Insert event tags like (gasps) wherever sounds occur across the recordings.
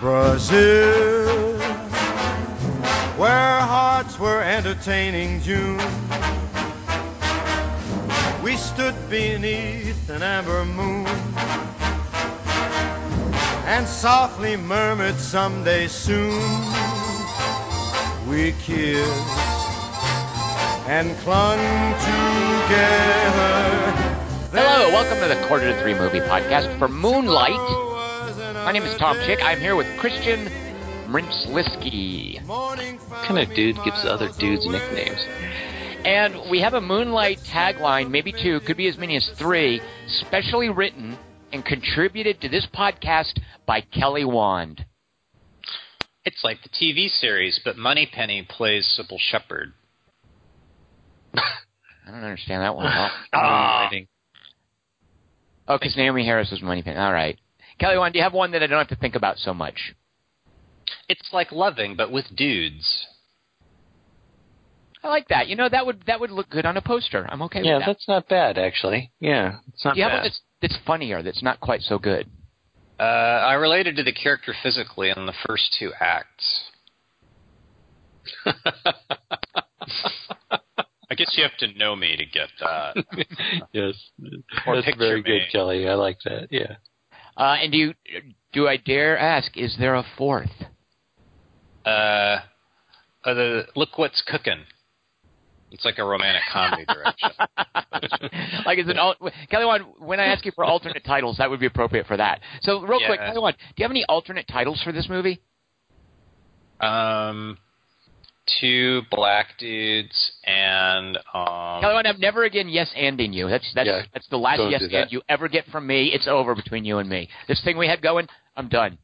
Brazil, where hearts were entertaining June. We stood beneath an amber moon and softly murmured someday soon we kissed and clung together. Hello, welcome to the Quarter to Three Movie Podcast for Moonlight. My name is Tom Chick. I'm here with Christian Mrintzliski. What kind of dude gives other dudes nicknames? And we have a Moonlight tagline, maybe two, could be as many as three, specially written and contributed to this podcast by Kelly Wand. It's like the TV series, but Moneypenny plays Cybill Shepherd. (laughs) I don't understand that one at all. Ah. Oh, because Naomie Harris was Moneypenny. All right. Kelly Wand, do you have one that I don't have to think about so much? It's like loving, but with dudes. I like that. You know, that would that would look good on a poster. I'm okay Yeah, with that. Yeah, that's not bad actually. Yeah, it's not do you have bad. one that's, that's funnier, that's not quite so good? Uh, I related to the character physically in the first two acts. (laughs) I guess you have to know me to get that. (laughs) yes, Or that's picture very me. good, Kelly. I like that. Yeah. Uh, and do you do I dare ask? Is there a fourth? Uh, uh, look what's cooking. It's like a romantic comedy (laughs) direction. like, is it al- Kelly Wand? When I ask you for alternate titles, that would be appropriate for that. So, real quick, Kelly Wand, do you have any alternate titles for this movie? Um, two black dudes and um. Kelly Wand, I'm never again yes anding you. That's that's Yeah, that's the last yes do and you ever get from me. It's over between you and me. This thing we had going, I'm done.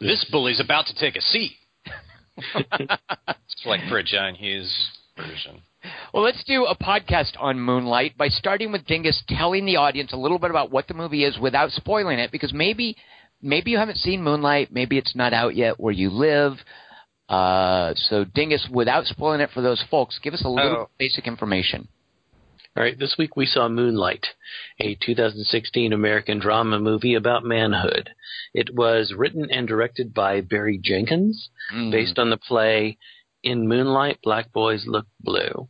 This bully's about to take a seat. (laughs) it's like for a John Hughes version. Well, let's do a podcast on Moonlight by starting with Dingus telling the audience a little bit about what the movie is without spoiling it, because maybe maybe you haven't seen Moonlight, maybe it's not out yet where you live. Uh, so, Dingus, without spoiling it for those folks, give us a little Oh. basic information. All right, this week we saw Moonlight, a 2016 American drama movie about manhood. It was written and directed by Barry Jenkins, Mm. based on the play In Moonlight, Black Boys Look Blue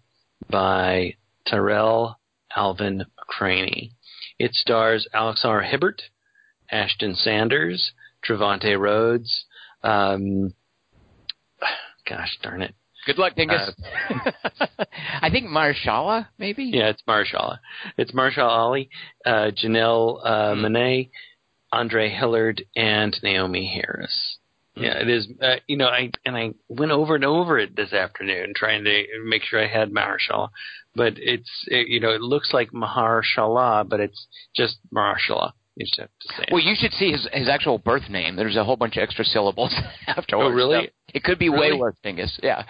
by Tarell Alvin McCraney. It stars Alex R. Hibbert, Ashton Sanders, Trevante Rhodes, um, gosh darn it. Good luck, Dingus. (laughs) I think Marshala, maybe. Yeah, it's Marshala. It's Marshall Ali, uh, Janelle uh, Hmm. Monáe, Andre Hillard, and Naomie Harris. Yeah, it is. Uh, you know, I and I went over and over it this afternoon trying to make sure I had Mahershala, but it's it, you know it looks like Mahershala, but it's just Mahershala. You just have to say. it. Well, you should see his his actual birth name. There's a whole bunch of extra syllables (laughs) afterwards. Oh, really? It could be way Really? worse, Dingus. Yeah.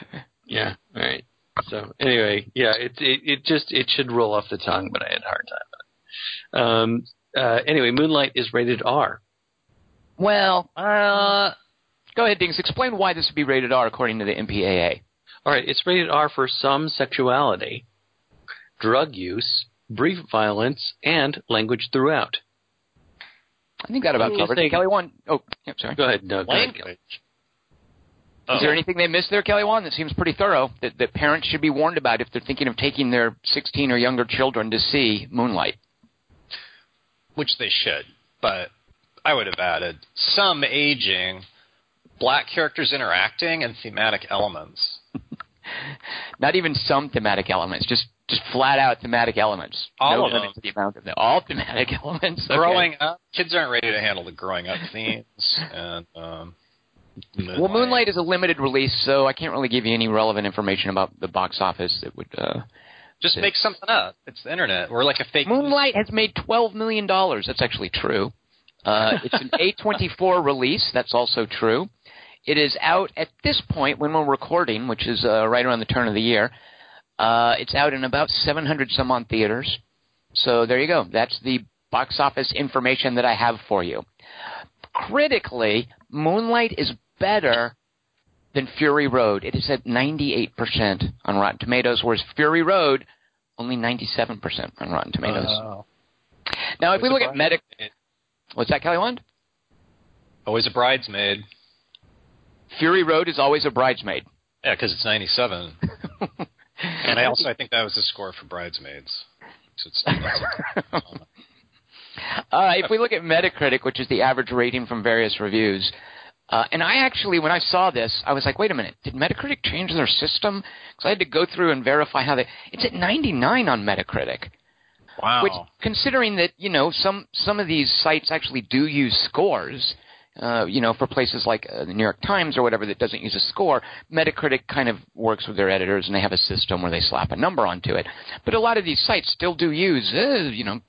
yeah. All right. So anyway, yeah, it it it just it should roll off the tongue, but I had a hard time with it. Um. Uh. Anyway, Moonlight is rated R. Well, uh, go ahead, Dings. Explain why this would be rated R according to the MPAA. All right, it's rated R for some sexuality, drug use, brief violence, and language throughout. I think that about covers it. Kelly one. Oh, yeah, sorry. Go ahead, no, go ahead. Is there anything they missed there, Kelly Wan? That seems pretty thorough. That, that parents should be warned about if they're thinking of taking their 16 or younger children to see Moonlight. Which they should, but I would have added some aging, black characters interacting, and thematic elements. (laughs) Not even some thematic elements, just just flat out thematic elements. All no of them. the amount of them. All thematic (laughs) elements. Okay. Growing up, kids aren't ready to handle the growing up themes, and um, Well, Moonlight is a limited release, so I can't really give you any relevant information about the box office that would. Uh, Just make something up. It's the internet. We're like a fake. Moonlight has made twelve million dollars. That's actually true. Uh, (laughs) it's an A24 release. That's also true. It is out at this point when we're recording, which is uh, right around the turn of the year. Uh, it's out in about 700 some on theaters. So there you go. That's the box office information that I have for you. Critically, Moonlight is better than Fury Road. It is at 98% on Rotten Tomatoes, whereas Fury Road only 97% on Rotten Tomatoes. Oh. now, if we look at Surprising. Metacritic, what's that, Kelly Wand? Always a bridesmaid. Fury Road is always a bridesmaid. Yeah, because it's 97. (laughs) and I also I think that was the score for Bridesmaids. So it's, that's (laughs) Uh, if we look at Metacritic, which is the average rating from various reviews, uh, and I actually, when I saw this, I was like, wait a minute, did Metacritic change their system? Because I had to go through and verify how they. It's at 99 on Metacritic. wow. Which, considering that you know some some of these sites actually do use scores, uh, you know, for places like uh, the New York Times or whatever that doesn't use a score, Metacritic kind of works with their editors and they have a system where they slap a number onto it. But a lot of these sites still do use, uh, you know,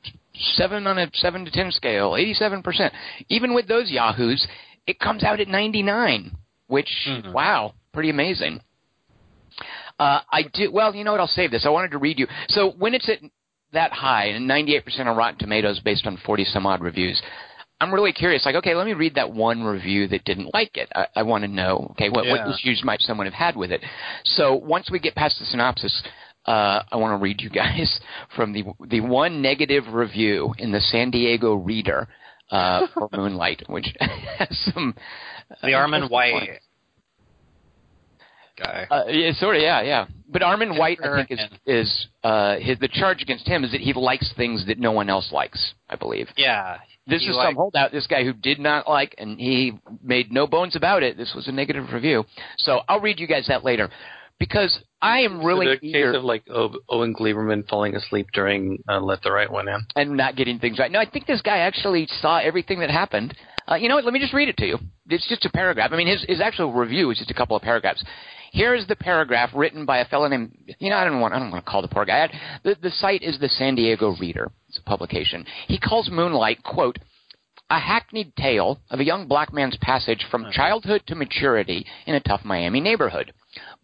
seven on a seven to ten scale, eighty-seven percent. Even with those Yahoos, it comes out at ninety-nine, which Mhm. wow, pretty amazing. Uh, I do well. You know what? I'll save this. I wanted to read you. So when it's at that high and 98% on Rotten Tomatoes based on 40 some odd reviews, I'm really curious. Like, okay, let me read that one review that didn't like it. I, I want to know, okay, what, what issues might someone have had with it? So once we get past the synopsis, uh, I want to read you guys (laughs) from the the one negative review in the San Diego Reader uh, for Moonlight, which (laughs) has some the uh, Armond White points. guy. Uh, yeah, sort of, yeah, yeah. But Armond White, I think, is is uh, his the charge against him is that he likes things that no one else likes. I believe yeah. this is some holdout. This guy who did not like, and he made no bones about it. This was a negative review. So I'll read you guys that later, because I am really it a eager case of like o- Owen Gleiberman falling asleep during uh, Let the Right One In. and not getting things right. No, I think this guy actually saw everything that happened. Uh, you know what? Let me just read it to you. It's just a paragraph. I mean, his his actual review is just a couple of paragraphs. Here is the paragraph written by a fellow named. You know, I don't want. I don't want to call the poor guy. The the site is the San Diego Reader. It's a publication. He calls Moonlight quote. A hackneyed tale of a young black man's passage from childhood to maturity in a tough Miami neighborhood.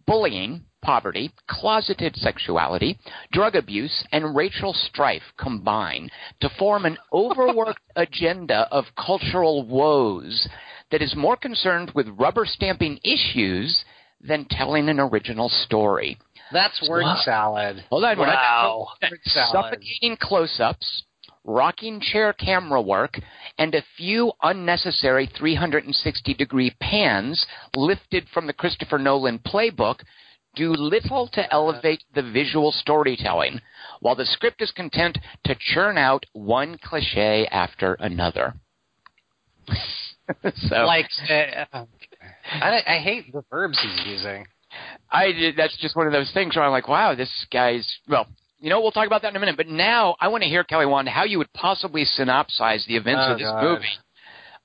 Bullying, poverty, closeted sexuality, drug abuse, and racial strife combine to form an (laughs) overworked agenda of cultural woes that is more concerned with rubber stamping issues than telling an original story. That's word What? salad. Hold on, we're Wow. Word salad. suffocating close-ups, rocking chair camera work, and a few unnecessary 360-degree pans lifted from the Christopher Nolan playbook do little to elevate the visual storytelling, while the script is content to churn out one cliche after another. (laughs) so Like, uh, I, I hate the verbs he's using. I did, that's just one of those things where I'm like, wow, this guy's well. You know, we'll talk about that in a minute. But now I want to hear Kelly Wand how you would possibly synopsize the events Oh, of this God. movie.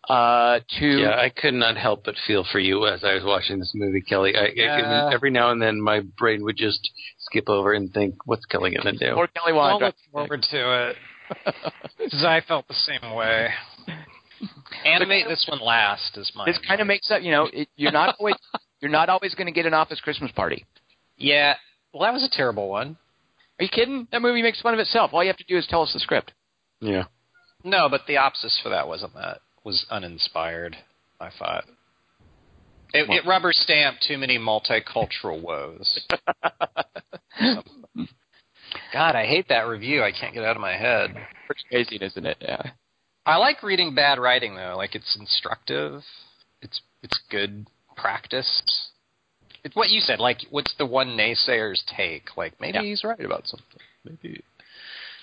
Uh, to Yeah, I could not help but feel for you as I was watching this movie, Kelly. I, I- every now and then, my brain would just skip over and think, "What's Kelly gonna do?" or Kelly I'll Wand. look forward to it. Because I felt the same way. Animate this one last is my. This kind of makes up. You know, it, you're not always you're not always going to get an office Christmas party. Yeah. Well, that was a terrible one. Are you kidding? That movie makes fun of itself. All you have to do is tell us the script. Yeah. No, but the opsis for that wasn't that. Was uninspired. I thought. It, it rubber stamped too many multicultural woes. (laughs) God, I hate that review. I can't get it out of my head. It's crazy, isn't it? Yeah. I like reading bad writing though. Like it's instructive. It's it's good practice. It's what you said. Like, what's the one naysayer's take? Like, maybe Yeah. he's right about something. Maybe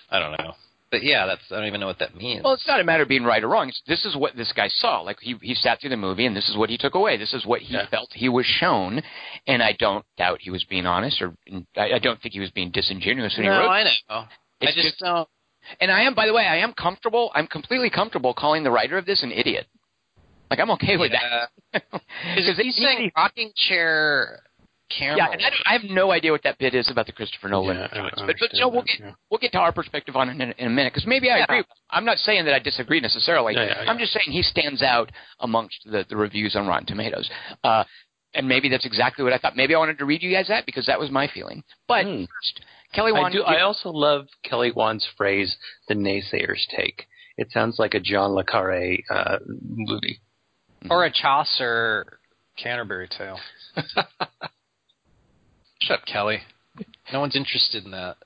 I don't know. But yeah, that's I don't even know what that means. Well, it's not a matter of being right or wrong. It's, this is what this guy saw. Like he he sat through the movie, and this is what he took away. This is what he Yeah. felt he was shown, and I don't doubt he was being honest, or I, I don't think he was being disingenuous when no, he wrote. No, I know. I just, just- don't. And I am, by the way, I am comfortable. I'm completely comfortable calling the writer of this an idiot. Like I'm okay with Yeah. (laughs) that. Because he's saying rocking chair camera. Yeah, and I, I have no idea what that bit is about the Christopher Nolan Yeah, I don't influence. But, but you know, we'll that, get yeah. we'll get to our perspective on it in, in a minute because maybe I Yeah. agree. I'm not saying that I disagree necessarily. Yeah, yeah, I'm yeah. just saying he stands out amongst the, the reviews on Rotten Tomatoes. Uh, and maybe that's exactly what I thought. Maybe I wanted to read you guys that because that was my feeling. But Hmm. first, Kelly I Wand, do. I also love Kelly Wand's phrase, "the naysayers take." It sounds like a John le Carre uh, movie. Or a Chaucer Canterbury Tale. (laughs) Shut up, Kelly. No one's interested in that.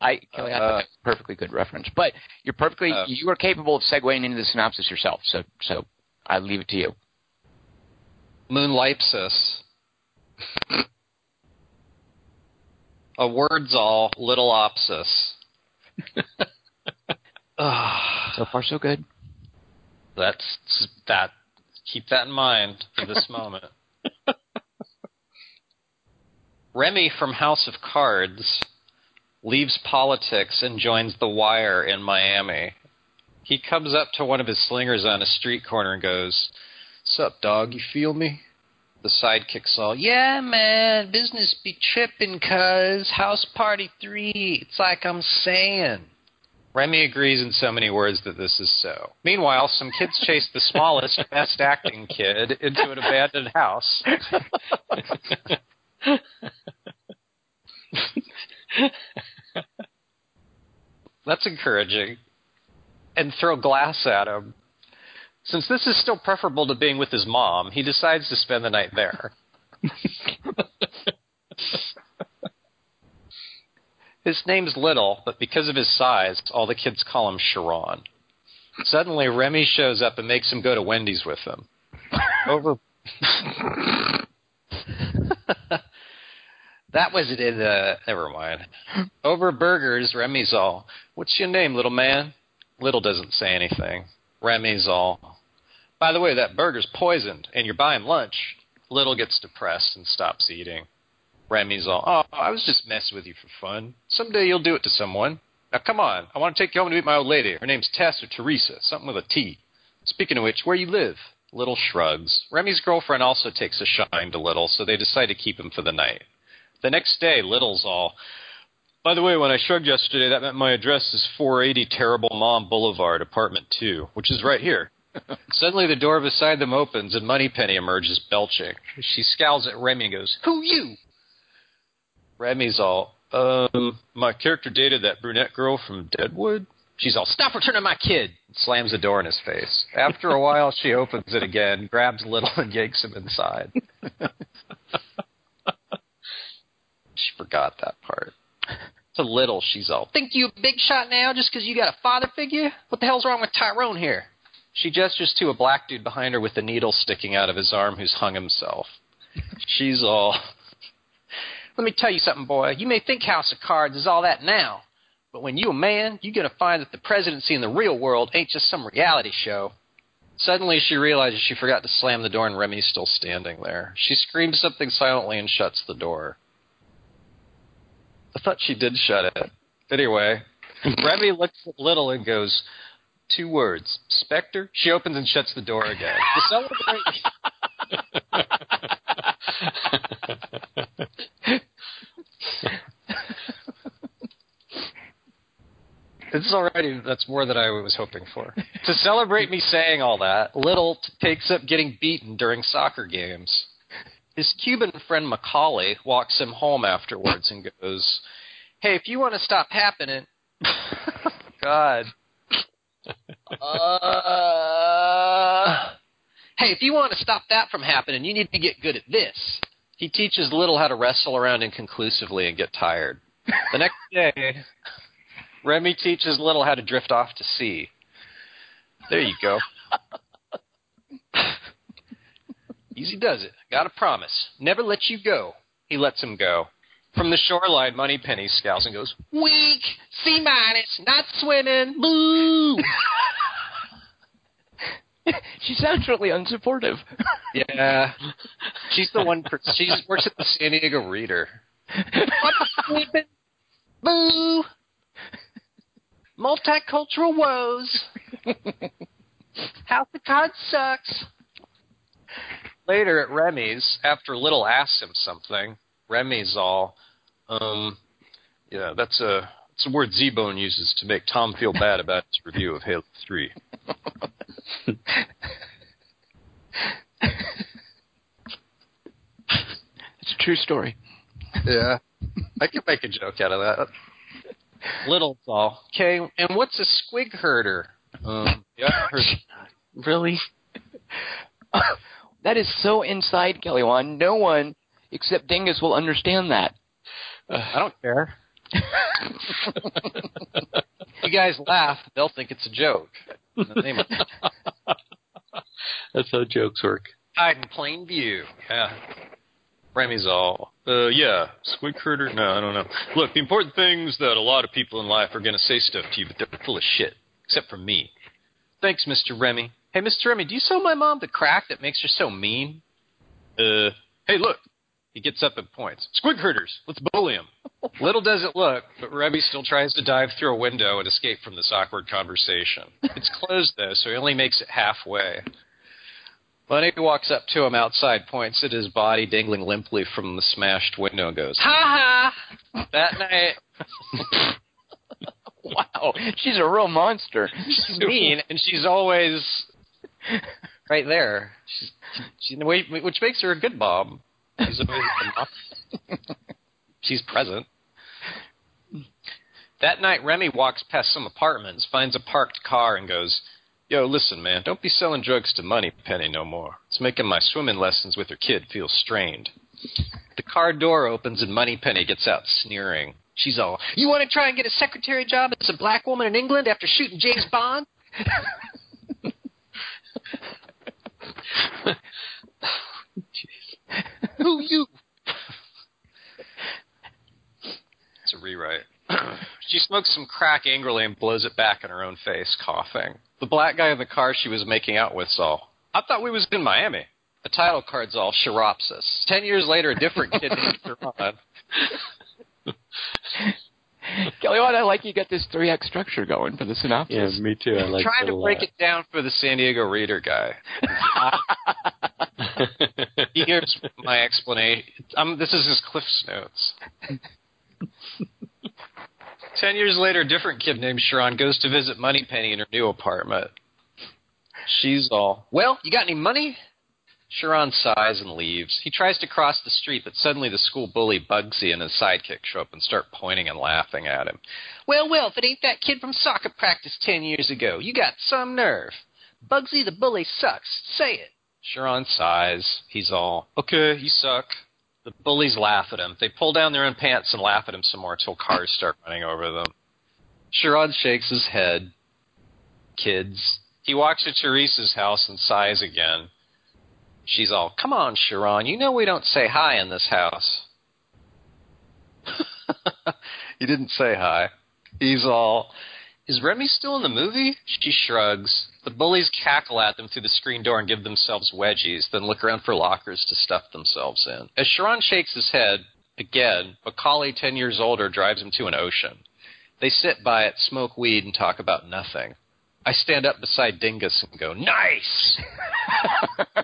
I, Kelly, I thought Uh, a perfectly good reference. But you're perfectly uh, you are capable of segueing into the synopsis yourself. So so I leave it to you. Moon Moonlipsis. A word's all little opsis. (laughs) (sighs) So far, so good. That's that. Keep that in mind for this (laughs) moment. Remy from House of Cards leaves politics and joins The Wire in Miami. He comes up to one of his slingers on a street corner and goes, Sup, dog, you feel me? The sidekick's all, Yeah, man, business be trippin', cuz. House party three. It's like I'm saying. Remy agrees in so many words that this is so. Meanwhile, some kids chase the smallest, (laughs) best acting kid into an abandoned house. (laughs) That's encouraging. And throw glass at him. Since this is still preferable to being with his mom, he decides to spend the night there. (laughs) his name's Little, but because of his size, all the kids call him Sharon. Suddenly, Remy shows up and makes him go to Wendy's with him. (laughs) Over. (laughs) that was it in the. Never mind. Over burgers, Remy's all, What's your name, little man? Little doesn't say anything. Remy's all, By the way, that burger's poisoned, and you're buying lunch. Little gets depressed and stops eating. Remy's all, Oh, I was just messing with you for fun. Someday you'll do it to someone. Now come on, I want to take you home to meet my old lady. Her name's Tess or Teresa, something with a T. Speaking of which, where you live? Little shrugs. Remy's girlfriend also takes a shine to Little, so they decide to keep him for the night. The next day, Little's all, by the way, when I shrugged yesterday, that meant my address is 480 Terrible Mom Boulevard, apartment 2, which is right here. (laughs) Suddenly, the door beside them opens and Moneypenny emerges belching. She scowls at Remy and goes, Who you? Remy's all, um, my character dated that brunette girl from Deadwood? She's all, Stop returning my kid! slams the door in his face. After a while, she opens it again, grabs Little, (laughs) and yanks him inside. (laughs) she forgot that part. To Little, she's all, Think you a big shot now just 'cause you got a father figure? What the hell's wrong with Tyrone here? She gestures to a black dude behind her with a needle sticking out of his arm who's hung himself. She's all, Let me tell you something, boy. You may think House of Cards is all that now, but when you a man, you're going to find that the presidency in the real world ain't just some reality show. Suddenly, she realizes she forgot to slam the door, and Remy's still standing there. She screams something silently and shuts the door. I thought she did shut it. Anyway, Remy looks at Little and goes, two words, Spectre. She opens and shuts the door again. To celebrate, (laughs) (laughs) It's already that's more than I was hoping for. (laughs) to celebrate me saying all that, Little t- takes up getting beaten during soccer games. His Cuban friend Macaulay walks him home afterwards and goes, "Hey, if you want to stop happening, (laughs) God, uh, hey, if you want to stop that from happening, you need to get good at this." He teaches Little how to wrestle around inconclusively and get tired. The next day, Remy teaches Little how to drift off to sea. There you go. (laughs) Easy does it. Got a promise. Never let you go. He lets him go. From the shoreline, Money Penny scowls and goes, Weak! C minus! Not swimming! Boo! (laughs) she sounds really unsupportive. yeah. She's the one, per- she works at the San Diego Reader. (laughs) I'm sleeping. Boo! Multicultural woes. House of Cards sucks. Later at Remy's, after Little asks him something, Remy's all, um, yeah, that's a, that's a word Z-Bone uses to make Tom feel bad about his review of Halo 3. It's a true story. Yeah. I could make a joke out of that. Little's all. Okay, and what's a squig herder? Um, yeah, (laughs) Really? (laughs) that is so inside, Kelly Wan. No one except Dingus will understand that. I don't care. (laughs) you guys laugh, they'll think it's a joke. And then they might- That's how jokes work. Hide in plain view. Yeah. Remy's all, uh, yeah, squid critter? No, I don't know. Look, the important thing is that a lot of people in life are going to say stuff to you, but they're full of shit. Except for me. Thanks, Mr. Remy. Hey, Mr. Remy, do you sell my mom the crack that makes her so mean? Uh, hey, look. He gets up and points. Squid critters, let's bully him. (laughs) Little does it look, but Remy still tries to dive through a window and escape from this awkward conversation. (laughs) It's closed, though, so he only makes it halfway. Bunny walks up to him outside, points at his body dangling limply from the smashed window, and goes, "Ha ha!" That night, (laughs) wow, she's a real monster. she's mean, and she's always right there. She's, she, which makes her a good mom. She's always she's present. That night, Remy walks past some apartments, finds a parked car, and goes, Yo, listen, man, don't be selling drugs to Money Penny no more. It's making my swimming lessons with her kid feel strained. The car door opens and Money Penny gets out sneering. She's all, You want to try and get a secretary job as a black woman in England after shooting James Bond? (laughs) Who you? It's a rewrite. (clears throat) she smokes some crack angrily and blows it back in her own face, coughing. The black guy in the car she was making out with all. I thought we was in Miami. The title card's all Chiropsis. Ten years later, a different kid named (laughs) Sharon. (laughs) Kelly, what I like you got this three act structure going for the synopsis. Yeah, me too. I like trying to a break lot. it down for the San Diego reader guy. (laughs) Here's my explanation. Um, this is his Cliff's notes. Ten years later, a different kid named Sharon goes to visit Moneypenny in her new apartment. She's all, Well, you got any money? Sharon sighs and leaves. He tries to cross the street, but suddenly the school bully Bugsy and his sidekick show up and start pointing and laughing at him. Well, well, if it ain't that kid from soccer practice ten years ago, you got some nerve. Bugsy the bully sucks. Say it. Sharon sighs. He's all, Okay, you suck. The bullies laugh at him. They pull down their own pants and laugh at him some more until cars start (laughs) running over them. Sharon shakes his head. Kids. He walks to Teresa's house and sighs again. She's all, Come on, Sharon, you know we don't say hi in this house. (laughs) he didn't say hi. He's all, Is Remy still in the movie? She shrugs. The bullies cackle at them through the screen door and give themselves wedgies, then look around for lockers to stuff themselves in. As Sharon shakes his head, again, Macaulay, ten years older, drives him to an ocean. They sit by it, smoke weed, and talk about nothing. I stand up beside Dingus and go, Nice! (laughs)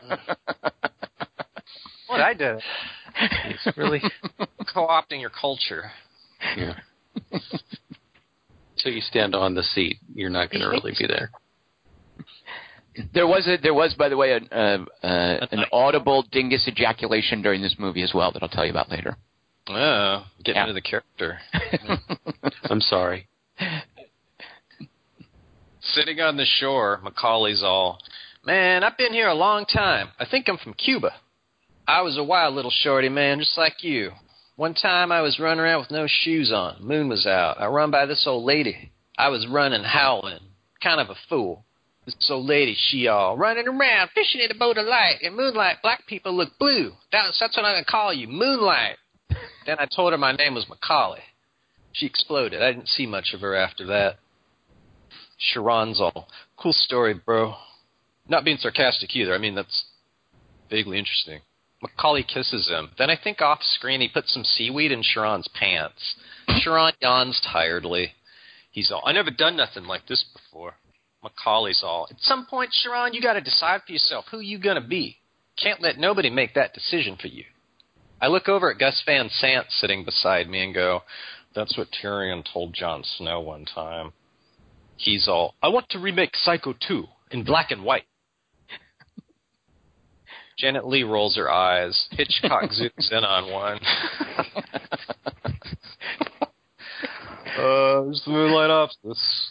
what I did. It's really (laughs) co opting your culture. Yeah. (laughs) so you stand on the seat. You're not going to really be there. There was a there was by the way a, uh, uh, an audible dingus ejaculation during this movie as well that I'll tell you about later. Oh, getting Yeah. into the character. (laughs) I'm sorry. Sitting on the shore, Macaulay's all, Man, I've been here a long time. I think I'm from Cuba. I was a wild little shorty, man, just like you. One time I was running around with no shoes on. Moon was out. I run by this old lady. I was running, howling, kind of a fool. This old lady, she all running around, fishing in a boat of light. In moonlight, black people look blue. That's, that's what I'm going to call you, Moonlight. (laughs) then I told her my name was Macaulay. She exploded. I didn't see much of her after that. Sharon's all, cool story, bro. Not being sarcastic either. I mean, that's vaguely interesting. Macaulay kisses him. Then I think off screen he puts some seaweed in Sharon's pants. (laughs) Sharon yawns tiredly. He's all, I never done nothing like this before. Macaulay's all, at some point, Sharon, you got to decide for yourself who you gonna be. Can't let nobody make that decision for you. I look over at Gus Van Sant sitting beside me and go, that's what Tyrion told Jon Snow one time. He's all, I want to remake Psycho 2 in black and white. (laughs) Janet Leigh rolls her eyes. Hitchcock (laughs) zooms in on one. (laughs) uh, there's the moonlight office.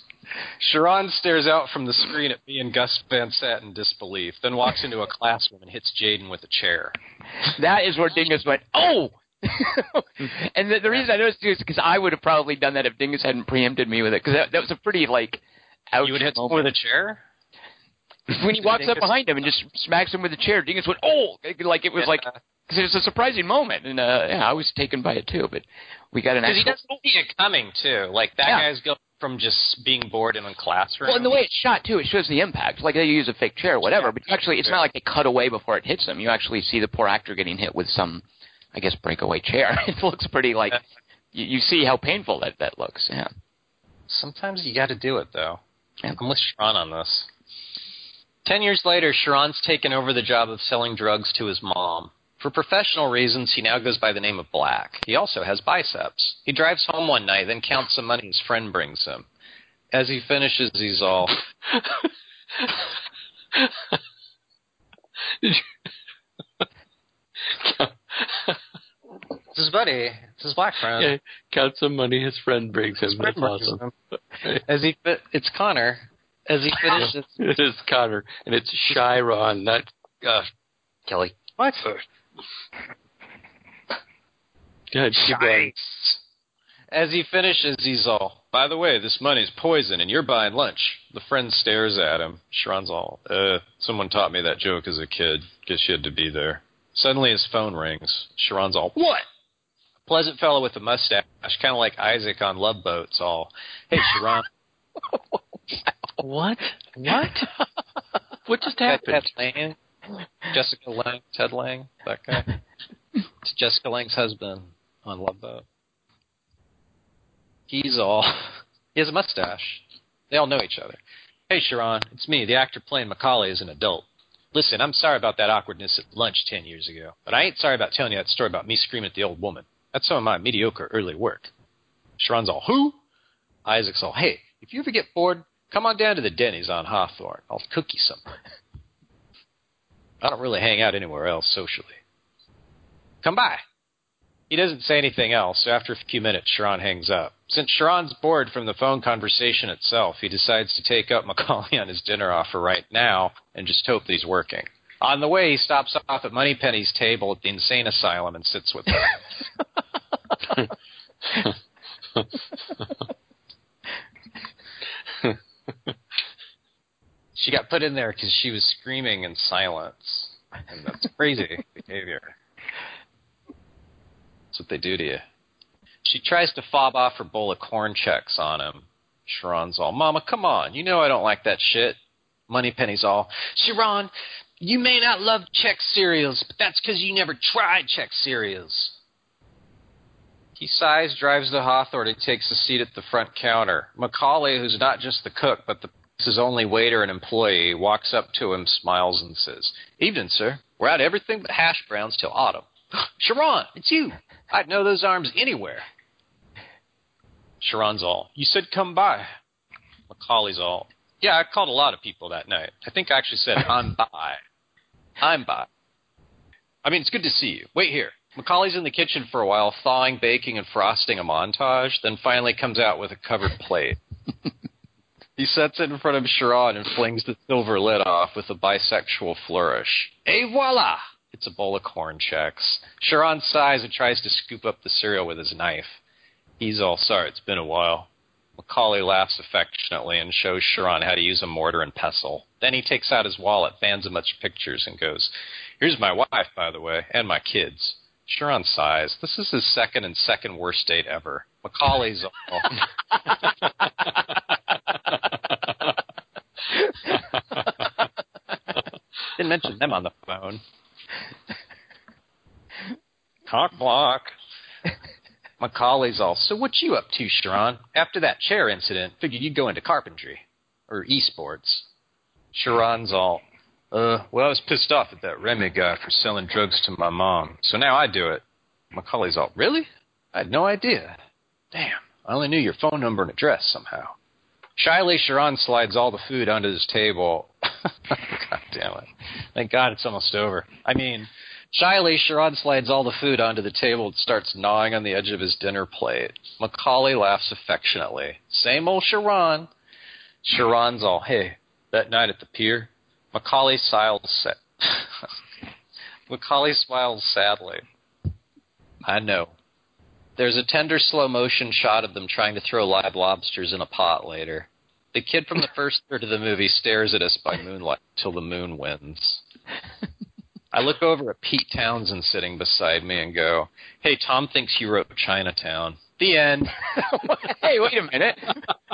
Sharon stares out from the screen at me and Gus Van Sant in disbelief, then walks into a (laughs) classroom and hits Jaden with a chair. That is where Dingus went, oh! (laughs) and the, the reason I noticed is because I would have probably done that if Dingus hadn't preempted me with it, because that, that was a pretty, like, ouch you would hit someone with a chair? (laughs) when he walks up behind him and just smacks him with a chair, Dingus went, "Oh!" Like it was like because it's a surprising moment, and uh, yeah, I was taken by it too. But we got an Because he doesn't see it coming too. Like that Yeah. guy's going from just being bored in a classroom. Well, and the way it's shot too, it shows the impact. Like they use a fake chair, or whatever. But actually, it's not like they cut away before it hits them. You actually see the poor actor getting hit with some, I guess, breakaway chair. (laughs) it looks pretty like you, you see how painful that that looks. Yeah. Sometimes you got to do it though. Yeah. I'm with Sharon on this. Ten years later, Sharon's taken over the job of selling drugs to his mom. For professional reasons, he now goes by the name of Black. He also has biceps. He drives home one night, then counts some money his friend brings him. As he finishes, he's all, (laughs) "It's his buddy. It's his black friend." yeah, count some money his friend brings him. His friend That's brings awesome. him. As he fi- it's Connor. As he (laughs) finishes, it is Connor, and it's Chiron, not uh, Kelly. what? Good. Keep. As he finishes, he's all, by the way, this money's poison and you're buying lunch. The friend stares at him. Sharon's all, uh, someone taught me that joke as a kid. Guess you had to be there. Suddenly his phone rings. Sharon's all, what? A pleasant fellow with a mustache, kind of like Isaac on Love Boats, all, hey, Sharon. (laughs) What? What? what just happened? Ted Lange? Jessica Lange, Ted Lange, that guy. (laughs) It's Jessica Lange's husband on Love Boat. He's all. He has a mustache. They all know each other. Hey, Sharon, it's me, the actor playing Macaulay as an adult. Listen, I'm sorry about that awkwardness at lunch ten years ago, but I ain't sorry about telling you that story about me screaming at the old woman. That's some of my mediocre early work. Sharon's all, who? Isaac's all, hey, if you ever get bored, come on down to the Denny's on Hawthorne. I'll cook you something. I don't really hang out anywhere else socially. Come by. He doesn't say anything else, so after a few minutes, Sharon hangs up. Since Sharon's bored from the phone conversation itself, he decides to take up (laughs) Macaulay on his dinner offer right now and just hope that he's working. On the way, he stops off at Moneypenny's table at the insane asylum and sits with her. (laughs) (laughs) she got put in there because she was screaming in silence. And that's (laughs) crazy behavior. That's what they do to you. She tries to fob off her bowl of Corn Chex on him. Sharon's all, Mama, come on. You know I don't like that shit. Moneypenny's all, Sharon, you may not love Chex cereals, but that's because you never tried Chex cereals. He sighs, drives to Hawthorne, and takes a seat at the front counter. Macaulay, who's not just the cook, but the his only waiter and employee, walks up to him, smiles, and says, Evening, sir. We're out everything but hash browns till autumn. (gasps) Sharon, it's you. I'd know those arms anywhere. Sharon's all, You said come by. Macaulay's all, Yeah, I called a lot of people that night. I think I actually said, (laughs) I'm by. I'm by. I mean, it's good to see you. Wait here. Macaulay's in the kitchen for a while, thawing, baking, and frosting a montage, then finally comes out with a covered plate. (laughs) he sets it in front of Sharon and flings the silver lid off with a bisexual flourish. Et voila! It's a bowl of Corn Chex. Sharon sighs and tries to scoop up the cereal with his knife. He's all sorry, it's been a while. Macaulay laughs affectionately and shows Sharon how to use a mortar and pestle. Then he takes out his wallet, fans a bunch of pictures, and goes, Here's my wife, by the way, and my kids. Sharon sighs. This is his second and second worst date ever. Macaulay's all. (laughs) (laughs) Didn't mention them on the phone. Cock block. Macaulay's all. So what you up to, Sharon? After that chair incident, figured you'd go into carpentry or esports. Sharon's all. Uh, well, I was pissed off at that Remy guy for selling drugs to my mom, so now I do it. Macaulay's all. Really? I had no idea. Damn, I only knew your phone number and address somehow. Shyly, Sharon slides all the food onto his table. God damn it. Thank God it's almost over. I mean, shyly, Sharon slides all the food onto the table and starts gnawing on the edge of his dinner plate. Macaulay laughs affectionately. Same old Sharon. Sharon's all, hey, that night at the pier, Macaulay smiles sa- (laughs) Macaulay smiles sadly. I know. There's a tender slow motion shot of them trying to throw live lobsters in a pot later. The kid from the (laughs) first third of the movie stares at us by moonlight till the moon wins. I look over at Pete Townshend sitting beside me and go, "Hey, Tom thinks you wrote Chinatown." The end. (laughs) hey, wait a minute.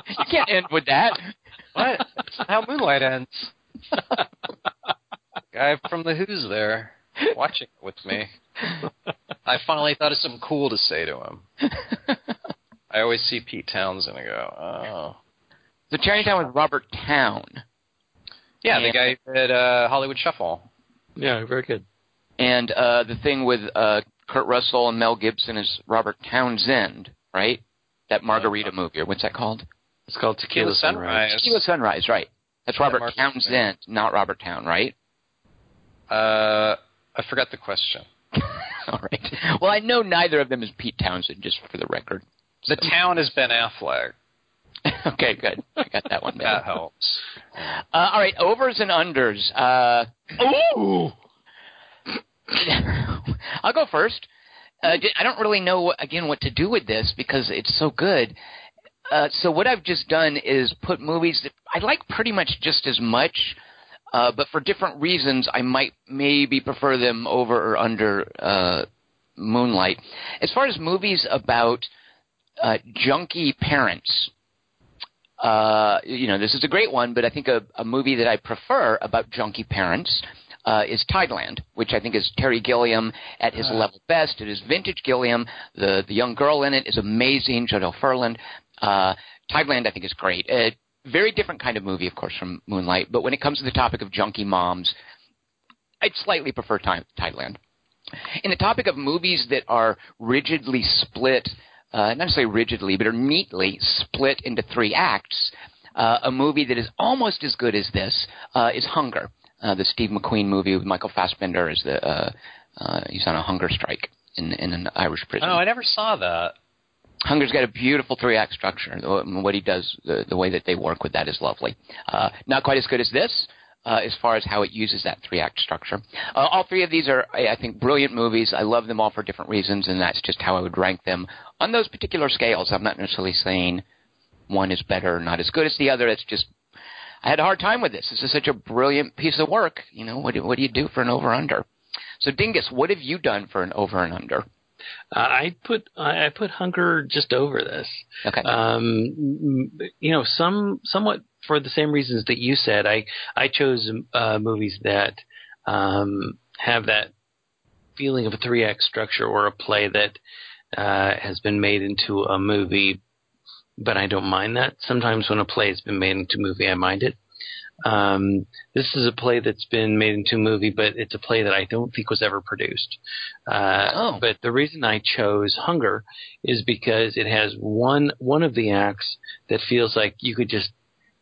You can't end with that. What? That's how Moonlight ends. (laughs) Guy from the Who's there, watching it with me. I finally thought of something cool to say to him. I always see Pete Townshend and go, "Oh, The Chinatown with Robert Towne. yeah, Yeah. the guy who did uh, Hollywood Shuffle." Yeah, very good. And uh, the thing with uh, Kurt Russell and Mel Gibson is Robert Townsend, right? That Margarita movie, or what's that called? It's called Tequila, Tequila Sunrise. Sunrise. Tequila Sunrise, right? That's Robert Mark- Townsend, not Robert Towne, right? Uh, I forgot the question. (laughs) All right. Well, I know neither of them is Pete Townshend, just for the record. The town is Ben Affleck. (laughs) okay, good. I got that one down. That helps. Uh, all right, overs and unders. Uh, ooh. (laughs) I'll go first. Uh, I don't really know again what to do with this because it's so good. Uh, so what I've just done is put movies that I like pretty much just as much, uh, but for different reasons, I might maybe prefer them over or under uh, Moonlight. As far as movies about uh, junkie parents, uh, you know, this is a great one, but I think a, a movie that I prefer about junkie parents uh, is Tideland, which I think is Terry Gilliam at his level best. It is vintage Gilliam. The the young girl in it is amazing, Jodelle Ferland. Uh, Tideland, I think, is great. A very different kind of movie, of course, from Moonlight. But when it comes to the topic of junkie moms, I'd slightly prefer Tideland. In the topic of movies that are rigidly split, uh, not necessarily rigidly, but are neatly split into three acts, uh, a movie that is almost as good as this uh, is Hunger, uh, the Steve McQueen movie with Michael Fassbender as the uh, uh, he's on a hunger strike in in an Irish prison. Oh, I never saw that. Hunger's got a beautiful three act structure. What he does, the, the way that they work with that is lovely. Uh, not quite as good as this. Uh, as far as how it uses that three act structure, uh, all three of these are, I I think, brilliant movies. I love them all for different reasons, and that's just how I would rank them on those particular scales. I'm not necessarily saying one is better or not as good as the other. It's just I had a hard time with this. This is such a brilliant piece of work. You know, what do, what do you do for an over under? So, Dingus, what have you done for an over and under? Uh, I put I I put Hunger just over this. Okay. Um, you know, some somewhat for the same reasons that you said. I I chose uh, movies that um, have that feeling of a three act structure or a play that uh, has been made into a movie, but I don't mind that. Sometimes when a play has been made into a movie, I mind it. Um, this is a play that's been made into a movie, but it's a play that I don't think was ever produced. Uh, Oh. But the reason I chose Hunger is because it has one one of the acts that feels like you could just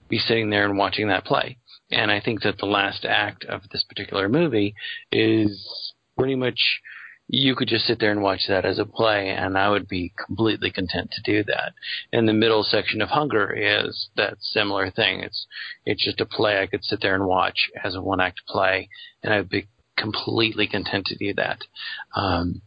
be sitting there and watching that play. And I think that the last act of this particular movie is pretty much you could just sit there and watch that as a play, and I would be completely content to do that. And the middle section of Hunger is that similar thing. It's it's just a play I could sit there and watch as a one act play, and I'd be completely content to do that. Um,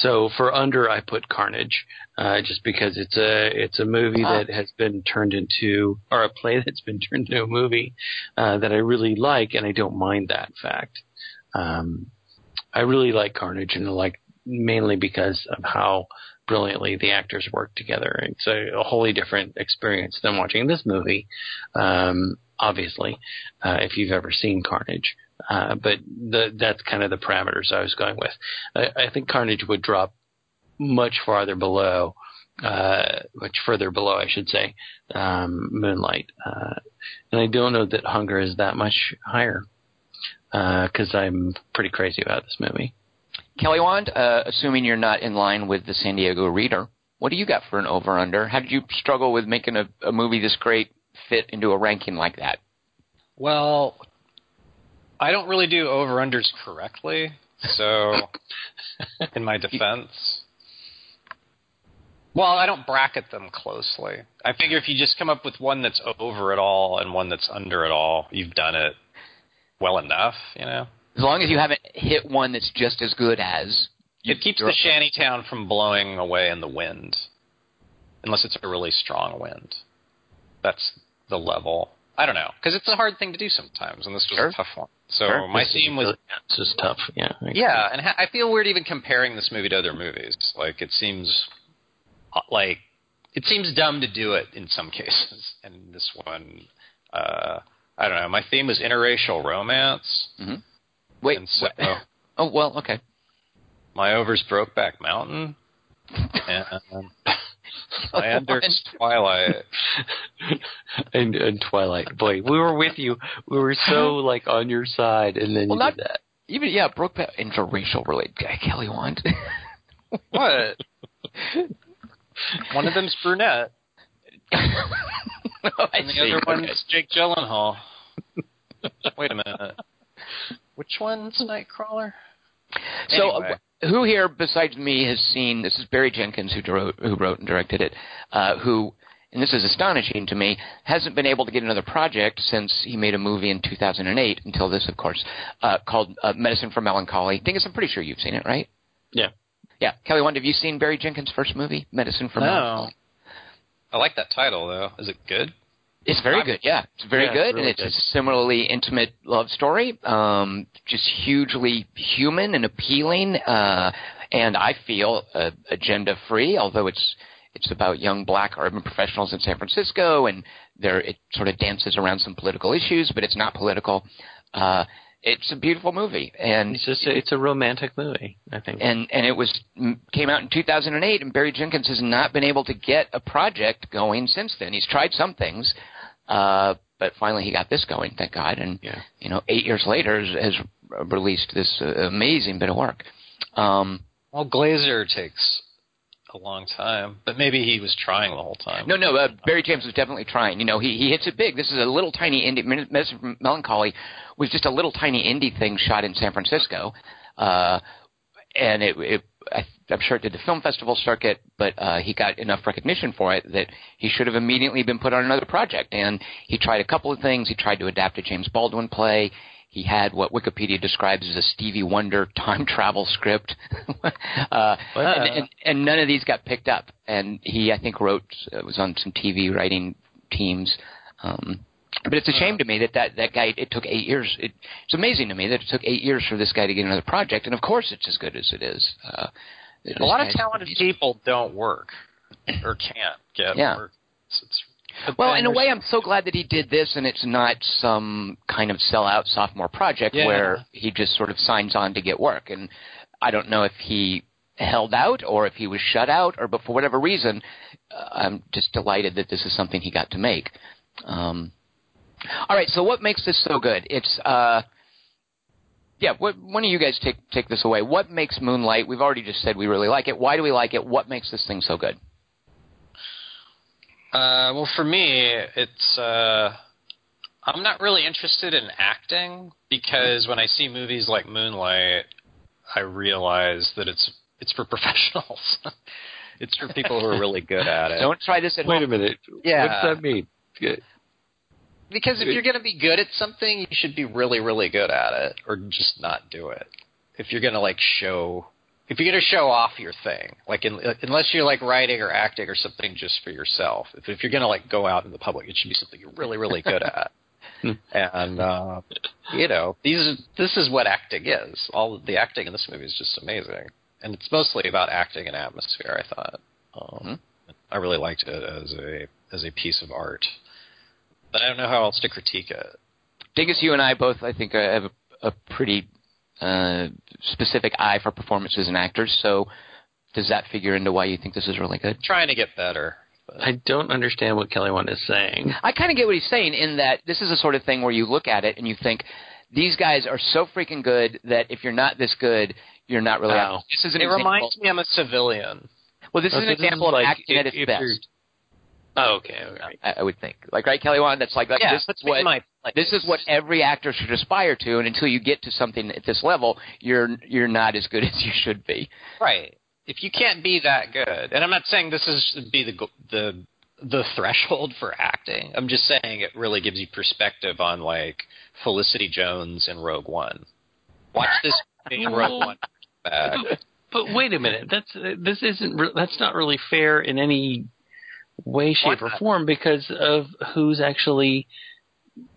so for under, I put Carnage, uh, just because it's a it's a movie Ah. that has been turned into, or a play (laughs) that's been turned into a movie uh, that I really like, and I don't mind that fact. Um, I really like Carnage, and I like mainly because of how brilliantly the actors work together. It's a, a wholly different experience than watching this movie. Um, obviously, uh, if you've ever seen Carnage. Uh, but the, that's kind of the parameters I was going with. I, I think Carnage would drop much farther below, uh, much further below, I should say, um, Moonlight. Uh, and I don't know that Hunger is that much higher because I'm pretty crazy about this movie. Kelly Wand, uh, assuming you're not in line with the San Diego Reader, what do you got for an over under? How did you struggle with making a, a movie this great fit into a ranking like that? Well, I don't really do over unders correctly, so (laughs) in my defense. Well, I don't bracket them closely. I figure if you just come up with one that's over it all and one that's under it all, you've done it well enough, you know. As long as you haven't hit one that's just as good as. It keeps the shantytown from blowing away in the wind, unless it's a really strong wind. That's the level. I don't know because it's a hard thing to do sometimes, and this was Sure. a tough one. So Sure. my This theme was This is tough. Yeah. Yeah, and ha- I feel weird even comparing this movie to other movies. Like it seems uh, like it seems dumb to do it in some (laughs) cases, and this one, uh, I don't know. My theme was interracial romance, mhm Wait. so what- (laughs) Oh well. Okay. my overs Brokeback Mountain, (laughs) and my unders (laughs) Twilight. (laughs) and, and Twilight. Boy, we were with you. We were so like on your side, and then Well, you not- did that. Even yeah, Brokeback interracial related guy Kelly want. (laughs) What? One of them's brunette, I and the see. other Okay. one's Jake Gyllenhaal. Wait a minute. Which one's Nightcrawler? So, Anyway. Who here besides me has seen? This is Barry Jenkins who wrote, who wrote and directed it. Uh, who, and this is astonishing to me, hasn't been able to get another project since he made a movie in 2008. Until this, of course, uh, called uh, Medicine for Melancholy. I Dingus, I'm pretty sure you've seen it, right? Yeah. Yeah, Kelly, one, have you seen Barry Jenkins' first movie, Medicine for No. Melancholy? I like that title though. Is it good? It's very good, yeah. It's very Yeah, it's good, really and it's good. a similarly intimate love story. Um, just hugely human and appealing, uh, and I feel uh, agenda free. Although it's it's about young black urban professionals in San Francisco, and there it sort of dances around some political issues, but it's not political. Uh, it's a beautiful movie, and It's just a, it's a romantic movie. I think. and and it was came out in 2008 and Barry Jenkins has not been able to get a project going since then. He's tried some things uh but finally he got this going, thank God and Yeah. you know 8 years later has, has released this uh, amazing bit of work. Um Well, Glazer takes a long time, but maybe he was trying the whole time. no, no. Uh, Barry James was definitely trying. You know, he he hits it big. This is a little tiny indie. Medicine from Melancholy was just a little tiny indie thing shot in San Francisco, uh, and it, it I, I'm sure it did the film festival circuit, but uh, he got enough recognition for it that he should have immediately been put on another project. And he tried a couple of things. He tried to adapt a James Baldwin play. He had what Wikipedia describes as a Stevie Wonder (laughs) time travel script, (laughs) uh, and, and, and none of these got picked up. And he, I think, wrote uh, was on some TV writing teams. Um, but it's a shame to me that that, that guy. It took eight years. It, it's amazing to me that it took eight years for this guy to get another project. And of course, it's as good as it is. Uh, a lot of talented people don't work or can't get Yeah. work. It's, it's, Well, in a way, I'm so glad that he did this, and it's not some kind of sellout sophomore project Yeah. where he just sort of signs on to get work. And I don't know if he held out or if he was shut out, or but for whatever reason, uh, I'm just delighted that this is something he got to make. Um, all right, so what makes this so good? It's uh, yeah. What, one of you guys take take this away. What makes Moonlight? We've already just said we really like it. Why do we like it? What makes this thing so good? Uh, well, for me, it's uh, I'm not really interested in acting because when I see movies like Moonlight, I realize that it's it's for (laughs) professionals. it's for people who are really good at it. Don't try this at home. Wait home. a minute. Yeah. What does that mean? Because if you're going to be good at something, you should be really, really good at it, or just not do it. If you're going to like show, if you're going to show off your thing, like in, unless you're like writing or acting or something just for yourself. If, if you're going to like go out in the public, it should be something you're really, really good (laughs) at. and uh, you know, these this is what acting is. All the acting in this movie is just amazing, and it's mostly about acting and atmosphere. I thought. Um, I really liked it as a as a piece of art. But I don't know how else to critique it. Dingus, you and I both, I think, uh, have a, a pretty uh, specific eye for performances and actors. So, does that figure into why you think this is really good? trying to get better. But I don't understand what Kelly One is saying. I kind of get what he's saying in that this is the sort of thing where you look at it and you think these guys are so freaking good that if you're not this good, you're not really. Wow. This is an it example. reminds me I'm a civilian. well, this is Okay, an this is example like of acting if- at its best. Oh, okay. all right. I, I would think, like right, Kelly Wan. That's like, like yeah, this puts is what my place. this is what every actor should aspire to, and until you get to something at this level, you're you're not as good (laughs) as you should be. right. If you can't be that good, and I'm not saying this is be the go- the the threshold for acting. I'm just saying it really gives you perspective on like Felicity Jones in Rogue One. Watch this movie (laughs) in Rogue One. Back. But wait a minute. That's uh, this isn't. Re- that's not really fair in any way, shape, or form because of who's actually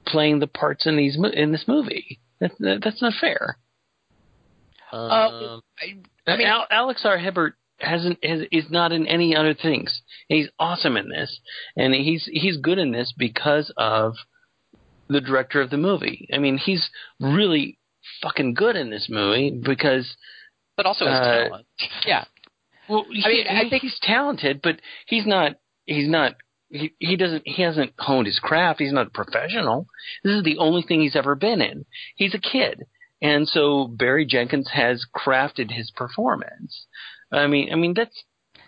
playing the parts in these in this movie. That, that, that's not fair. Uh, I, I mean, Al- Alex R. Hibbert hasn't has, is not in any other things. He's awesome in this, and he's he's good in this because of the director of the movie. I mean, he's really fucking good in this movie because but also his Uh, talent. yeah. well, he, I mean, I think- he's talented, but he's not. He's not. He, he doesn't. He hasn't honed his craft. He's not a professional. This is the only thing he's ever been in. He's a kid, and so Barry Jenkins has crafted his performance. I mean, I mean that's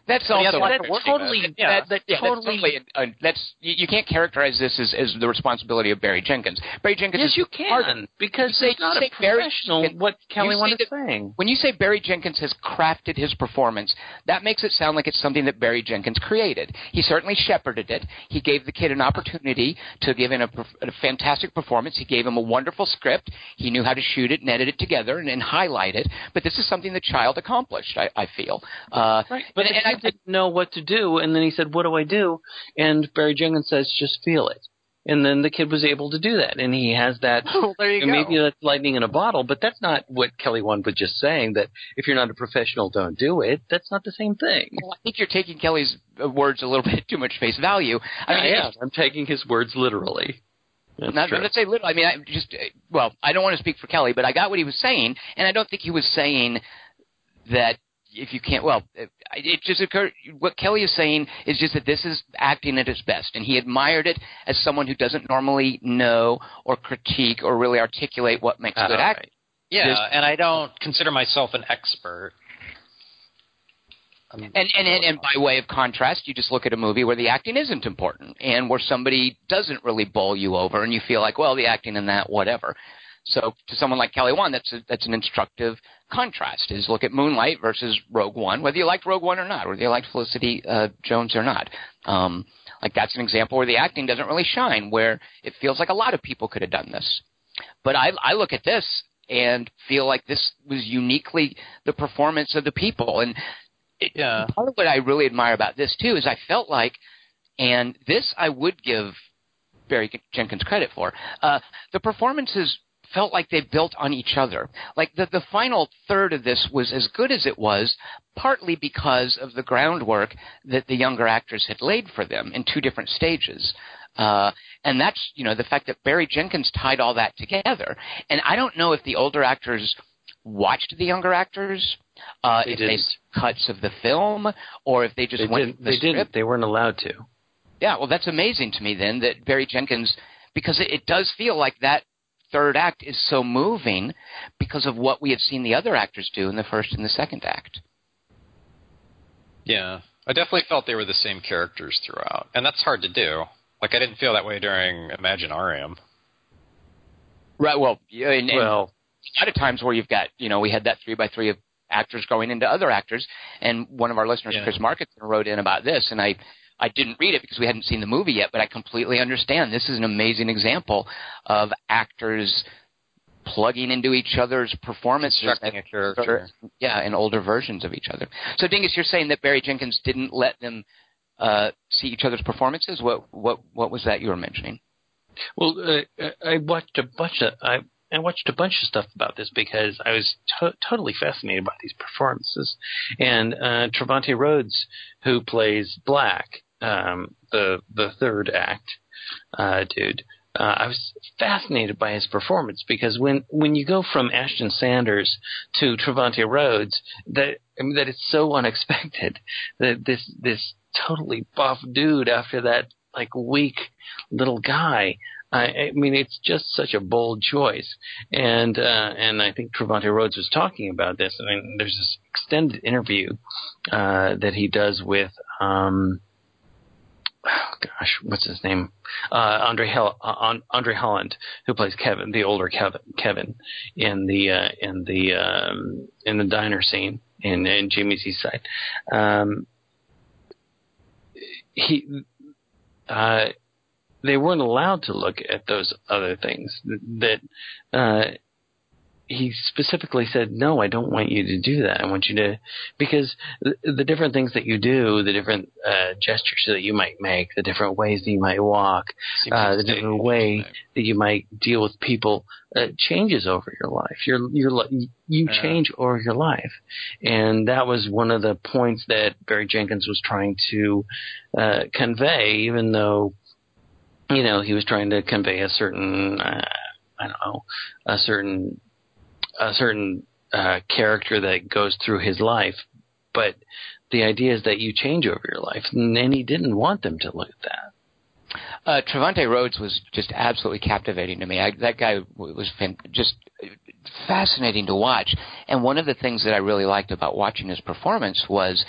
That's But he has also that totally. Yeah, that, that yeah, totally. that's totally. Uh, that's you, you can't characterize this as, as the responsibility of Barry Jenkins. Barry Jenkins yes, is you can because You say- it's not a Barry professional. Jenkins- what Kelly you say saying. When you say Barry Jenkins has crafted his performance, that makes it sound like it's something that Barry Jenkins created. He certainly shepherded it. He gave the kid an opportunity to give in a, a fantastic performance. He gave him a wonderful script. He knew how to shoot it and edit it together and, and highlight it. But this is something the child accomplished. I, I feel. Uh, Right, but and, and kid didn't know what to do, and then he said, "What do I do?" And Barry Jenkins says, "Just feel it." And then the kid was able to do that, and he has that. (laughs) Well, there you go. maybe that's lightning in a bottle, but that's not what Kelly Wand was just saying. That if you're not a professional, don't do it. That's not the same thing. well, I think you're taking Kelly's uh, words a little (laughs) bit too much face value. I mean, I am. I'm taking his words literally. That's Not, true. not to say little. I mean, I just uh, well, I don't want to speak for Kelly, but I got what he was saying, and I don't think he was saying that if you can't. Well, it, it just occurred. What Kelly is saying is just that this is acting at its best, and he admired it as someone who doesn't normally know or critique or really articulate what makes Ah, good right. acting. yeah, This- and I don't consider myself an expert. I'm- And, and and and by way of contrast, you just look at a movie where the acting isn't important, and where somebody doesn't really bowl you over, and you feel like, well, the acting in that, whatever. So to someone like Kelly Wan, that's a, that's an instructive contrast. Is look at Moonlight versus Rogue One, whether you liked Rogue One or not, whether you liked Felicity uh, Jones or not. Um, like that's an example where the acting doesn't really shine, where it feels like a lot of people could have done this. But I, I look at this and feel like this was uniquely the performance of the people, and it, Yeah. part of what I really admire about this too is I felt like, and this I would give Barry Jenkins credit for. Uh, the performances felt like they built on each other. Like the the final third of this was as good as it was, partly because of the groundwork that the younger actors had laid for them in two different stages. Uh, and that's you know the fact that Barry Jenkins tied all that together. And I don't know if the older actors watched the younger actors, uh, They if didn't. they cuts of the film, or if they just They went didn't. the They script. didn't. They weren't allowed to. Yeah, well, that's amazing to me then that Barry Jenkins, because it, it does feel like that third act is so moving because of what we had seen the other actors do in the first and the second act. Yeah, I definitely felt they were the same characters throughout, and that's hard to do. Like I didn't feel that way during Imagine RM. Right. Well, yeah, and, and Well, a lot of times where you've got, you know, we had that three by three of actors going into other actors, and one of our listeners, Yeah. Chris Markinson, wrote in about this, and I. I didn't read it because we hadn't seen the movie yet, but I completely understand. This is an amazing example of actors plugging into each other's performances Constructing a character. yeah, and older versions of each other. So, Dingus, you're saying that Barry Jenkins didn't let them uh, see each other's performances. What what what was that you were mentioning? Well, uh, I watched a bunch of I, I watched a bunch of stuff about this because I was to- totally fascinated by these performances, and uh, Trevante Rhodes, who plays Black, um, the the third act uh, dude. Uh, I was fascinated by his performance because when, when you go from Ashton Sanders to Trevante Rhodes, that I mean that it's so unexpected (laughs) that this this totally buff dude after that like weak little guy. I, I mean, it's just such a bold choice, and uh, and I think Trevante Rhodes was talking about this. I mean, there's this extended interview uh, that he does with. Um, oh gosh, what's his name? Uh, Andre Hel- uh, Andre Holland, who plays Kevin, the older Kevin, Kevin in the uh, in the um, in the diner scene in, in Jamie's East Side. Um, he uh, they weren't allowed to look at those other things that uh, he specifically said, "No, I don't want you to do that. I want you to because the, the different things that you do, the different uh, gestures that you might make, the different ways that you might walk, uh, the different way that you might deal with people uh, changes over your life. You're you're li- you change over your life, and that was one of the points that Barry Jenkins was trying to uh, convey, even though you know he was trying to convey a certain uh, I don't know a certain a certain uh, character that goes through his life, but the idea is that you change over your life, and, he didn't want them to look at that. Uh, Trevante Rhodes was just absolutely captivating to me. I, that guy was fan- just fascinating to watch. And one of the things that I really liked about watching his performance was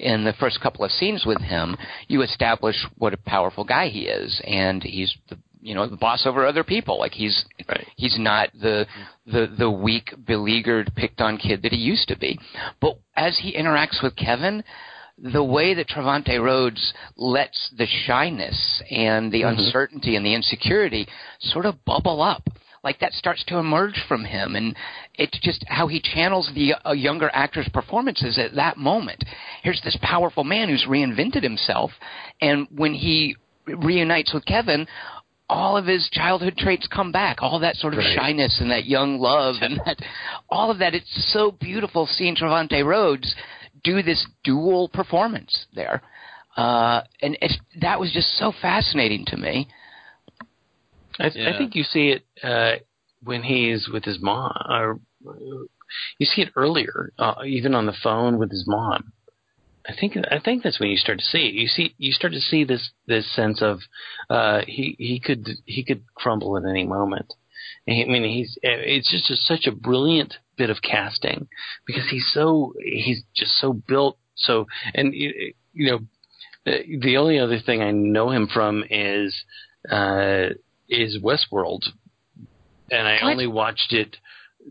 in the first couple of scenes with him, you establish what a powerful guy he is, and he's the you know the boss over other people. Like he's Right. he's not the the the weak, beleaguered, picked on kid that he used to be. But as he interacts with Kevin, the way that Trevante Rhodes lets the shyness and the Mhm. uncertainty and the insecurity sort of bubble up. Like that starts to emerge from him, and it's just how he channels the uh, younger actor's performances at that moment. Here's this powerful man who's reinvented himself, and when he reunites with Kevin, all of his childhood traits come back. All that sort of Right. shyness and that young love and that, all of that. It's so beautiful seeing Trevante Rhodes do this dual performance there. Uh, and it's, that was just so fascinating to me. I, I Yeah. think you see it uh, when he's with his mom, or you see it earlier, uh, even on the phone with his mom. I think I think that's when you start to see it. You see you start to see this this sense of uh, he he could he could crumble at any moment. I mean he's it's just a, such a brilliant bit of casting because he's so he's just so built so and you you know the, the only other thing I know him from is uh, is Westworld, and I What? only watched it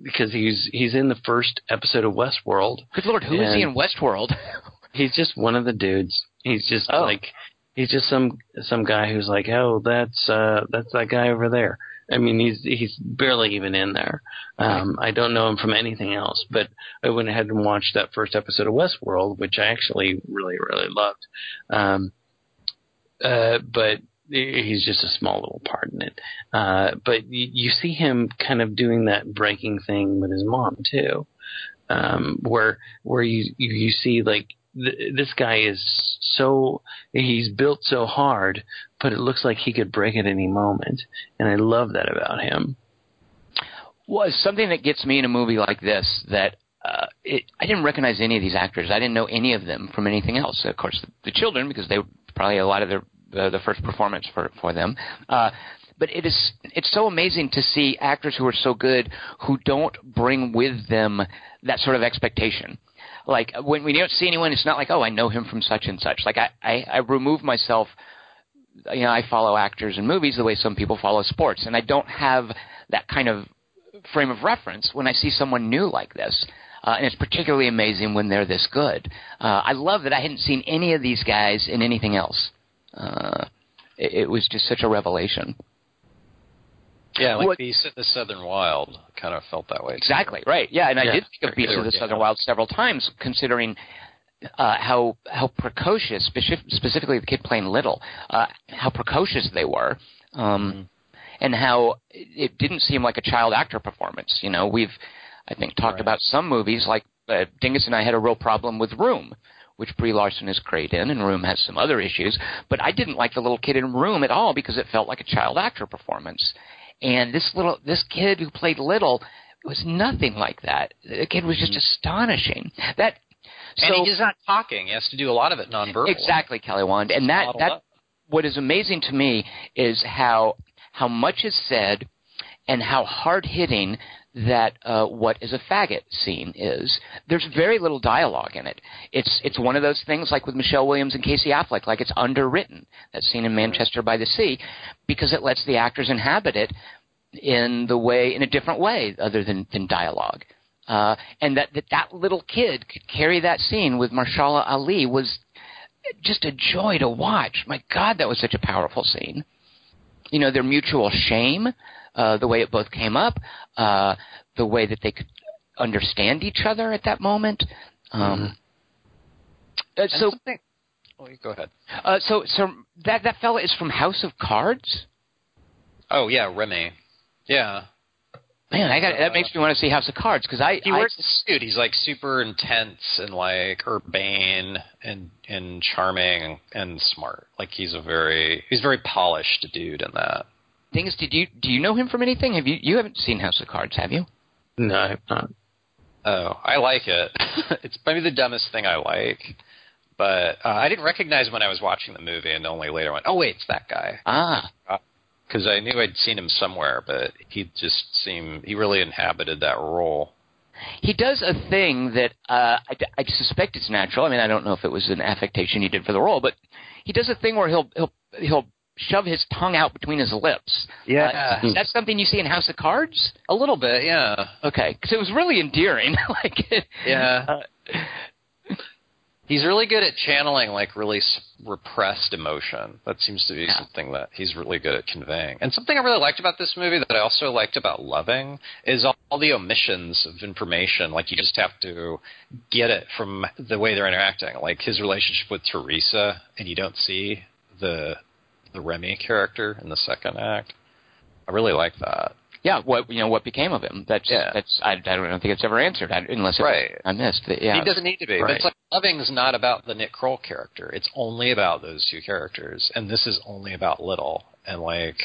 because he's he's in the first episode of Westworld. Good Lord, who is he in Westworld? (laughs) He's just one of the dudes. He's just Oh. like he's just some some guy who's like, oh, that's uh that's that guy over there. I mean, he's he's barely even in there. Um, I don't know him from anything else, but I went ahead and watched that first episode of Westworld, which I actually really really loved. Um, uh, but he's just a small little part in it. Uh, but you, you see him kind of doing that breaking thing with his mom too, um, where where you you, see like th- this guy is so he's built so hard, but it looks like he could break at any moment, and I love that about him. was something that gets me in a movie like this that uh, it, I didn't recognize any of these actors. I didn't know any of them from anything else. Of course, the, the children because they probably a lot of their the, the first performance for for them. Uh, but it is it's so amazing to see actors who are so good who don't bring with them that sort of expectation. Like when we don't see anyone, it's not like oh I know him from such and such. Like I I, I remove myself you know, I follow actors and movies the way some people follow sports, and I don't have that kind of frame of reference when I see someone new like this. Uh, and it's particularly amazing when they're this good. Uh, I love that I hadn't seen any of these guys in anything else. Uh, it, it was just such a revelation. Yeah, like What- Beast in the Southern Wild kind of felt that way. too. Exactly right. Yeah, and I did think of Beasts of the yeah. Southern Wild several times, considering uh, how how precocious, specifically the kid playing Little, uh, how precocious they were, um, and how it didn't seem like a child actor performance. You know, we've I think talked Right. about some movies like uh, Dingus and I had a real problem with Room. Which Brie Larson is great in, and Room has some other issues. But I didn't like the little kid in Room at all because it felt like a child actor performance. And this little this kid who played Little was nothing like that. The kid was just mm-hmm. astonishing. That And so he's not talking. He has to do a lot of it nonverbal. exactly Kelly Wand, and that that up. what is amazing to me is how how much is said and how hard hitting that uh, what is a faggot scene is. There's very little dialogue in it. It's it's one of those things like with Michelle Williams and Casey Affleck, like it's underwritten. That scene in Manchester by the Sea, because it lets the actors inhabit it in the way in a different way other than than dialogue. Uh, and that, that that little kid could carry that scene with Mahershala Ali was just a joy to watch. My God, that was such a powerful scene. You know, their mutual shame, uh, the way it both came up, uh, the way that they could understand each other at that moment. Um, uh, And so, oh, go ahead. uh, so, so that that fella is from House of Cards. Oh yeah, Remy. Yeah, Man, I got that makes me want to see House of Cards because I he I- wears a suit. He's like super intense and like urbane and and charming and, and smart. Like he's a very he's a very polished dude in that. Thing is, did you do you know him from anything? Have you you haven't seen House of Cards, have you? No, I've not. Oh, I like it. (laughs) it's maybe the dumbest thing I like, but uh, I didn't recognize him when I was watching the movie, and only later went, "Oh wait, it's that guy." Ah, Because I knew I'd seen him somewhere, but he just seemed he really inhabited that role. he does a thing that uh, I, I suspect it's natural. I mean, I don't know if it was an affectation he did for the role, but he does a thing where he'll he'll he'll shove his tongue out between his lips. Uh, is that something you see in House of Cards? a little bit, yeah, Okay, because it was really endearing. (laughs) like, yeah. uh, He's really good at channeling like really repressed emotion. That seems to be Yeah. something that he's really good at conveying. And something I really liked about this movie that I also liked about Loving is all, all the omissions of information. Like you just have to get it from the way they're interacting. Like his relationship with Teresa, and you don't see the the Remy character in the second act. I really like that. yeah, what you know, what became of him? That's Yeah. that's I, I don't think it's ever answered unless Right. I missed it. Yeah, He doesn't need to be. But it's like Loving's not about the Nick Kroll character. It's only about those two characters, and this is only about Little. And like,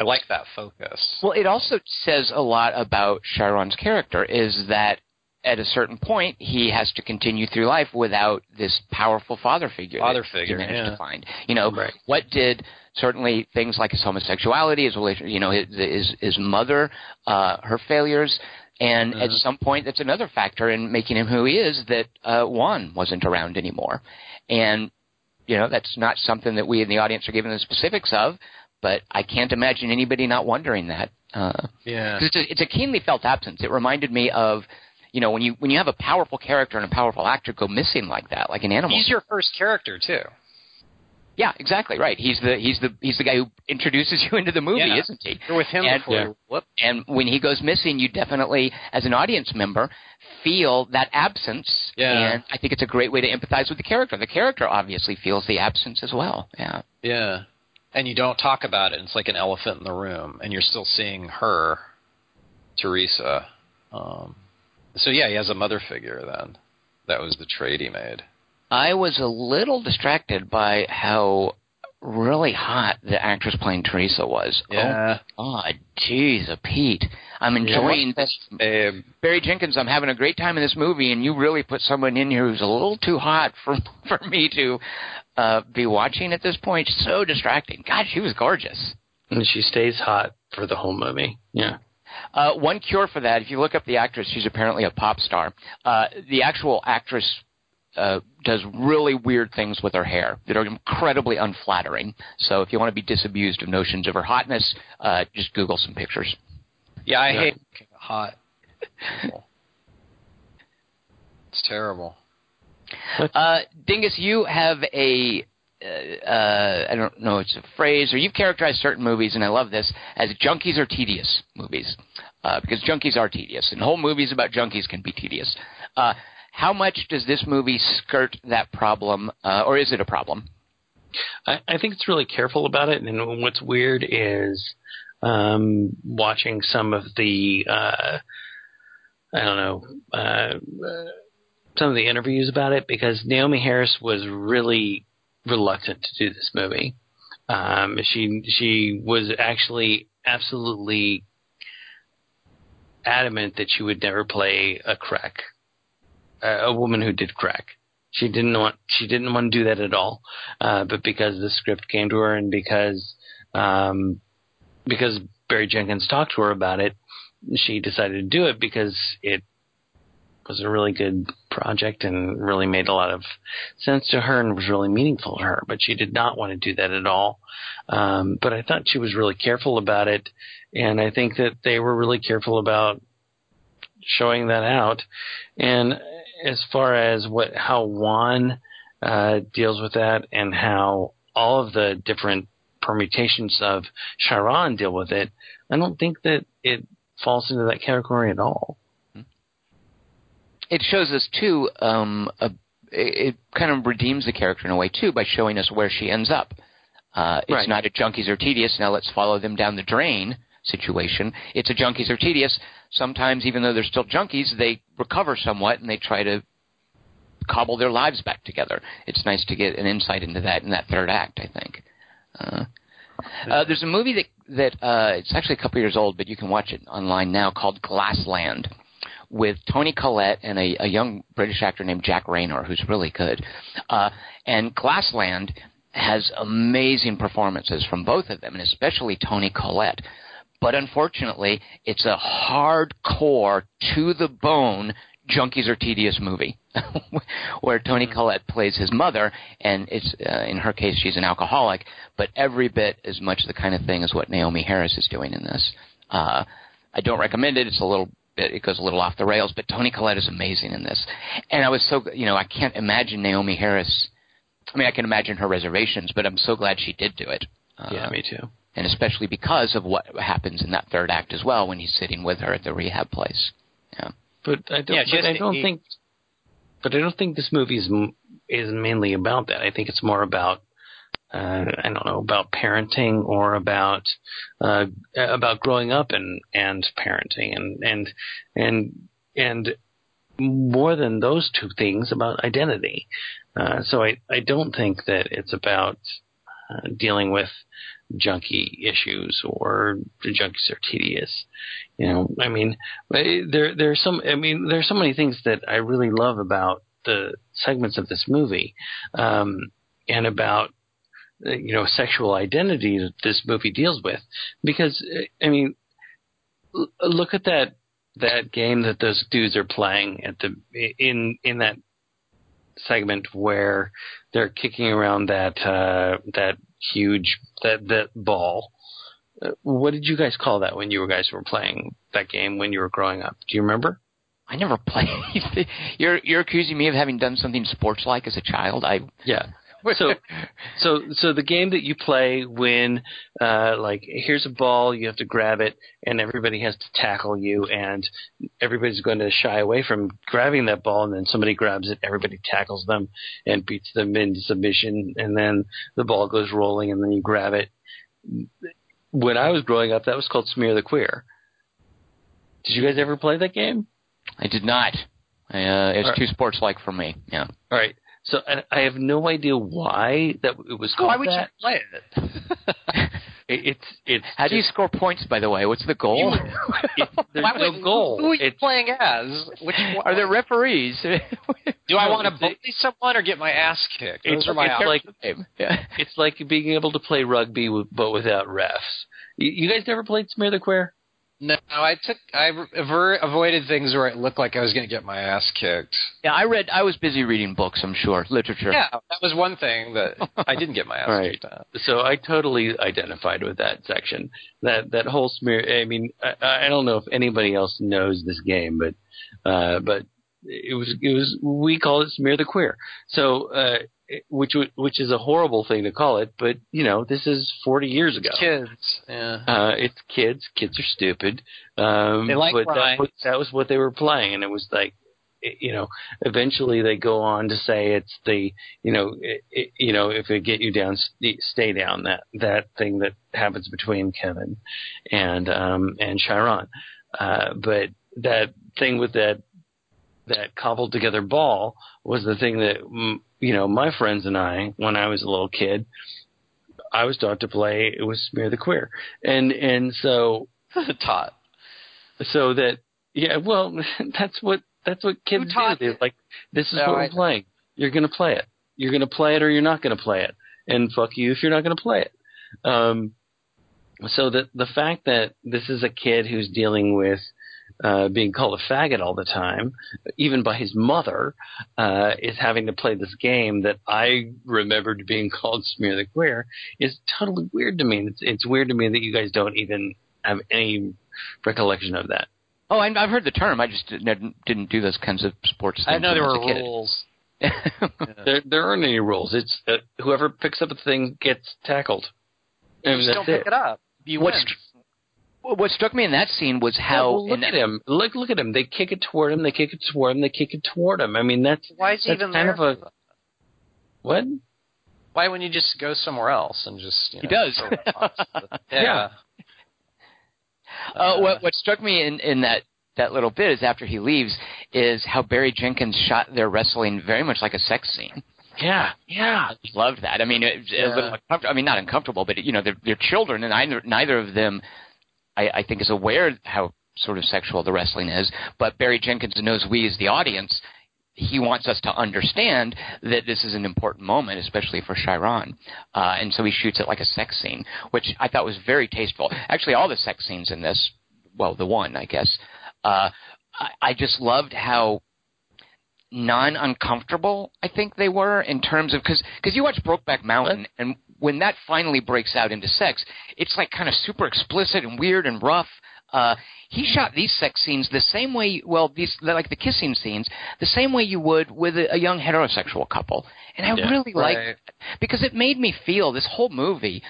I like that focus. Well, it also says a lot about Chiron's character is that at a certain point he has to continue through life without this powerful father figure. Father he figure, managed yeah. to find. You know, Right. what did certainly things like his homosexuality, his relation, you know, his his, mother, uh, her failures. And at Mhm. some point, that's another factor in making him who he is. That uh, Juan wasn't around anymore, and you know that's not something that we in the audience are given the specifics of. But I can't imagine anybody not wondering that. Uh, Yeah. it's a, it's a keenly felt absence. It reminded me of, you know, when you when you have a powerful character and a powerful actor go missing like that, like an animal. He's your first character too. yeah, exactly right. He's the he's the he's the guy who introduces you into the movie, Yeah. isn't he? You're with him And- before. Yeah. Whoop. And when he goes missing, you definitely, as an audience member, feel that absence. Yeah. And I think it's a great way to empathize with the character. The character obviously feels the absence as well. Yeah. Yeah. And you don't talk about it. It's like an elephant in the room, and you're still seeing her, Teresa. Um, so yeah, he has a mother figure. Then that was the trade he made. I was a little distracted by how really hot the actress playing Teresa was. Yeah. Oh, God, jeez, a Pete. I'm enjoying this. Babe. Barry Jenkins, I'm having a great time in this movie, and you really put someone in here who's a little too hot for (laughs) for me to uh, be watching at this point. So distracting. God, she was gorgeous. And she stays hot for the whole movie. Yeah. Uh, one cure for that, if you look up the actress, she's apparently a pop star. Uh, the actual actress uh, does really weird things with her hair that are incredibly unflattering. So if you want to be disabused of notions of her hotness, uh, just Google some pictures. Yeah, I Yeah. hate hot. it's terrible. Uh, Dingus, you have a, uh, uh, I don't know, it's a phrase, or you've characterized certain movies, and I love this, as junkies are tedious movies. Uh, because junkies are tedious, and whole movies about junkies can be tedious. Uh, how much does this movie skirt that problem, uh, or is it a problem? I, I think it's really careful about it. And what's weird is um, watching some of the, uh, I don't know, uh, uh, some of the interviews about it because Naomie Harris was really reluctant to do this movie. Um, she she was actually absolutely adamant that she would never play a crack, a a woman who did crack. She didn't want she didn't want to do that at all uh, but because the script came to her and because um, because Barry Jenkins talked to her about it, she decided to do it because it was a really good project and really made a lot of sense to her and was really meaningful to her. But she did not want to do that at all. Um, but I thought she was really careful about it, and I think that they were really careful about showing that out. And as far as what how Juan uh, deals with that and how all of the different permutations of Chiron deal with it, I don't think that it falls into that category at all. It shows us too. Um, a, it kind of redeems the character in a way too by showing us where she ends up. Uh, it's Right. not a junkies are tedious. Now let's follow them down the drain situation. It's a junkies are tedious. Sometimes, even though they're still junkies, they recover somewhat and they try to cobble their lives back together. It's nice to get an insight into that in that third act. I think. Uh, uh, there's a movie that that uh, it's actually a couple years old, but you can watch it online now called Glassland with Toni Collette and a, a young British actor named Jack Reynor, who's really good. Uh, and Glassland has amazing performances from both of them, and especially Toni Collette. But unfortunately, it's a hardcore, to the bone, junkies are tedious movie, (laughs) where Toni Collette plays his mother, and it's uh, in her case she's an alcoholic, but every bit as much the kind of thing as what Naomie Harris is doing in this. Uh, I don't recommend it. It's a little bit, it goes a little off the rails, but Toni Collette is amazing in this. And I was so, you know, I can't imagine Naomie Harris. I mean, I can imagine her reservations, but I'm so glad she did do it. Uh, yeah, me too. and especially because of what happens in that third act as well when he's sitting with her at the rehab place. Yeah. But I don't. Yeah, she but has I don't eat. think. But I don't think this movie is is mainly about that. I think it's more about. Uh, I don't know about parenting or about uh, about growing up and and parenting and and and and more than those two things about identity. Uh, so I I don't think that it's about uh, dealing with junky issues or junkies are tedious. You know, I mean, there there's some. I mean, there's so many things that I really love about the segments of this movie, um, and about you know sexual identity that this movie deals with. Because eh, I mean, l- look at that that game that those dudes are playing at the in in that segment where they're kicking around that uh, that huge that that ball. Uh, What did you guys call that when you guys were playing that game when you were growing up? Do you remember? I never (laughs) played. you're you're accusing me of having done something sports like as a child. I Yeah. So, so, so the game that you play when, uh, like, here's a ball, you have to grab it, and everybody has to tackle you, and everybody's going to shy away from grabbing that ball, and then somebody grabs it, everybody tackles them and beats them into submission, and then the ball goes rolling, and then you grab it. When I was growing up, that was called Smear the Queer. Did you guys ever play that game? I did not. I, uh, it's Alright. too sports like for me. Yeah. All right. So I, I have no idea why that it was called Why would that. you play it? (laughs) It, it's it's How do you just- score points, by the way? What's the goal? (laughs) it, there's Why- no goal. Who are you It's- playing as? Which (laughs) one? Are there referees? Do I No, want to it's- bully someone or get my ass kicked? Those It's- are my it's options. like- yeah. It's like being able to play rugby with, but without refs. You, you guys never played Smear the Queer? No, I took I aver- avoided things where it looked like I was going to get my ass kicked. yeah, I read. I was busy reading books. I'm sure literature. Yeah, that was one thing that (laughs) I didn't get my ass Right. kicked on. So I totally identified with that section. That that whole smear. I mean, I, I don't know if anybody else knows this game, but uh, but it was it was we called it Smear the Queer. So uh, it- which which is a horrible thing to call it, but you know this is 40 years ago. Kids, yeah. Uh, it's kids. Kids are stupid. Um, They like but that was, that was what they were playing, and it was like, you know, eventually they go on to say it's the, you know, it, it, you know, if it get you down, stay down. That that thing that happens between Kevin and um and Chiron. Uh, but that thing with that that cobbled together ball was the thing that you know my friends and I, when I was a little kid, I was taught to play. It was smear the queer, and and so (laughs) Taught. so that yeah, well, (laughs) that's what that's what kids do. They're like, this is No, what I- we're playing. You're gonna play it. You're gonna play it, or you're not gonna play it. And fuck you if you're not gonna play it. Um, so the the fact that this is a kid who's dealing with uh, being called a faggot all the time, even by his mother, uh, is having to play this game that I remembered being (laughs) called Smear the Queer is totally weird to me. It's, it's weird to me that you guys don't even have any recollection of that. Oh, I, I've heard the term. I just didn't, didn't do those kinds of sports. I know there when I were was a kid. rules. (laughs) There, there aren't any rules. It's uh, whoever picks up a thing gets tackled. I mean, Just don't pick it up. You What's win. Tr- what struck me in that scene was Yeah, how well, look in at him. Look, look at him. They kick it toward him. They kick it toward him. They kick it toward him. I mean, that's Why is he that's even kind there? of a what? Why wouldn't you just go somewhere else and just? You He know, does. throw it off the- (laughs) Yeah. yeah. Uh, what what struck me in in that that little bit is after he leaves is how Barry Jenkins shot their wrestling very much like a sex scene. Yeah, yeah. I loved that. I mean, it, it, a Yeah. little uncomfortable. I mean, not uncomfortable, but you know, they're, they're children, and neither neither of them, I, I think, is aware how sort of sexual the wrestling is. But Barry Jenkins knows we as the audience. He wants us to understand that this is an important moment, especially for Chiron, uh, and so he shoots it like a sex scene, which I thought was very tasteful. Actually, all the sex scenes in this, well, the one, I guess, uh, I, I just loved how non uncomfortable I think they were in terms of because because you watch Brokeback Mountain and when that finally breaks out into sex, it's like kind of super explicit and weird and rough. Uh, he shot these sex scenes the same way. Well, these like the kissing scenes, the same way you would with a, a young heterosexual couple, and I Yeah, really liked right. because it made me feel this whole movie,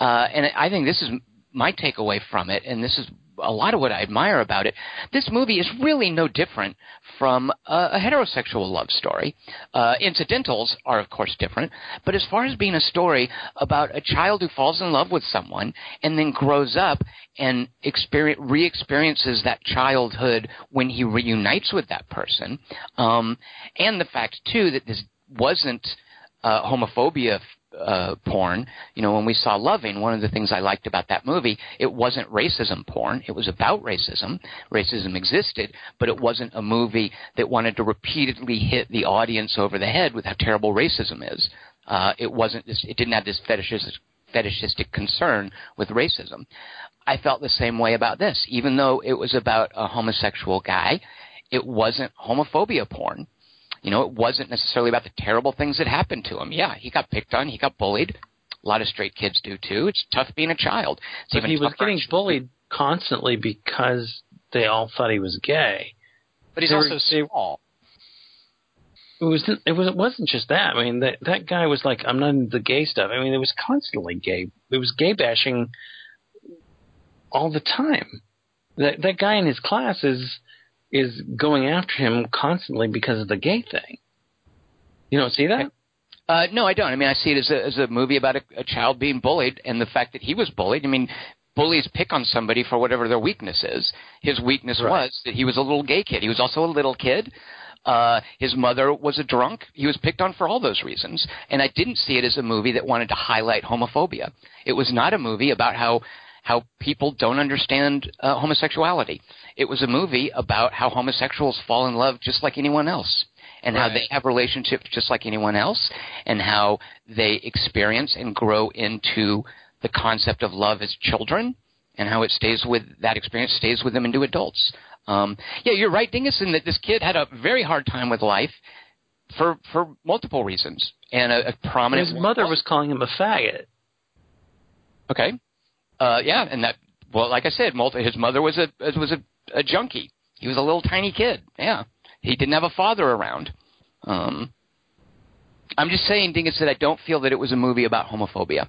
uh, and I think this is my takeaway from it, and this is a lot of what I admire about it. This movie is really no different from a, a heterosexual love story. Uh, incidentals are, of course, different, but as far as being a story about a child who falls in love with someone and then grows up and experience, re-experiences that childhood when he reunites with that person, um, and the fact too that this wasn't uh, homophobia uh, porn. You know, when we saw Loving, one of the things I liked about that movie, it wasn't racism porn. It was about racism. Racism existed, but it wasn't a movie that wanted to repeatedly hit the audience over the head with how terrible racism is. Uh, it wasn't. This, it didn't have this fetishistic, fetishistic concern with racism. I felt the same way about this, even though it was about a homosexual guy. It wasn't homophobia porn. You know, it wasn't necessarily about the terrible things that happened to him. Yeah, he got picked on, he got bullied. A lot of straight kids do too. It's tough being a child. It's But he was getting actually- bullied constantly because they all thought he was gay. But he's They also they- small. It was it was it wasn't just that. I mean that that guy was like I'm not into the gay stuff. I mean it was constantly gay. It was gay bashing all the time. That that guy in his class is is going after him constantly because of the gay thing. You don't see that? Uh, no, I don't. I mean, I see it as a, as a movie about a, a child being bullied and the fact that he was bullied. I mean, bullies pick on somebody for whatever their weakness is. His weakness Right. was that he was a little gay kid. He was also a little kid. Uh, his mother was a drunk. He was picked on for all those reasons. And I didn't see it as a movie that wanted to highlight homophobia. It was not a movie about how how people don't understand uh, homosexuality. It was a movie about how homosexuals fall in love just like anyone else, and how they have relationships just like anyone else, and how they experience and grow into the concept of love as children, and how it stays with that experience stays with them into adults. Um, yeah, you're right, Dingus, in that this kid had a very hard time with life for for multiple reasons, and a, a prominent. His mother was calling him a faggot. Okay. Uh, yeah, and that well, like I said, multi, his mother was a was a, a junkie. He was a little tiny kid. Yeah, he didn't have a father around. Um, I'm just saying, Dingus, that I don't feel that it was a movie about homophobia.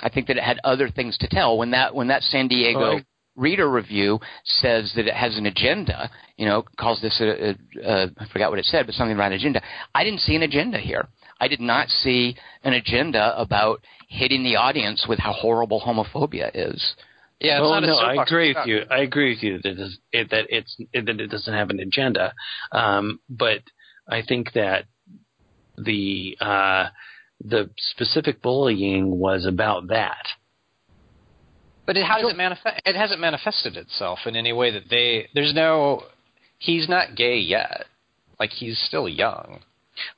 I think that it had other things to tell. When that when that San Diego Oh, I- reader review says that it has an agenda, you know, calls this a, a, a I forgot what it said, but something about agenda. I didn't see an agenda here. I did not see an agenda about hitting the audience with how horrible homophobia is. Yeah, it's well, not a no, I agree with you. I agree with you that, it is, it, that it's it, that it doesn't have an agenda. Um, but I think that the uh, the specific bullying was about that. But it, how does it manifest? It hasn't manifested itself in any way that they. There's no. He's not gay yet. Like he's still young.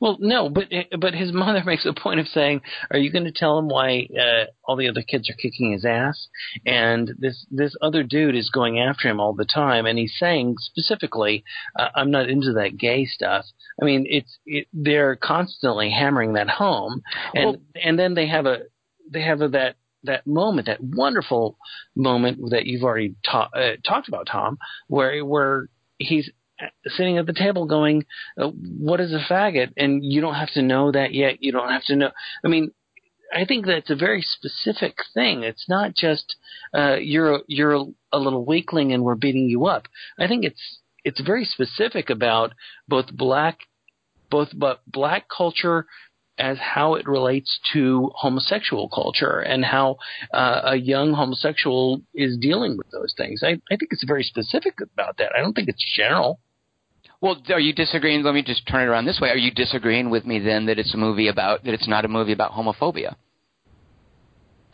Well, no, but but his mother (laughs) makes a point of saying, "Are you going to tell him why uh, all the other kids are kicking his ass?" And this this other dude is going after him all the time, and he's saying specifically, uh, "I'm not into that gay stuff." I mean, it's it, they're constantly hammering that home, and Well- and then they have a they have a, that that moment, that wonderful moment that you've already ta- uh, talked about, Tom, where where he's sitting at the table going, uh, "What is a faggot?" And you don't have to know that yet. You don't have to know. I mean, I think that's a very specific thing. It's not just uh, you're you're a little weakling and we're beating you up. I think it's it's very specific about both black both but black culture as how it relates to homosexual culture and how uh, a young homosexual is dealing with those things. I, I think it's very specific about that. I don't think it's general. Well, are you disagreeing? Let me just turn it around this way. Are you disagreeing with me then that it's a movie about that it's not a movie about homophobia?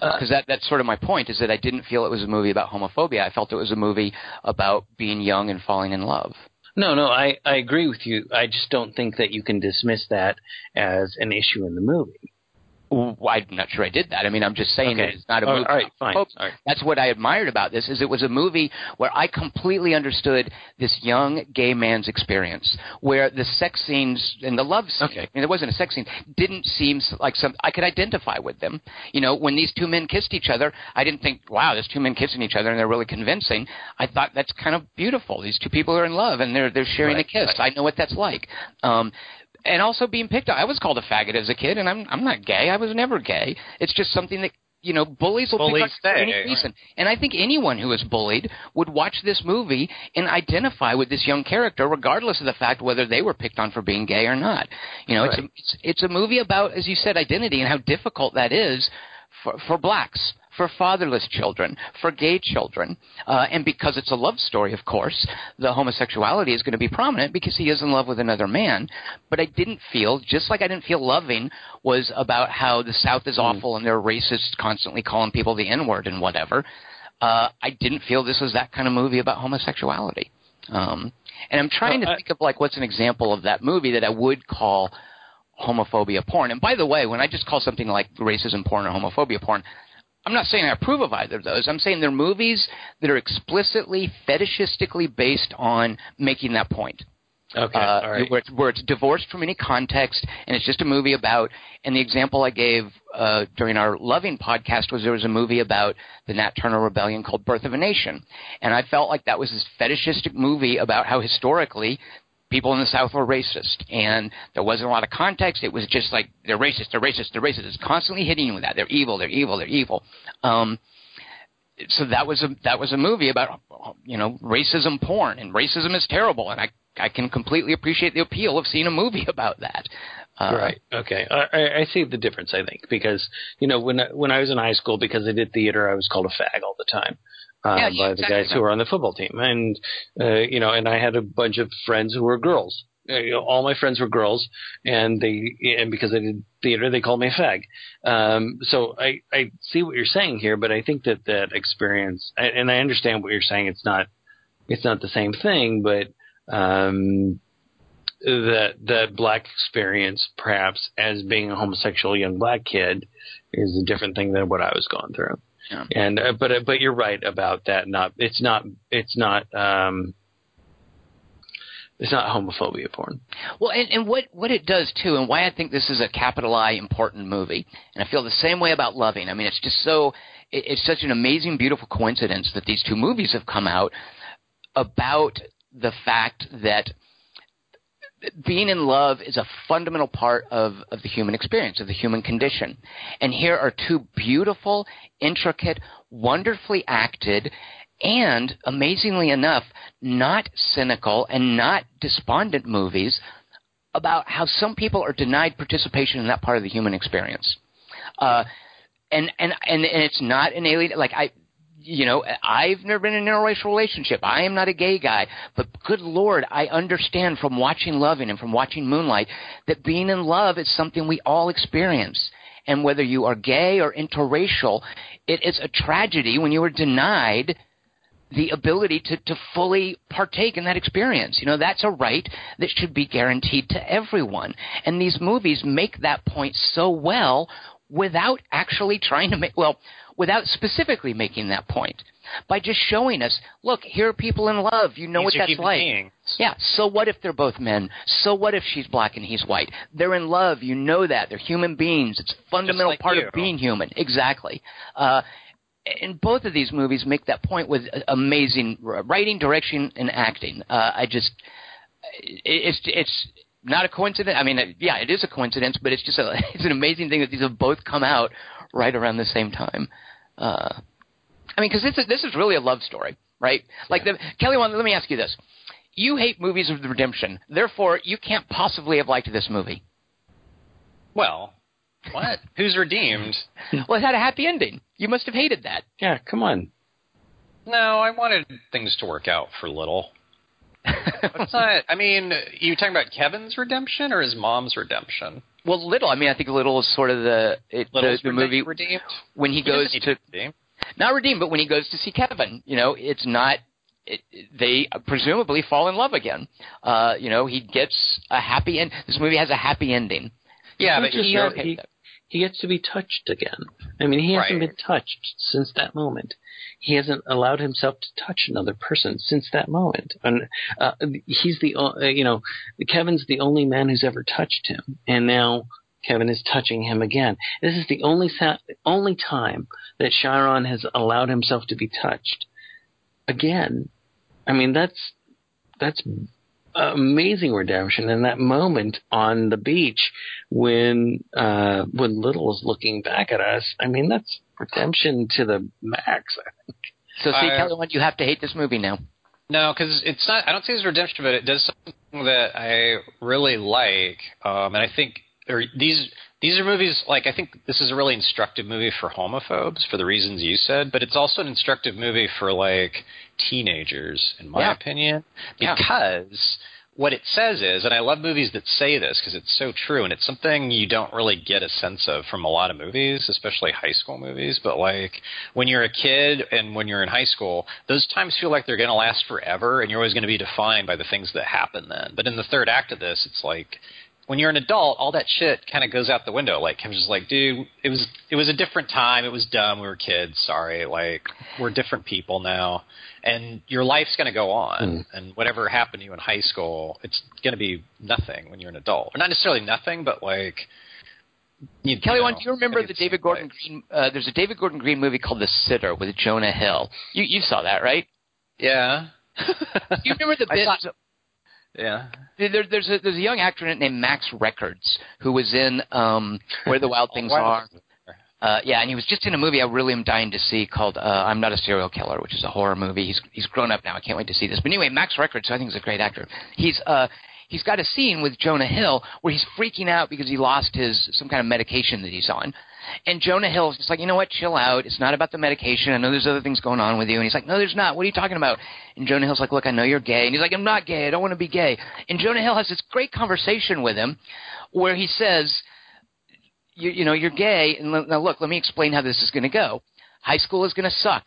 Because uh, that that's sort of my point is that I didn't feel it was a movie about homophobia. I felt it was a movie about being young and falling in love. No, no, I, I agree with you. I just don't think that you can dismiss that as an issue in the movie. I'm not sure I did that. I mean, I'm just saying okay. that it's not a movie. All right, fine. All right. That's what I admired about this is it was a movie where I completely understood this young gay man's experience, where the sex scenes and the love scene, okay. I mean, there wasn't a sex scene, didn't seem like some I could identify with them. You know, when these two men kissed each other, I didn't think, wow, there's two men kissing each other and they're really convincing. I thought that's kind of beautiful. These two people are in love and they're they're sharing right, a kiss. Right. I know what that's like. Um, and also being picked on. I was called a faggot as a kid, and I'm I'm not gay. I was never gay. It's just something that you know bullies will bullies pick on for any reason. And I think anyone who is bullied would watch this movie and identify with this young character, regardless of the fact whether they were picked on for being gay or not. You know, right. it's a, it's it's a movie about, as you said, identity and how difficult that is for for blacks for fatherless children, for gay children. Uh, and because it's a love story, of course, the homosexuality is going to be prominent because he is in love with another man. But I didn't feel, just like I didn't feel Loving was about how the South is Mm. awful and they're racist, constantly calling people the N word and whatever. Uh, I didn't feel this was that kind of movie about homosexuality. Um, and I'm trying Well, to think of like what's an example of that movie that I would call homophobia porn. And by the way, when I just call something like racism porn or homophobia porn, I'm not saying I approve of either of those. I'm saying they're movies that are explicitly fetishistically based on making that point. Okay, Uh, all right. where, it's, where it's divorced from any context and it's just a movie about. And the example I gave uh, during our Loving podcast was there was a movie about the Nat Turner Rebellion called Birth of a Nation, and I felt like that was this fetishistic movie about how historically people in the South were racist, and there wasn't a lot of context. It was just like they're racist, they're racist, they're racist. It's constantly hitting you with that. They're evil, they're evil, they're evil. Um, so that was a that was a movie about you know racism porn, and racism is terrible, and I I can completely appreciate the appeal of seeing a movie (laughs) about that. Uh, right. Okay. I, I- see the difference. I think because you know when I, when I was in high school, because I did theater, I was called a fag all the time uh, Yeah, by the guys who were on the football team, and uh, you know, and I had a bunch of friends who were girls. Uh, you know, all my friends were girls, and they and because I did theater, they called me a fag. Um, so I I see what you're saying here, but I think that that experience, and I understand what you're saying. It's not it's not the same thing, but um, that that black experience, perhaps as being a homosexual young black kid, is a different thing than what I was going through. Yeah. And uh, but uh, but you're right about that. Not it's not it's not um, it's not homophobia porn. Well, and, and what, what it does too, and why I think this is a capital I important movie, and I feel the same way about Loving. I mean, it's just so, it, it's such an amazing, beautiful coincidence that these two movies have come out about the fact that being in love is a fundamental part of, of the human experience, of the human condition. And here are two beautiful, intricate, wonderfully acted, and amazingly enough, not cynical and not despondent movies about how some people are denied participation in that part of the human experience. Uh, and, and, and, and it's not an alien, like I, you know, I've never been in an interracial relationship. I am not a gay guy, but good Lord, I understand from watching Loving and from watching Moonlight that being in love is something we all experience. And whether you are gay or interracial, it is a tragedy when you are denied the ability to, to fully partake in that experience. You know, that's a right that should be guaranteed to everyone. And these movies make that point so well without actually trying to make, well, without specifically making that point. By just showing us, look, here are people in love. You know These what that's like. beings. Yeah, so what if they're both men? So what if she's black and he's white? They're in love. You know that. They're human beings. It's a fundamental like part you. of being human. Exactly. Uh, and both of these movies make that point with amazing writing, direction, and acting. Uh, I just, it's it's not a coincidence. I mean, yeah, it is a coincidence, but it's just a, (laughs) it's an amazing thing that these have both come out right around the same time. Uh, I mean, because this is this is really a love story, right? Like the Kelly, one. Let me ask you this: You hate movies of redemption, therefore you can't possibly have liked this movie. Well, what? (laughs) Who's redeemed? well, it had a happy ending. You must have hated that. Yeah, come on. No, I wanted things to work out for Little. It's not. I mean, you talking about Kevin's redemption or his mom's redemption? well, Little. I mean, I think Little is sort of the it, the, Little's the movie redeemed. when he He goes to be redeemed. not redeemed, but when he goes to see Kevin, you know, it's not. It, they presumably fall in love again. Uh, you know, he gets a happy end. This movie has a happy ending. Yeah, but just he, okay he, with that. He gets to be touched again. I mean, he hasn't Right. been touched since that moment. He hasn't allowed himself to touch another person since that moment. And uh, he's the uh, you know Kevin's the only man who's ever touched him, and now Kevin is touching him again. This is the only sa- only time that Chiron has allowed himself to be touched again. I mean, that's that's amazing redemption in that moment on the beach when uh when little is looking back at us i mean that's redemption to the max So, see, I- Kelly, you have to hate this movie now. No, because it's not. I don't say it's redemption, but it does something that I really like, um, and I think or these these are movies like I think this is a really instructive movie for homophobes for the reasons you said, but it's also an instructive movie for like teenagers, in my Yeah. opinion, Yeah. because what it says is, and I love movies that say this because it's so true, and it's something you don't really get a sense of from a lot of movies, especially high school movies. But like when you're a kid and when you're in high school, those times feel like they're going to last forever, and you're always going to be defined by the things that happen then. But in the third act of this, it's like when you're an adult, all that shit kind of goes out the window. Like Kevin's just like, dude, it was it was a different time. It was dumb. We were kids. Sorry. Like we're different people now, and your life's going to go on. And whatever happened to you in high school, it's going to be nothing when you're an adult. Or not necessarily nothing, but like. You, Kelly, know, do you remember the David Gordon life. Green? Uh, there's a David Gordon Green movie called The Sitter with Jonah Hill. You you saw that, right? Yeah. Do (laughs) you remember the (laughs) bit? Yeah. There, there's a there's a young actor named Max Records who was in um, Where the Wild (laughs) Things Are. Uh, yeah, and he was just in a movie I really am dying to see called uh, I'm Not a Serial Killer, which is a horror movie. He's he's grown up now. I can't wait to see this. But anyway, Max Records, who I think is a great actor. He's uh he's got a scene with Jonah Hill where he's freaking out because he lost his some kind of medication that he's on. And Jonah Hill's just like, you know what, chill out. It's not about the medication. I know there's other things going on with you. And he's like, no, there's not. What are you talking about? And Jonah Hill's like, look, I know you're gay. And he's like, I'm not gay. I don't want to be gay. And Jonah Hill has this great conversation with him where he says, you, you know, you're gay. And now look, let me explain how this is going to go. High school is going to suck.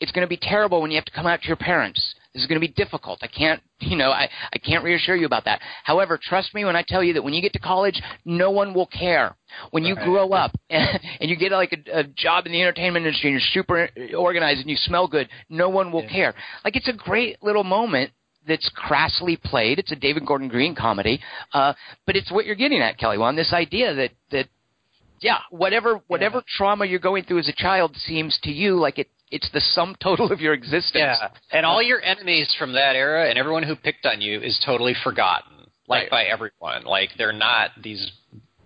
It's going to be terrible when you have to come out to your parents. This is going to be difficult. I can't, (laughs) you know, I, I can't reassure you about that. However, trust me when I tell you that when you get to college, no one will care. When you Right. grow up and, (laughs) and you get like a, a job in the entertainment industry and you're super organized and you smell good, no one will Yeah. care. Like it's a great little moment that's crassly played. It's a David Gordon Green comedy, uh, but it's what you're getting at, Kelly. Juan. This idea that that yeah, whatever whatever trauma you're going through as a child seems to you like it it's the sum total of your existence. Yeah, and all your enemies from that era and everyone who picked on you is totally forgotten, like Right. by everyone. Like they're not these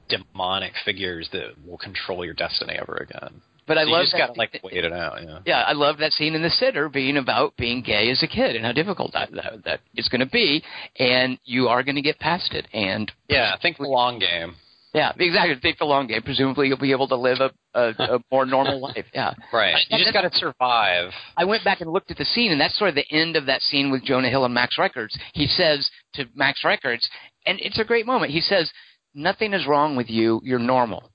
demonic figures that will control your destiny ever again. But I So you love just that. gotta like wait it out. Yeah. yeah, I love that scene in the sitter being about being gay as a kid and how difficult that that, that it's going to be, and you are going to get past it. And Yeah, think the long game. Yeah, exactly. Take the long game. Presumably, you'll be able to live a a, a (laughs) more normal life. Yeah. Right. You just got to survive. I went back and looked at the scene, and that's sort of the end of that scene with Jonah Hill and Max Records. He says to Max Records, and it's a great moment. He says, "Nothing is wrong with you. You're normal."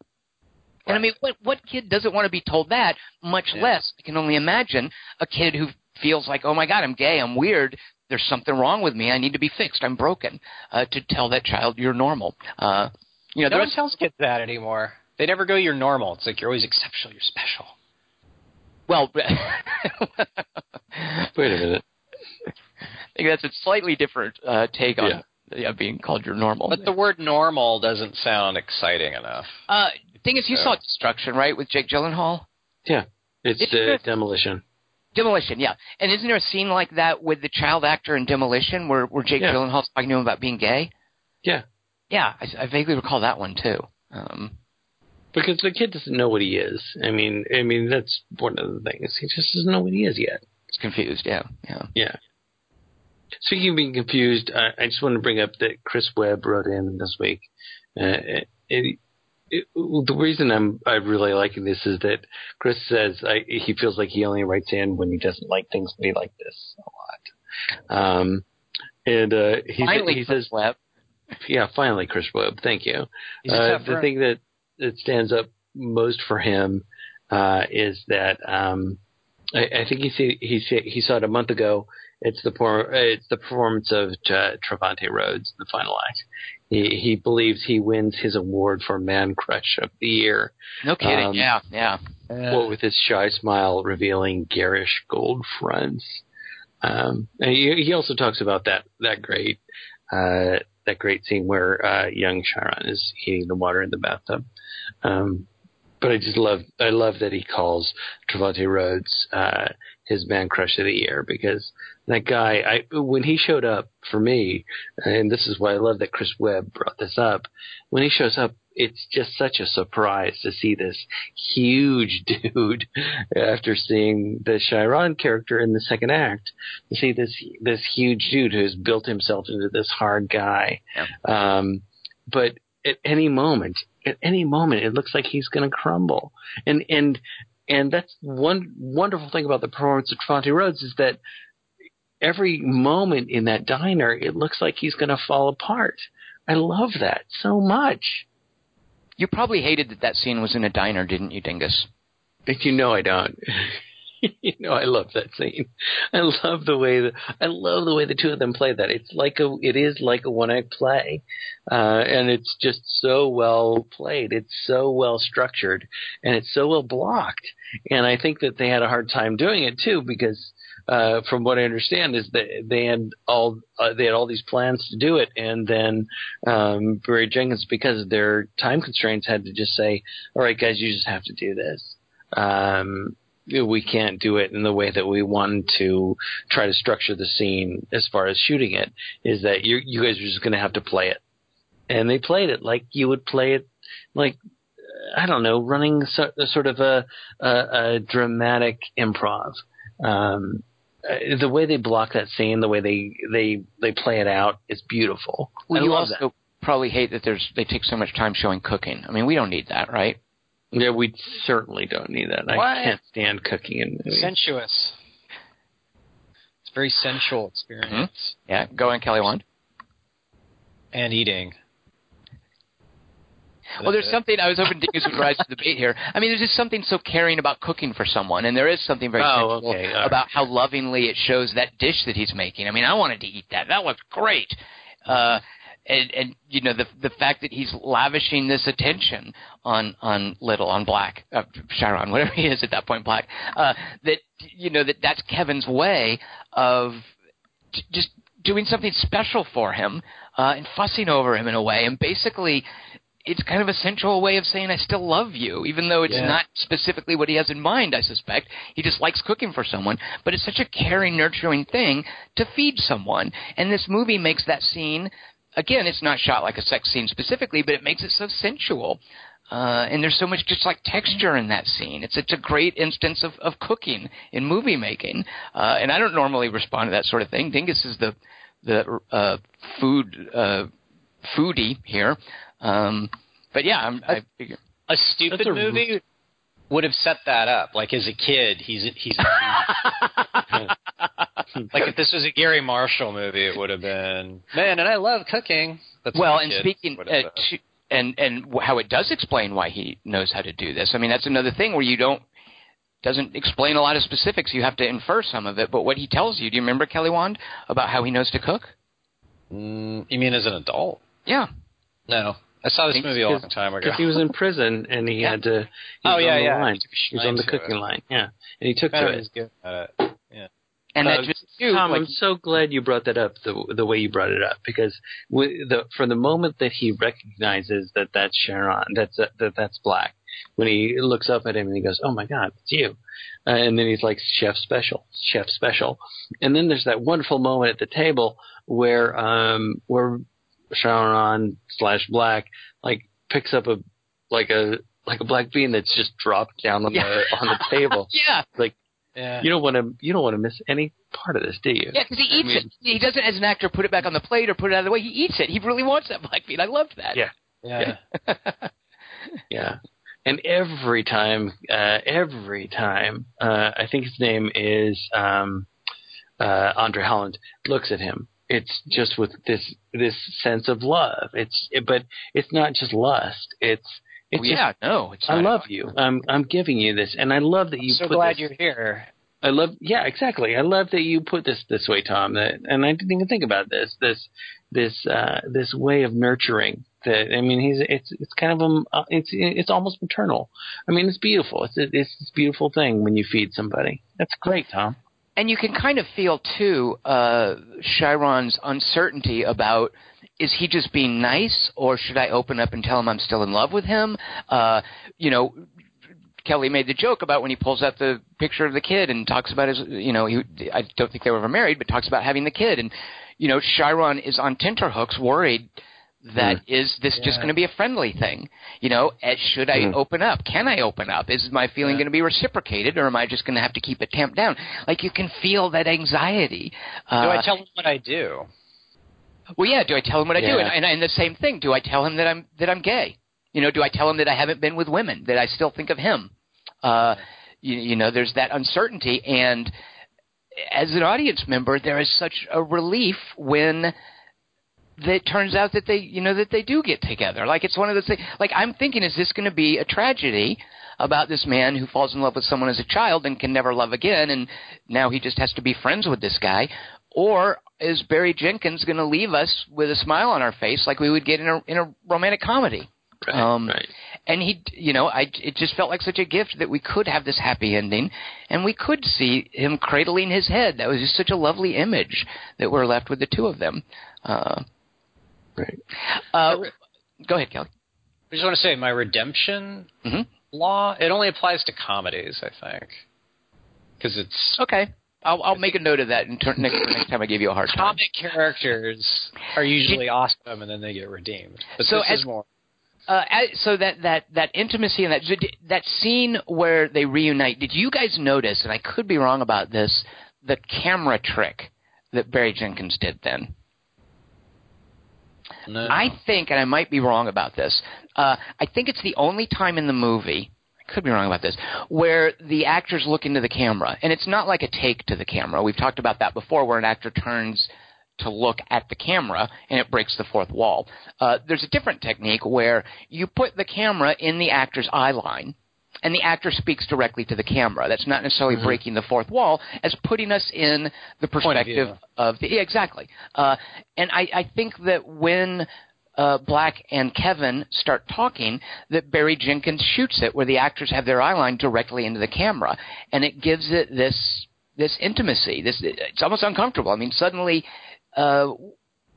And I mean, what what kid doesn't want to be told that? Much Yeah. less, I can only imagine a kid who feels like, "Oh my God, I'm gay. I'm weird. There's something wrong with me. I need to be fixed. I'm broken." Uh, to tell that child, "You're normal." Uh, you know, No one tells kids that anymore. They never go, "You're normal." It's like you're always exceptional. You're special. well. (laughs) Wait a minute. I think that's a slightly different uh, take on Yeah. yeah, being called your normal. But the word "normal" doesn't sound exciting enough. uh, thing is, you Yeah. saw Destruction, right, with Jake Gyllenhaal? Yeah, it's, uh, demolition. Demolition, yeah. And isn't there a scene like that with the child actor in Demolition where, where Jake Yeah. Gyllenhaal's talking to him about being gay? Yeah, Yeah, I, I vaguely recall that one too. Um, because the kid doesn't know what he is. I mean, I mean that's one of the things. He just doesn't know what he is yet. He's confused. Yeah, yeah. Yeah. Speaking of being confused, I, I just want to bring up that Chris Webb wrote in this week. Uh, it, it, the reason I'm I really liking this is that Chris says I, he feels like he only writes in when he doesn't like things to be like this a lot. Um, and uh, he, Finally, he says, Webb. "Yeah, finally, Chris Webb. Thank you." Uh, the thing that that stands up most for him uh, is that um, I, I think he see, he see, he saw it a month ago. It's the por- it's the performance of uh, Trevante Rhodes in the final act. He he believes he wins his award for Man Crush of the Year. No kidding. Um, yeah, yeah. What with his shy smile revealing garish gold fronts. Um, he, he also talks about that that great uh, that great scene where uh, young Chiron is heating the water in the bathtub. Um, but I just love I love that he calls Trevante Rhodes uh, his man crush of the year because that guy I when he showed up for me and this is why I love that Chris Webb brought this up when he shows up it's just such a surprise to see this huge (laughs) dude after seeing the Chiron character in the second act. To see this this huge dude who's built himself into this hard guy. Um, but at any moment at any moment it looks like he's going to crumble. And and and that's one wonderful thing about the performance of Trevante Rhodes is that every moment in that diner it looks like he's going to fall apart. I love that so much You probably hated that that scene was in a diner, didn't you, Dingus? But you know I don't. (laughs) you know I love that scene. I love the way that I love the way the two of them play that. It's like a it is like a one act play, uh, and it's just so well played. It's so well structured, and it's so well blocked. And I think that they had a hard time doing it too because. Uh, from what I understand, is that they had all uh, they had all these plans to do it, and then um, Barry Jenkins, because of their time constraints, had to just say, "All right, guys, you just have to do this." um, we can't do it in the way that we want to try to structure the scene as far as shooting it is that you you guys are just going to have to play it. And they played it like you would play it like I don't know running so, sort of a, a, a dramatic improv. Um, uh, the way they block that scene the way they they they play it out is beautiful Well, I you love also probably hate that there's they take so much time showing cooking. I mean, we don't need that, right? yeah we certainly don't need that What? I can't stand cooking in movies Sensuous. It's a very sensual experience. Yeah, go on, Kelly Wand. And eating. Well, there's something I was hoping Dingus would rise to the bait here. I mean, there's just something so caring about cooking for someone, and there is something very Oh, sensual okay, all right. about how lovingly it shows that dish that he's making. I mean, I wanted to eat that. That looks great. Uh, and, and you know the the fact that he's lavishing this attention on on Little on Black uh, Chiron whatever he is at that point Black uh, that you know that that's Kevin's way of j- just doing something special for him uh, and fussing over him in a way and basically it's kind of a sensual way of saying I still love you, even though it's Yeah. not specifically what he has in mind. I suspect he just likes cooking for someone, but it's such a caring, nurturing thing to feed someone. And this movie makes that scene. Again, it's not shot like a sex scene specifically, but it makes it so sensual. Uh, and there's so much just like texture in that scene. It's it's a great instance of, of cooking in movie making. Uh, and I don't normally respond to that sort of thing. Dingus is the the uh, food uh, foodie here. Um, but yeah, I'm, I figure. A stupid a- movie would have set that up. Like as a kid, he's he's (laughs) like if this was a Gary Marshall movie, it would have been man. And I love cooking. That's Well, and speaking uh, to, and and how it does explain why he knows how to do this. I mean, that's another thing where you don't doesn't explain a lot of specifics. You have to infer some of it. But what he tells you, do you remember Kelly Wand about how he knows to cook? Mm, you mean as an adult? Yeah. No, I saw this Thanks, movie a long because- time ago. because he was in prison and he (laughs) Yeah. had to. He Oh, was yeah, on the yeah. Line. He took a He was on the cooking it. line. Yeah, and he took Kind to it. was good at it. And Uh, that just too, Tom, like, I'm so glad you brought that up the the way you brought it up because w- the, from the moment that he recognizes that that's Chiron, that's that that's Black, when he looks up at him and he goes, "Oh my God, it's you," uh, and then he's like, "Chef special, chef special," and then there's that wonderful moment at the table where um where Chiron slash Black like picks up a like a like a black bean that's just dropped down on Yeah. the on the table. (laughs) Yeah, Yeah. You don't want to you don't want to miss any part of this, do you? yeah, because he I eats mean- it. He doesn't, as an actor, put it back on the plate or put it out of the way. He eats it. He really wants that black bean. I loved that. Yeah. yeah. Yeah. (laughs) And every time, uh, every time, uh, I think his name is um, uh, Andre Holland looks at him. It's just with this this sense of love. It's but it's not just lust. It's it's Oh, just, yeah, no, it's I love you. I'm I'm giving you this, and I love that you. so put glad this, you're here. I love, yeah, exactly. I love that you put this this way, Tom. That, and I didn't even think about this. This, this, uh, this way of nurturing. That I mean, he's it's it's kind of a uh, it's it's almost maternal. I mean, it's beautiful. It's it's this beautiful thing when you feed somebody. That's great, Tom. And you can kind of feel too uh, Chiron's uncertainty about is he just being nice or should I open up and tell him I'm still in love with him? Uh, you know, Kelly made the joke about when he pulls out the picture of the kid and talks about his, you know, he, I don't think they were ever married, but talks about having the kid. And, you know, Chiron is on tenterhooks worried that is this just going to be a friendly thing? You know, eh, should I Mm. open up? Can I open up? Is my feeling Yeah. going to be reciprocated, or am I just going to have to keep it tamped down? Like you can feel that anxiety. Uh, Do I tell him what I do? well, yeah. Do I tell him what I do? And, and, and the same thing. Do I tell him that I'm that I'm gay? You know, do I tell him that I haven't been with women? That I still think of him? Uh, you, you know, there's that uncertainty, and as an audience member, there is such a relief when it turns out that they, you know, that they do get together. Like it's one of those things. Like I'm thinking, is this going to be a tragedy about this man who falls in love with someone as a child and can never love again, and now he just has to be friends with this guy, or is Barry Jenkins going to leave us with a smile on our face like we would get in a in a romantic comedy? Right. Um, right. and he you know i it just felt like such a gift that we could have this happy ending and we could see him cradling his head that was just such a lovely image that we're left with the two of them uh Right. uh go ahead kelly I just want to say my redemption Mhm. law. It only applies to comedies, I think, because it's okay i'll i'll make a note of that and turn next next time i give you a hard time comic characters are usually awesome and then they get redeemed. But So this as- is more. uh, as- so that that that intimacy and that that scene where they reunite. Did you guys notice? And I could be wrong about this. The camera trick that Barry Jenkins did then. No. I think, and I might be wrong about this. Uh, I think it's the only time in the movie. I could be wrong about this, where the actors look into the camera, and it's not like a take to the camera. We've talked about that before, where an actor turns to look at the camera and it breaks the fourth wall. Uh, there's a different technique where you put the camera in the actor's eye line and the actor speaks directly to the camera. That's not necessarily Mhm. breaking the fourth wall, as putting us in the perspective of the yeah, exactly. Uh, and I, I think that when uh, Black and Kevin start talking, that Barry Jenkins shoots it where the actors have their eye line directly into the camera, and it gives it this this intimacy. This it's almost uncomfortable. I mean, suddenly. Uh,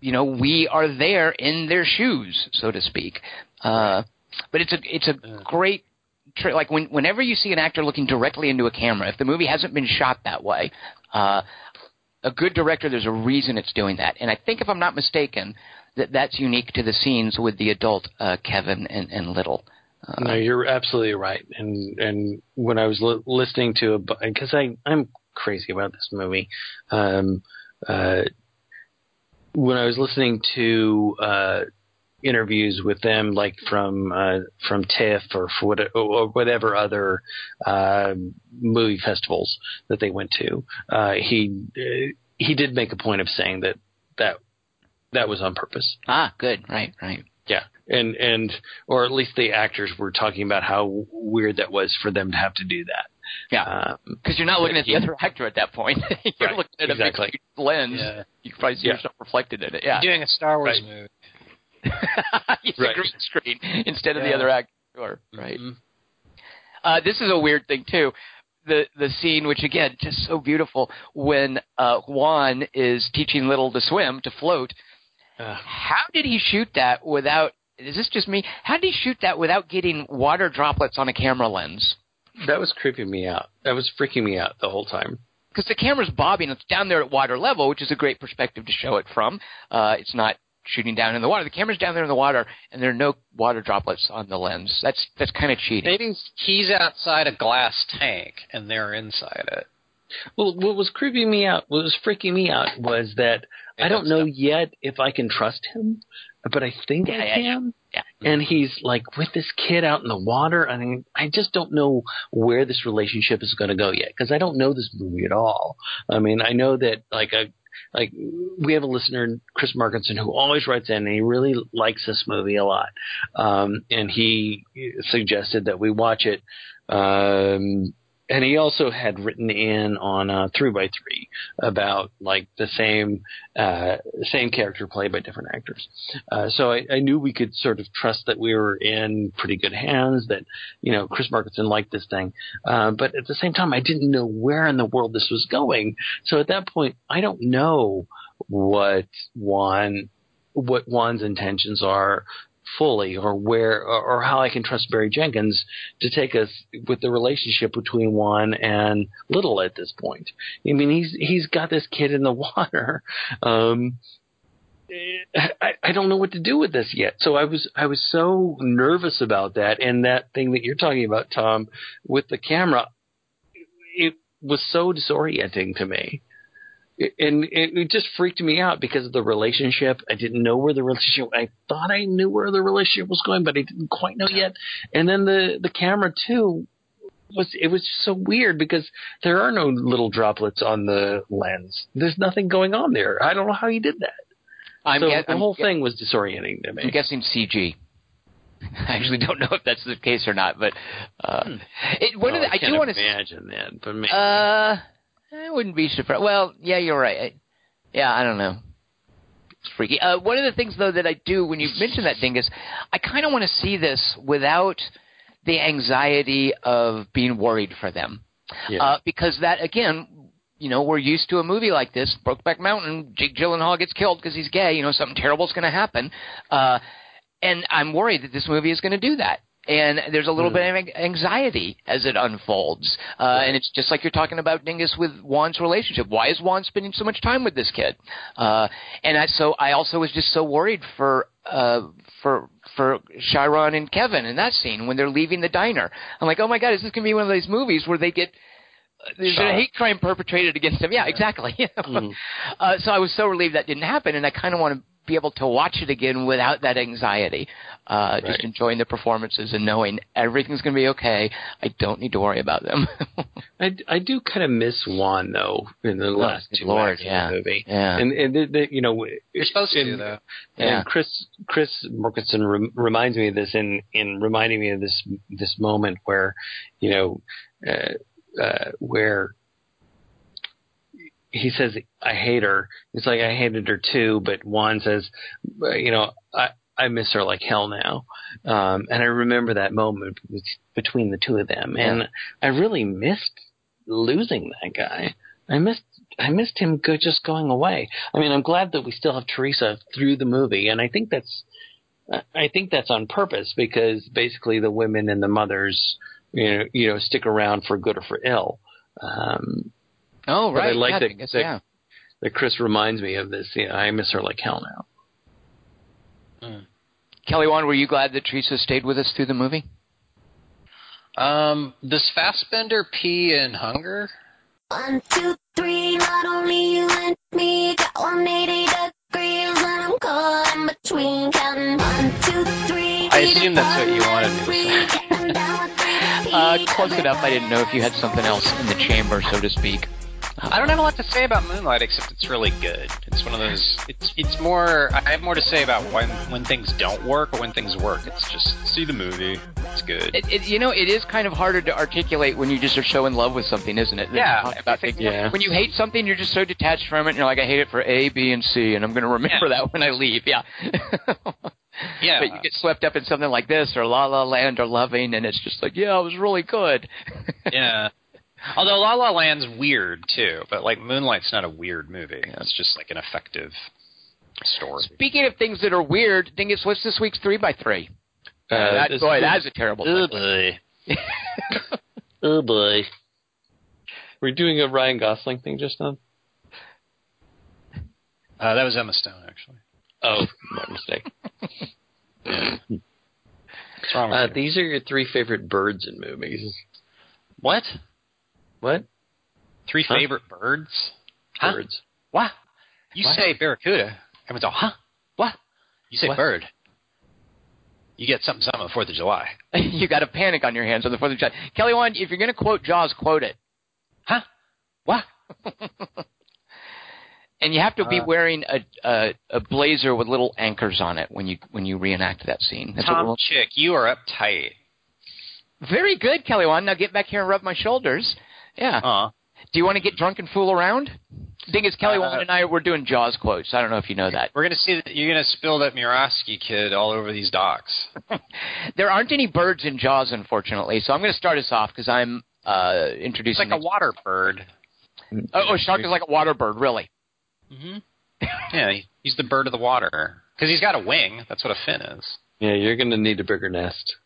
you know, we are there in their shoes, so to speak. Uh, but it's a it's a great trick. Like when whenever you see an actor looking directly into a camera, if the movie hasn't been shot that way, uh, a good director, there's a reason it's doing that. And I think, if I'm not mistaken, that that's unique to the scenes with the adult uh, Kevin and, and Little. Uh, No, you're absolutely right. And and when I was li- listening to a because I I'm crazy about this movie, um, uh, when I was listening to uh, interviews with them, like from uh, from TIFF or for what, or whatever other uh, movie festivals that they went to, uh, he uh, he did make a point of saying that that that was on purpose. ah, good, right, right. Yeah, and and or at least the actors were talking about how weird that was for them to have to do that. Yeah. Um, Because you're not looking at the other actor at that point. (laughs) you're Right, looking at a big lens. Yeah. You can probably see Yeah. yourself reflected in it. Yeah. doing a Star Wars Right. movie. (laughs) Right. a green screen instead of the other actor. Right. Mhm. Uh, this is a weird thing too. The the scene, which again, just so beautiful, when uh, Juan is teaching Little to swim to float. uh, How did he shoot that without? Is this just me? How did he shoot that without getting water droplets on a camera lens? that was creeping me out. That was freaking me out the whole time. Because the camera's bobbing, it's down there at water level, which is a great perspective to show it from. Uh, it's not shooting down in the water. The camera's down there in the water, and there are no water droplets on the lens. That's that's kind of cheating. Maybe he's outside a glass tank and they're inside it. Well, what was creeping me out, what was freaking me out, was that I don't know yet if I can trust him, but I think Yeah, I yeah, yeah. can. Yeah. And he's like with this kid out in the water. I mean, I just don't know where this relationship is going to go yet because I don't know this movie at all. I mean, I know that like I. Like we have a listener, Chris Markinson, who always writes in, and he really likes this movie a lot. Um, and he suggested that we watch it. Um, and he also had written in on uh, three by three about like the same uh, same character played by different actors. Uh, so I, I knew we could sort of trust that we were in pretty good hands. That you know Chris Markinson liked this thing, uh, but at the same time I didn't know where in the world this was going. So at that point I don't know what Juan what Juan's intentions are fully or where or, or how I can trust Barry Jenkins to take us with the relationship between Juan and Little at this point. I mean he's he's got this kid in the (laughs) water. Um I, I don't know what to do with this yet. So I was I was so nervous about that and that thing that you're talking about, Tom, with the camera. It was so disorienting to me and it, just freaked me out because of the relationship. I didn't know where the relationship. I thought I knew where the relationship was going, but I didn't quite know yet. And then the the camera too was it was so weird because there are no little droplets on the lens. There's nothing going on there. I don't know how he did that. I'm, so gue- the I'm whole thing was disorienting to me. I'm guessing CG. (laughs) I actually don't know if that's the case or not, but uh, it, one Oh, of the, I I do want to. imagine that, but maybe. Uh, I wouldn't be surprised. Well, yeah, you're right. I, yeah, I don't know. It's freaky. Uh, one of the things though that I do when you mention that Dingus, I kind of want to see this without the anxiety of being worried for them, yeah. uh, because that again. You know, we're used to a movie like this, Brokeback Mountain. Jake Gyllenhaal gets killed because he's gay. You know, something terrible's going to happen, uh, and I'm worried that this movie is going to do that. And there's a little Hmm. bit of an- anxiety as it unfolds. Uh, And it's just like you're talking about Dingus with Juan's relationship. Why is Juan spending so much time with this kid? Uh, and I, so I also was just so worried for, uh, for, for Chiron and Kevin in that scene when they're leaving the diner. I'm like, oh my God, is this going to be one of those movies where they get, there's Shot. a hate crime perpetrated against them? Yeah, exactly. (laughs) Mm. uh, so I was so relieved that didn't happen, and I kind of want to be able to watch it again without that anxiety. Uh, Right. Just enjoying the performances and knowing everything's going to be okay. I don't need to worry about them. (laughs) I, I do kind of miss Juan though in the last good two Lord, acts yeah. of the movie. yeah. And and the, the, you know You're supposed to, and, though. Yeah. And Chris Chris Markinson rem, reminds me of this in in reminding me of this this moment where you know uh, uh, where he says I hate her. It's like I hated her too, but Juan says, you know, I I miss her like hell now. Um, and I remember that moment between the two of them, and I really missed losing that guy. I missed I missed him go, just going away. I mean, I'm glad that we still have Teresa through the movie, and I think that's I think that's on purpose because basically the women and the mothers, you know, you know, stick around for good or for ill. Um, oh, but I like yeah, that- I guess, that- yeah. that Chris reminds me of this. You know, I miss her like hell now. Kelly Wand, were you glad that Teresa stayed with us through the movie? Um, does Fassbender pee in hunger? One, two, three, not only you and me got 180 degrees and I'm caught in between counting one, two, three. I assume that's what you wanted me to say. say. Uh, close enough. I didn't know if you had something else in the chamber, so to speak. I don't have a lot to say about Moonlight except it's really good. It's one of those. It's it's more. I have more to say about when when things don't work or when things work. It's just see the movie. It's good. It, it, you know, it is kind of harder to articulate when you just are so in love with something, isn't it? Yeah, about I think- things. Yeah. When you hate something, you're just so detached from it. And you're like, I hate it for A, B, and C, and I'm going to remember Yeah. that when I leave. Yeah. (laughs) Yeah. But you get swept up in something like this, or La La Land, or Loving, and it's just like, yeah, it was really good. yeah. Although La La Land's weird too, but like Moonlight's not a weird movie. It's just like an effective story. Speaking of things that are weird, Dingus, what's this week's three by three? Uh, that, this- boy, that's a terrible. Oh boy. (laughs) oh boy. We're you doing a Ryan Gosling thing just now. Uh, that was Emma Stone actually. Oh, my mistake. (laughs) (laughs) What's wrong with Uh, you? these are your three favorite birds in movies. What? What? Three Huh? favorite birds? Huh? Birds. What? You What? say barracuda. Everyone's all, huh? What? You say What? bird. You get something something on the 4th of July. (laughs) you got a panic on your hands on the Fourth of July. Kelly, one, if you're going to quote Jaws, quote it. Huh? What? (laughs) and you have to be Uh, wearing a, a a blazer with little anchors on it when you when you reenact that scene. That's Tom Chick, you are uptight. very good, Kelly. One, now get back here and rub my shoulders. Yeah. Aw. Do you want to get drunk and fool around? The Thing is, Kelly Uh, One and I we're doing Jaws quotes. I don't know if you know that. We're gonna see that you're gonna spill that Murawski kid all over these docks. (laughs) There aren't any birds in Jaws, unfortunately. So I'm going to start us off because I'm uh, introducing. It's like a water bird. oh, oh, shark is like a water bird, really. hmm yeah, he's the bird of the water because he's got a wing. That's what a fin is. Yeah, you're going to need a bigger nest.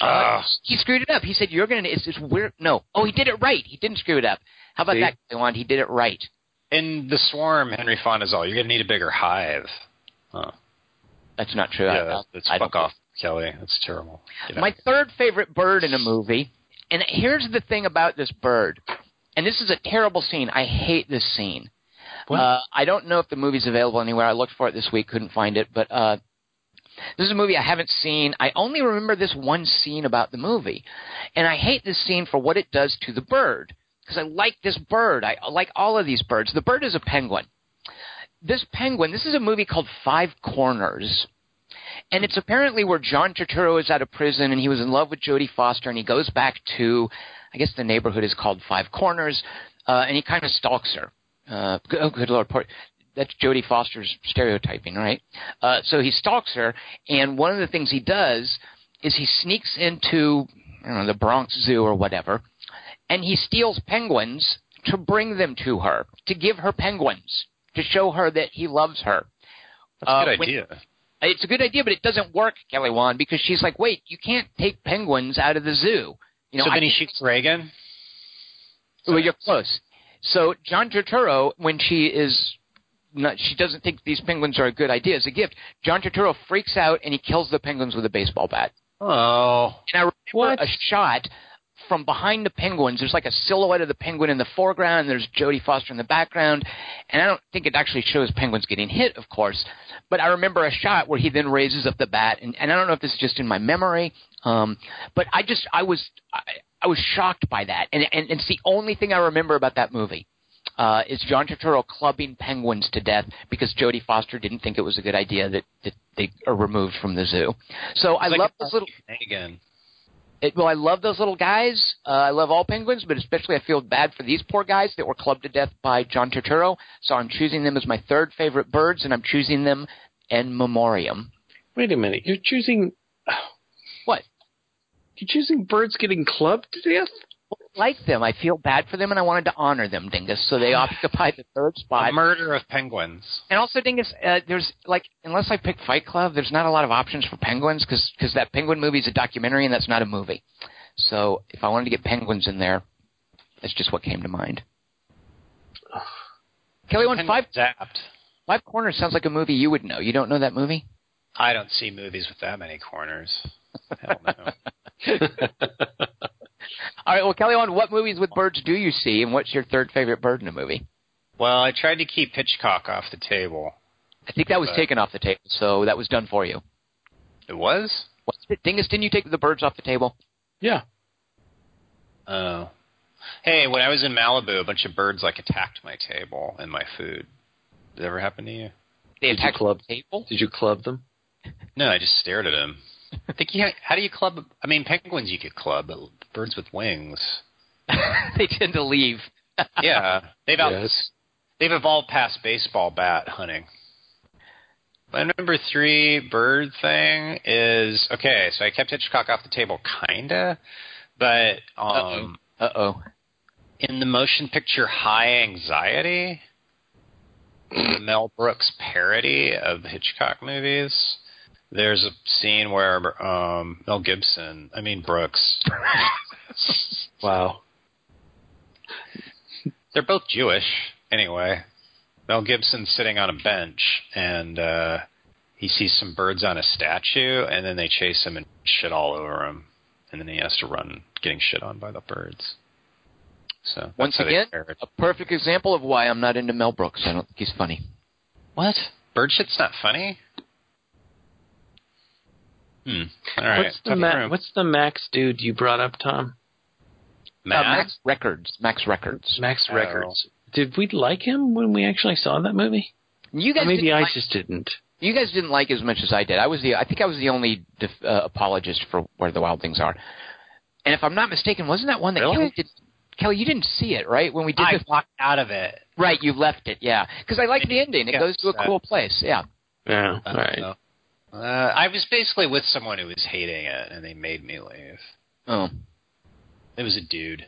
Uh, he screwed it up. He said you're going to. It's, it's weird. No. Oh, he did it right. He didn't screw it up. How about See? that, Kelly Wand? He did it right. In the swarm, Henry Fonda's all, you're gonna need a bigger hive. Huh. That's not true. Yeah, I, that's I don't fuck off, Kelly. That's terrible. Get My out. third favorite bird in a movie, and here's the thing about this bird, and this is a terrible scene. I hate this scene. Uh, I don't know if the movie's available anywhere. I looked for it this week, couldn't find it. But uh, this is a movie I haven't seen. I only remember this one scene about the movie, and I hate this scene for what it does to the bird because I like this bird. I like all of these birds. The bird is a penguin. This penguin. This is a movie called Five Corners. And it's apparently where John Turturro is out of prison and he was in love with Jodie Foster and he goes back to, I guess the neighborhood is called Five Corners, uh, and he kind of stalks her. Uh, oh, good lord, poor, that's Jodie Foster's stereotyping, right? Uh, so he stalks her, and one of the things he does is he sneaks into, I don't know, the Bronx Zoo or whatever, and he steals penguins to bring them to her, to give her penguins, to show her that he loves her. That's a uh, good when- idea. It's a good idea, but it doesn't work, Kelly Wand, because she's like, wait, you can't take penguins out of the zoo. You know, so I then he shoots Reagan. well, you're close. So John Turturro, when she is not, she doesn't think these penguins are a good idea as a gift. John Turturro freaks out and he kills the penguins with a baseball bat. Oh, And I remember What? a shot from behind the penguins. There's like a silhouette of the penguin in the foreground. And there's Jodie Foster in the background, and I don't think it actually shows penguins getting hit, of course. But I remember a shot where he then raises up the bat, and, and I don't know if this is just in my memory, um, but I just I was I, I was shocked by that, and, and it's the only thing I remember about that movie. Uh, is John Turturro clubbing penguins to death because Jodie Foster didn't think it was a good idea that, that they are removed from the zoo. So I like love a those little. Reagan. It, well, I love those little guys. Uh, I love all penguins, but especially I feel bad for these poor guys that were clubbed to death by John Turturro. So I'm choosing them as my third favorite birds, and I'm choosing them in memoriam. Wait a minute. You're choosing. (sighs) What? You're choosing birds getting clubbed to death? Like them. I feel bad for them, and I wanted to honor them, Dingus. So they (laughs) occupy the third spot. A murder of penguins. And also, Dingus, uh, there's like, unless I pick Fight Club, there's not a lot of options for penguins because that penguin movie is a documentary and that's not a movie. So if I wanted to get penguins in there, that's just what came to mind. (sighs) Kelly, one five zapped. five corners sounds like a movie you would know. You don't know that movie? I don't see movies with that many corners. Hell no. (laughs) All right, well, Kelly, on what movies with birds do you see, and what's your third favorite bird in a movie? well, I tried to keep Hitchcock off the table. I think that was Uh, taken off the table, so that was done for you. It was? What's it? Dingus, didn't you take the birds off the table? Yeah. Oh. Hey, when I was in Malibu, a bunch of birds like attacked my table and my food. Did that ever happen to you? They Did you attacked club- the table. Did you club them? No, I just stared at them. I (laughs) think you. How do you club? I mean, penguins you could club, but birds with wings. (laughs) they tend to leave. (laughs) Yeah, they've out, Yes. they've evolved past baseball bat hunting. My number three bird thing is okay. So I kept Hitchcock off the table, kinda, but um, Uh oh. in the motion picture High Anxiety, Mel Brooks parody of Hitchcock movies, there's a scene where um, Mel Gibson, I mean Brooks, (laughs) Wow. they're both Jewish anyway. Mel Gibson's sitting on a bench and uh, he sees some birds on a statue, and then they chase him and shit all over him, and then he has to run getting shit on by the birds. So Once again, a perfect example of why I'm not into Mel Brooks. I don't think he's funny. what bird shit's not funny? Hmm. All right. what's the Ma- what's the Max dude you brought up, Tom? Uh, Max? Max Records. Max Records. Max Oh. Records. Did we like him when we actually saw that movie? You Or guys maybe I like, just didn't. you guys didn't like it as much as I did. I was the I think I was the only def, uh, apologist for Where the Wild Things Are. And if I'm not mistaken, wasn't that one that Really? Kelly did? Kelly, you didn't see it, right? When we did I the walked out of it. right, you left it, yeah, because I liked the ending. It goes to a cool place, yeah. Yeah, I all don't right. know. Uh, I was basically with someone who was hating it, and they made me leave. Oh, It was a dude.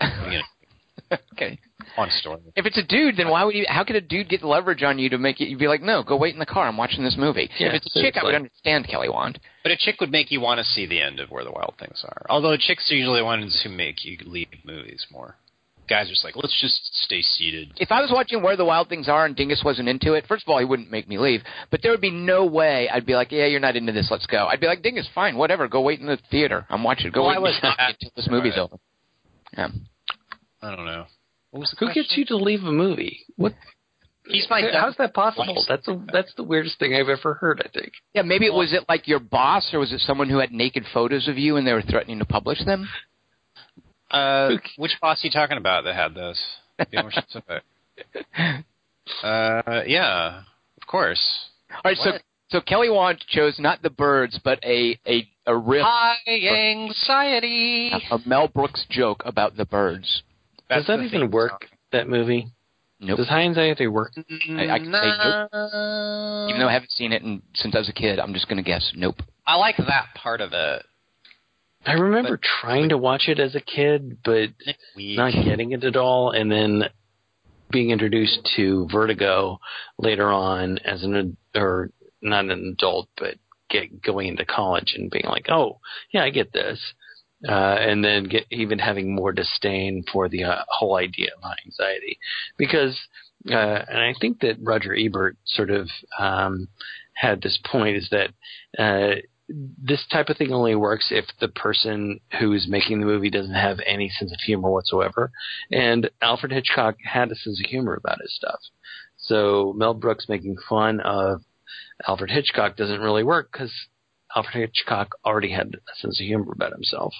(laughs) Okay. Long story. If it's a dude, then why would you? How could a dude get leverage on you to make it? You'd be like, no, go wait in the car. I'm watching this movie. Yeah, if it's a chick, I would understand Kelly Wand. But a chick would make you want to see the end of Where the Wild Things Are. Although chicks are usually the ones who make you leave movies more. Guys are just like, let's just stay seated. If I was watching Where the Wild Things Are and Dingus wasn't into it, first of all, he wouldn't make me leave. But there would be no way I'd be like, yeah, you're not into this. Let's go. I'd be like, Dingus, fine, whatever. Go wait in the theater. I'm watching. Go Well, wait in was the lobby until this movie's Right. over. Yeah. I don't know. What was the Who question? gets you to leave a movie? What? He's my How's that possible? That's a, that's the weirdest thing I've ever heard. I think. Yeah, maybe it was it like your boss, or was it someone who had naked photos of you and they were threatening to publish them? Uh, which boss are you talking about that had those? Be more specific. Uh, yeah, of course. All right, so What? so Kelly Wand chose not the birds, but a a a riff, High anxiety. a Mel Brooks joke about the birds. Does that even work? That movie? Nope. Does high anxiety work? I- I can say Even though I haven't seen it in, since I was a kid, I'm just going to guess nope. I like that part of it. I remember trying to watch it as a kid, but not getting it at all, and then being introduced to Vertigo later on as an or not an adult, but get going into college and being like, oh yeah, I get this, uh, and then get even having more disdain for the uh, whole idea of high anxiety, because uh, and I think that Roger Ebert sort of um, had this point is that. Uh, this type of thing only works if the person who is making the movie doesn't have any sense of humor whatsoever. And Alfred Hitchcock had a sense of humor about his stuff. So Mel Brooks making fun of Alfred Hitchcock doesn't really work because Alfred Hitchcock already had a sense of humor about himself.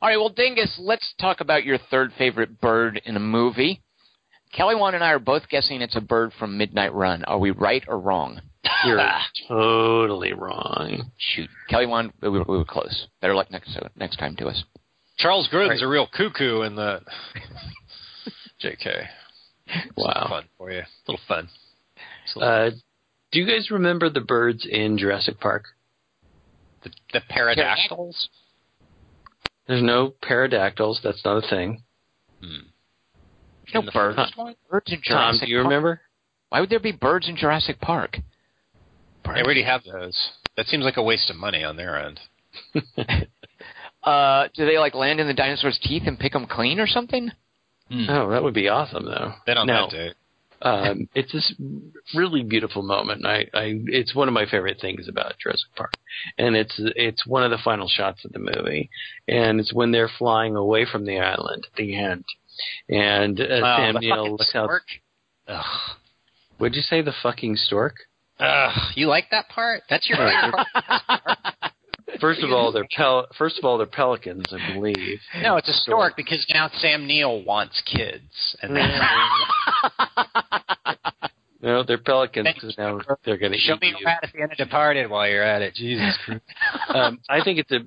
All right, well, Dingus, let's talk about your third favorite bird in a movie. Kelly Wand and I are both guessing it's a bird from Midnight Run. Are we right or wrong? You're (laughs) totally wrong. Shoot, Kelly Wand, we were, we were close. Better luck next next time to us. Charles Grodin's a real cuckoo in the. (laughs) JK. Wow. Fun for you. A little fun. A little- Uh, do you guys remember the birds in Jurassic Park? the, the pterodactyls? There's no pterodactyls. That's not a thing. Hmm. No birds. first one? Birds in Tom, Jurassic do you Park? remember? Why would there be birds in Jurassic Park? They already have those. That seems like a waste of money on their end. (laughs) Uh, do they like land in the dinosaur's teeth and pick them clean or something? Oh, that would be awesome, though. Then on No. that date. um, (laughs) it's this really beautiful moment. I, I, it's one of my favorite things about Jurassic Park, and it's it's one of the final shots of the movie, and it's when they're flying away from the island at the end, and uh, Oh, Sam the Neill fucking looks out. Ugh. Would you say the fucking stork? Ugh. You like that part? That's your favorite part? (laughs) First of all, they're pel- first of all they're pelicans, I believe. No, it's a stork because now Sam Neill wants kids. And then (laughs) No, they're pelicans because now they're going to show eat me you. a rat at the end of Departed while you're at it. Jesus (laughs) Christ. um, I think it's a,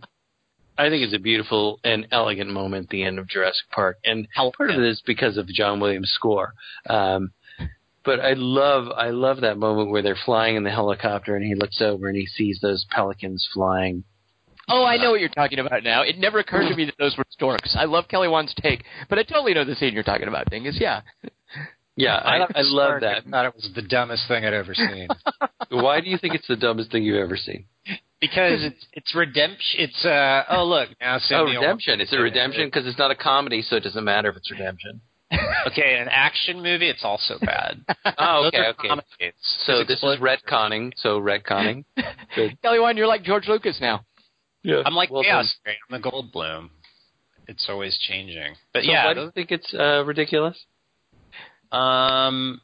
I think it's a beautiful and elegant moment at the end of Jurassic Park, and part of it is because of John Williams' score. Um, but I love, I love that moment where they're flying in the helicopter, and he looks over and he sees those pelicans flying. Oh, I know what you're talking about now. It never occurred to me that those were storks. I love Kelly Wand's take, but I totally know the scene you're talking about, Dingus. Yeah. Yeah, I, thought I love that. I thought it was the dumbest thing I'd ever seen. (laughs) Why do you think it's the dumbest thing you've ever seen? because it's it's redemption. It's uh oh look now Sam Oh, redemption! wants It's a redemption because it's not a comedy, so it doesn't matter if it's redemption. (laughs) Okay, an action movie, it's also bad. (laughs) Oh, okay, okay. comic hits. So There's this is explosions. retconning. So retconning. Good. (laughs) Kelly Wand, you're like George Lucas now. Yeah. I'm like well Chaos Ray. I'm the Goldblum. It's always changing. But. So yeah, why don't think it's uh, ridiculous? um,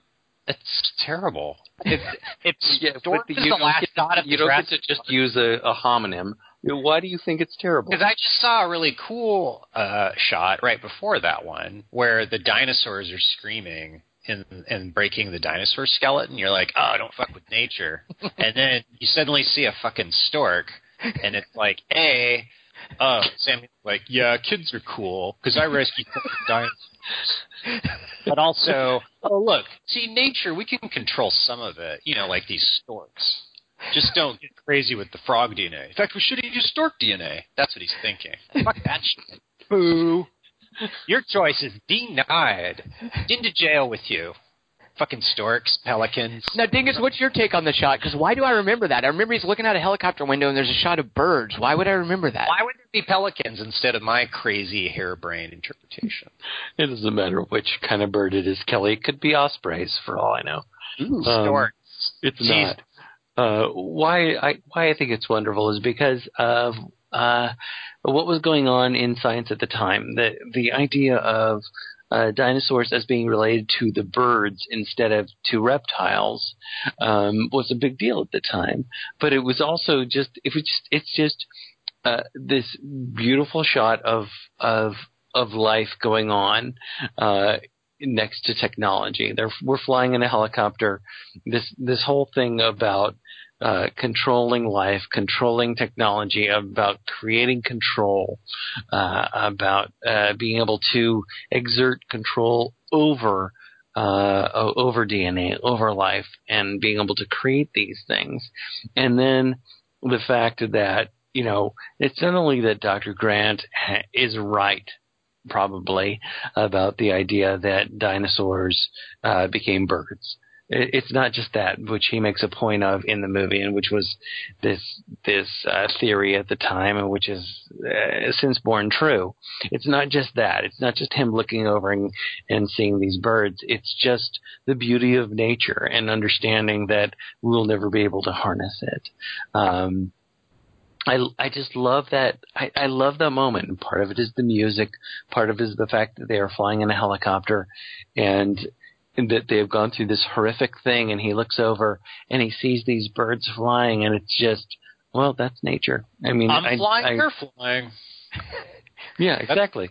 it's terrible. It's it's Yeah, the- you the don't last get- shot of You the don't get to just use a, a homonym. Why do you think it's terrible? Because I just saw a really cool uh, shot right before that one where the dinosaurs are screaming and, and breaking the dinosaur skeleton. You're like, oh, don't fuck with nature. (laughs) and then you suddenly see a fucking stork, and it's like, A, oh, Sam Neill's like, yeah, kids are cool because I rescued dinosaurs. but also, (laughs) oh, look, see, nature, we can control some of it, you know, like these storks. Just don't get crazy with the frog DNA. In fact, we should have used stork DNA. That's what he's thinking. Fuck that shit. Boo. Your choice is denied. Into jail with you. Fucking storks, pelicans. Now, Dingus, what's your take on the shot? Because why do I remember that? I remember he's looking out a helicopter window and there's a shot of birds. Why would I remember that? Why would there be pelicans instead of my crazy harebrained interpretation? It doesn't matter which kind of bird it is, Kelly. It could be ospreys, for all I know. Ooh, Um, storks. It's Jeez. not. Uh, why I why I think it's wonderful is because of uh, what was going on in science at the time. The the idea of uh, dinosaurs as being related to the birds instead of to reptiles um, was a big deal at the time. But it was also just it was just it's just uh, this beautiful shot of of of life going on uh, next to technology. They're, we're flying in a helicopter. This this whole thing about uh, controlling life, controlling technology, about creating control, uh, about uh, being able to exert control over uh, over DNA, over life, and being able to create these things, and then the fact that you know it's not only that Dr. Grant ha- is right probably about the idea that dinosaurs uh, became birds. It, it's not just that, which he makes a point of in the movie, and which was this this uh, theory at the time, and which is uh, since born true. It's not just that. It's not just him looking over and, and seeing these birds. It's just the beauty of nature and understanding that we'll never be able to harness it. Um, I, I just love that. I, I love that moment. And part of it is the music. Part of it is the fact that they are flying in a helicopter and, and that they have gone through this horrific thing. And he looks over and he sees these birds flying and it's just, well, that's nature. I mean, I'm I, flying, I, you're flying. (laughs) yeah, exactly.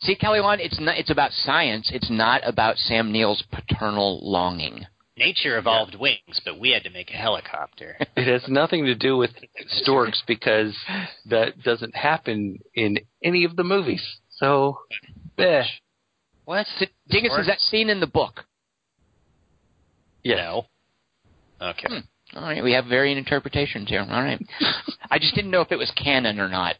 See, Kelly Wand, it's not. It's about science. It's not about Sam Neill's paternal longing. Nature evolved wings, but we had to make a helicopter. (laughs) It has nothing to do with storks because that doesn't happen in any of the movies. So, eh, what? S- Dingus, is that scene in the book? yes. No. Okay. Hmm. All right, we have varying interpretations here. All right. (laughs) I just didn't know if it was canon or not.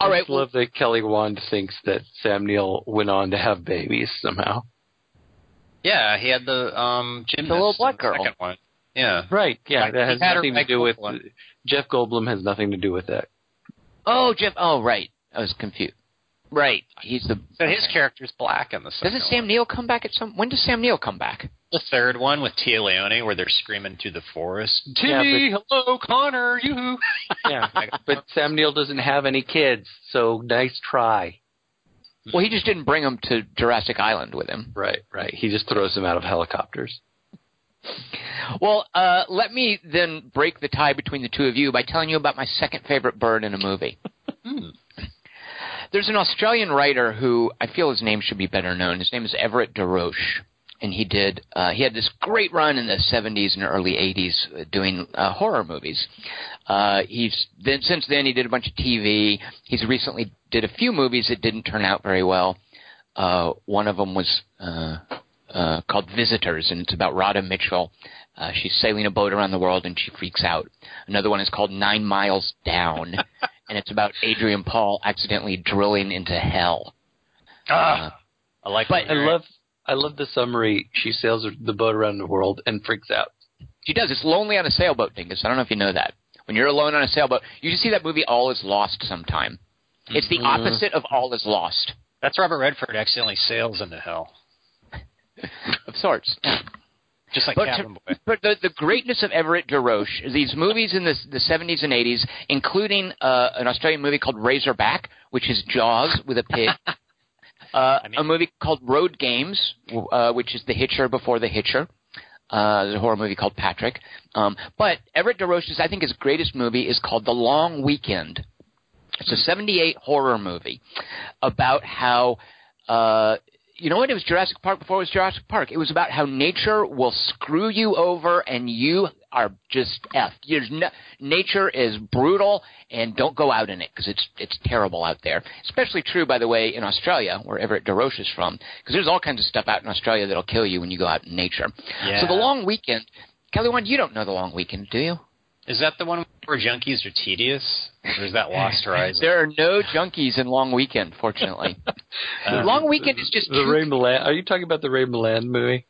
All I right. just love that Kelly Wand thinks that Sam Neill went on to have babies somehow. Yeah, he had the um gymnast The little black girl. Second one. Yeah. Right. Yeah, Like, that has nothing to do with Goldblum. Jeff Goldblum has nothing to do with that. oh, Jeff. Oh, right. I was confused. Right. He's the. So his okay. character's black in the second Doesn't Sam one. Neill come back at some? When does Sam Neill come back? The third one with Téa Leoni, where they're screaming through the forest. Yeah, Timmy, hello, Connor, you. (laughs) Yeah, (laughs) but Sam Neill doesn't have any kids, so nice try. Well, he just didn't bring them to Jurassic Island with him. Right, right. He just throws them out of helicopters. Well, uh, let me then break the tie between the two of you by telling you about my second favorite bird in a movie. (laughs) Hmm. There's an Australian writer who I feel his name should be better known. His name is Everett DeRoche, and he did uh, he had this great run in the 70s and early 80s uh, doing uh, horror movies. Uh, he's then since then he did a bunch of TV. He's recently did a few movies that didn't turn out very well. Uh, one of them was uh, uh, called Visitors, and it's about Radha Mitchell. Uh, she's sailing a boat around the world and she freaks out. Another one is called Nine Miles Down, (laughs) and it's about Adrian Paul accidentally drilling into hell. Ah, I like. But- I love I love the summary. She sails the boat around the world and freaks out. She does. It's lonely on a sailboat, Dingus. I don't know if you know that. When you're alone on a sailboat, you just see that movie All Is Lost sometime. It's the Mhm. opposite of All Is Lost. That's Robert Redford accidentally sails into hell, (laughs) of sorts. Just like But, Cabin Boy. (laughs) but the, the greatness of Everett DeRoche is these movies in the, the 70s and 80s, including uh, an Australian movie called Razorback, which is Jaws with a pig. (laughs) Uh, I mean- a movie called Road Games, uh, which is The Hitcher before The Hitcher. Uh, there's a horror movie called Patrick. Um, but Everett DeRoche's, I think, his greatest movie is called The Long Weekend. It's a 78 horror movie about how, uh, you know what? It was Jurassic Park before it was Jurassic Park. It was about how nature will screw you over and you are just effed. There's no, nature is brutal and don't go out in it because it's, it's terrible out there. Especially true, by the way, in Australia, where Everett DeRoche is from, because there's all kinds of stuff out in Australia that'll kill you when you go out in nature. Yeah. So the long weekend, Kelly, one, you don't know the long weekend, do you? Is that the one where junkies are tedious, or is that Lost Horizon? There are no junkies in Long Weekend, fortunately. Uh, (laughs) long Weekend is just the two- Ray Milland. Are you talking about the Ray Milland movie?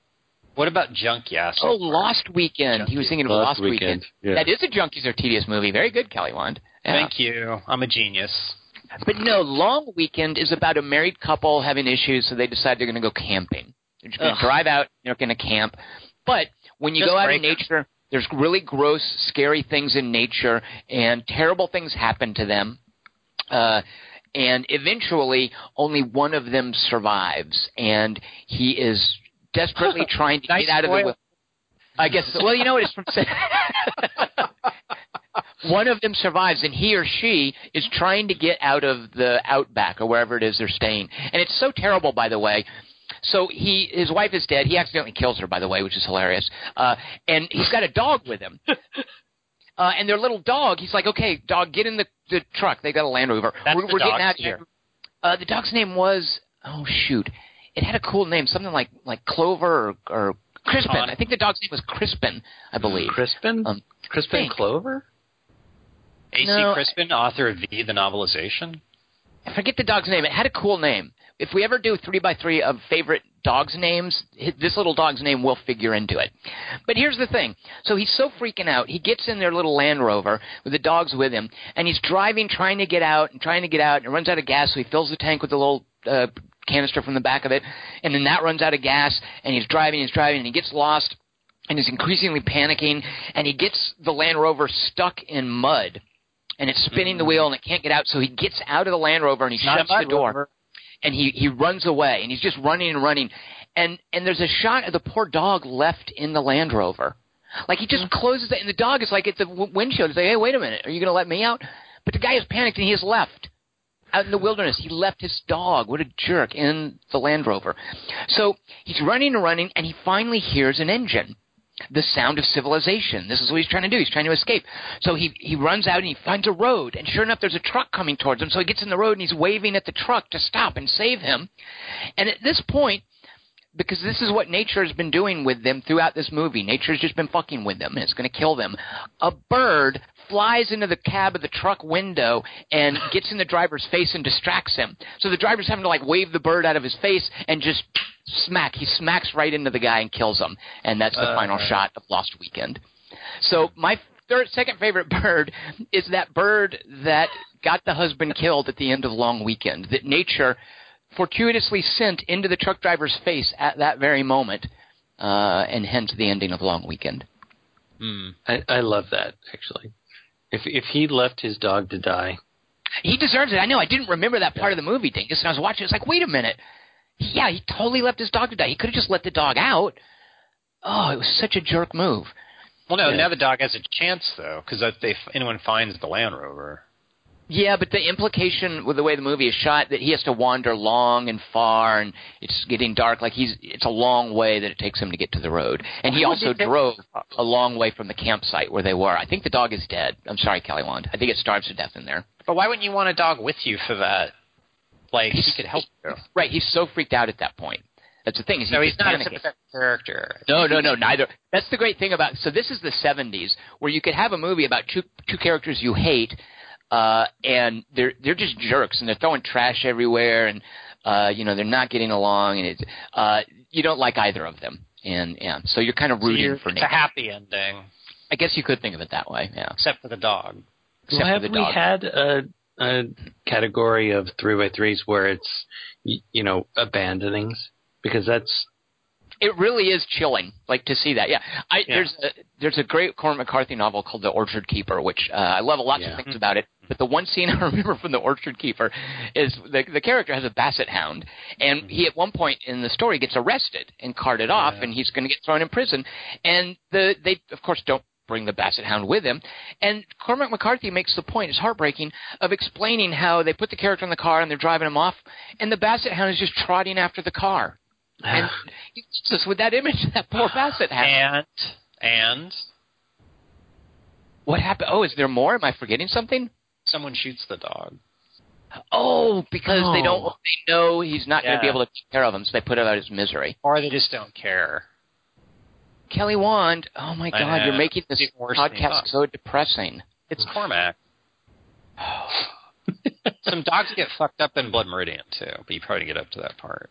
What about Junk Yass? Oh, Lost Weekend. He was thinking of Lost Lost, Weekend. Weekend, yeah. That is a Junkies Are Tedious movie. Very good, Kelly Wand. Yeah. Thank you. I'm a genius. But no, Long Weekend is about a married couple having issues, so they decide they're going to go camping. They're just going to drive out. They're going to camp. But when you Just go out in break 'em. nature, there's really gross, scary things in nature, and terrible things happen to them. Uh, and eventually, only one of them survives, and he is desperately (laughs) trying to Nice get out of the. spoil. I guess. Well, you know what? It's from. (laughs) one of them survives, and he or she is trying to get out of the outback or wherever it is they're staying. And it's so terrible, by the way. So he, his wife is dead. He accidentally kills her, by the way, which is hilarious. Uh, and he's got a dog with him. (laughs) Uh, and their little dog, he's like, okay, dog, get in the, the truck. They got a Land Rover. That's we're we're getting out of here. Uh, the dog's name was, oh shoot, it had a cool name, something like like Clover or, or Crispin. Tawny. I think the dog's name was Crispin, I believe. Crispin? Um, Crispin think. Clover? A.C. No. Crispin, author of V, the novelization. I forget the dog's name. It had a cool name. If we ever do three by three of favorite dogs' names, this little dog's name will figure into it. But here's the thing. So he's so freaking out. He gets in their little Land Rover with the dogs with him, and he's driving, trying to get out and trying to get out, and runs out of gas. So he fills the tank with a little uh, canister from the back of it, and then that runs out of gas, and he's driving, he's driving, and he gets lost, and is increasingly panicking, and he gets the Land Rover stuck in mud. And it's spinning the wheel and it can't get out, so he gets out of the Land Rover and he shuts the door rover. and he he runs away and he's just running and running and and there's a shot of the poor dog left in the Land Rover like he just closes it and the dog is like at the windshield he's like hey wait a minute are you going to let me out but the guy is panicked and he has left out in the wilderness he left his dog what a jerk in the Land Rover so he's running and running and he finally hears an engine the sound of civilization. This is what he's trying to do. He's trying to escape. So he he runs out and he finds a road, and sure enough, there's a truck coming towards him. So he gets in the road and he's waving at the truck to stop and save him. And at this point, because this is what nature has been doing with them throughout this movie. Nature's just been fucking with them, and it's going to kill them. A bird flies into the cab of the truck window and gets in the driver's face and distracts him. So the driver's having to like wave the bird out of his face and just smack. He smacks right into the guy and kills him, and that's the Uh, final shot of Lost Weekend. So my third, second favorite (laughs) bird is that bird that got the husband killed at the end of Long Weekend. That nature fortuitously sent into the truck driver's face at that very moment, uh, and hence the ending of Long Weekend. Hmm. I, I love that, actually. If if he left his dog to die, He deserves it. I know. I didn't remember that part of the movie, Dingus, and I was watching. It's like, wait a minute. Yeah, he totally left his dog to die. He could have just let the dog out. Oh, it was such a jerk move. Well, no, Yeah. now the dog has a chance though, because if they anyone finds the Land Rover. Yeah, but the implication with the way the movie is shot that he has to wander long and far, and it's getting dark. Like he's, it's a long way that it takes him to get to the road, and he also drove a long way from the campsite where they were. I think the dog is dead. I'm sorry, Kelly Wand. I think it starves to death in there. But why wouldn't you want a dog with you for that? Like he could help you. Right, he's so freaked out at that point. That's the thing. Is No, he's not a panicking. sympathetic character. No, no, no, neither. That's the great thing about. So this is the '70s, where you could have a movie about two two characters you hate, uh, and they're they're just jerks, and they're throwing trash everywhere, and uh, you know they're not getting along, and it's uh, you don't like either of them, and yeah, so you're kind of rooting you're- for it's Nate. a happy ending, I guess you could think of it that way. Yeah, except for the dog. except well, have for the we had a uh, category of three by threes where it's you know abandonings because that's It really is chilling, like to see that. Yeah, I, Yeah. there's a, there's a great Cormac McCarthy novel called The Orchard Keeper, which uh, I love lots Yeah. of things about it. But the one scene (laughs) I remember from The Orchard Keeper is the the character has a basset hound, and he at one point in the story gets arrested and carted off, and he's going to get thrown in prison. And the they of course don't bring the basset hound with him. And Cormac McCarthy makes the point, it's heartbreaking, of explaining how they put the character in the car and they're driving him off, and the basset hound is just trotting after the car. And it's just with that image, (laughs) that poor basset hound. And and What happened? Oh, is there more? Am I forgetting something? someone shoots the dog. Oh, because they don't. Oh. They know he's not going to be able to take care of him, so they put him out of his misery. Or they just don't care. Kelly Wand. Oh my God, you're making this It's worse than you podcast so depressing. It's Cormac. (sighs) Some dogs get fucked up in Blood Meridian too, but you probably get up to that part.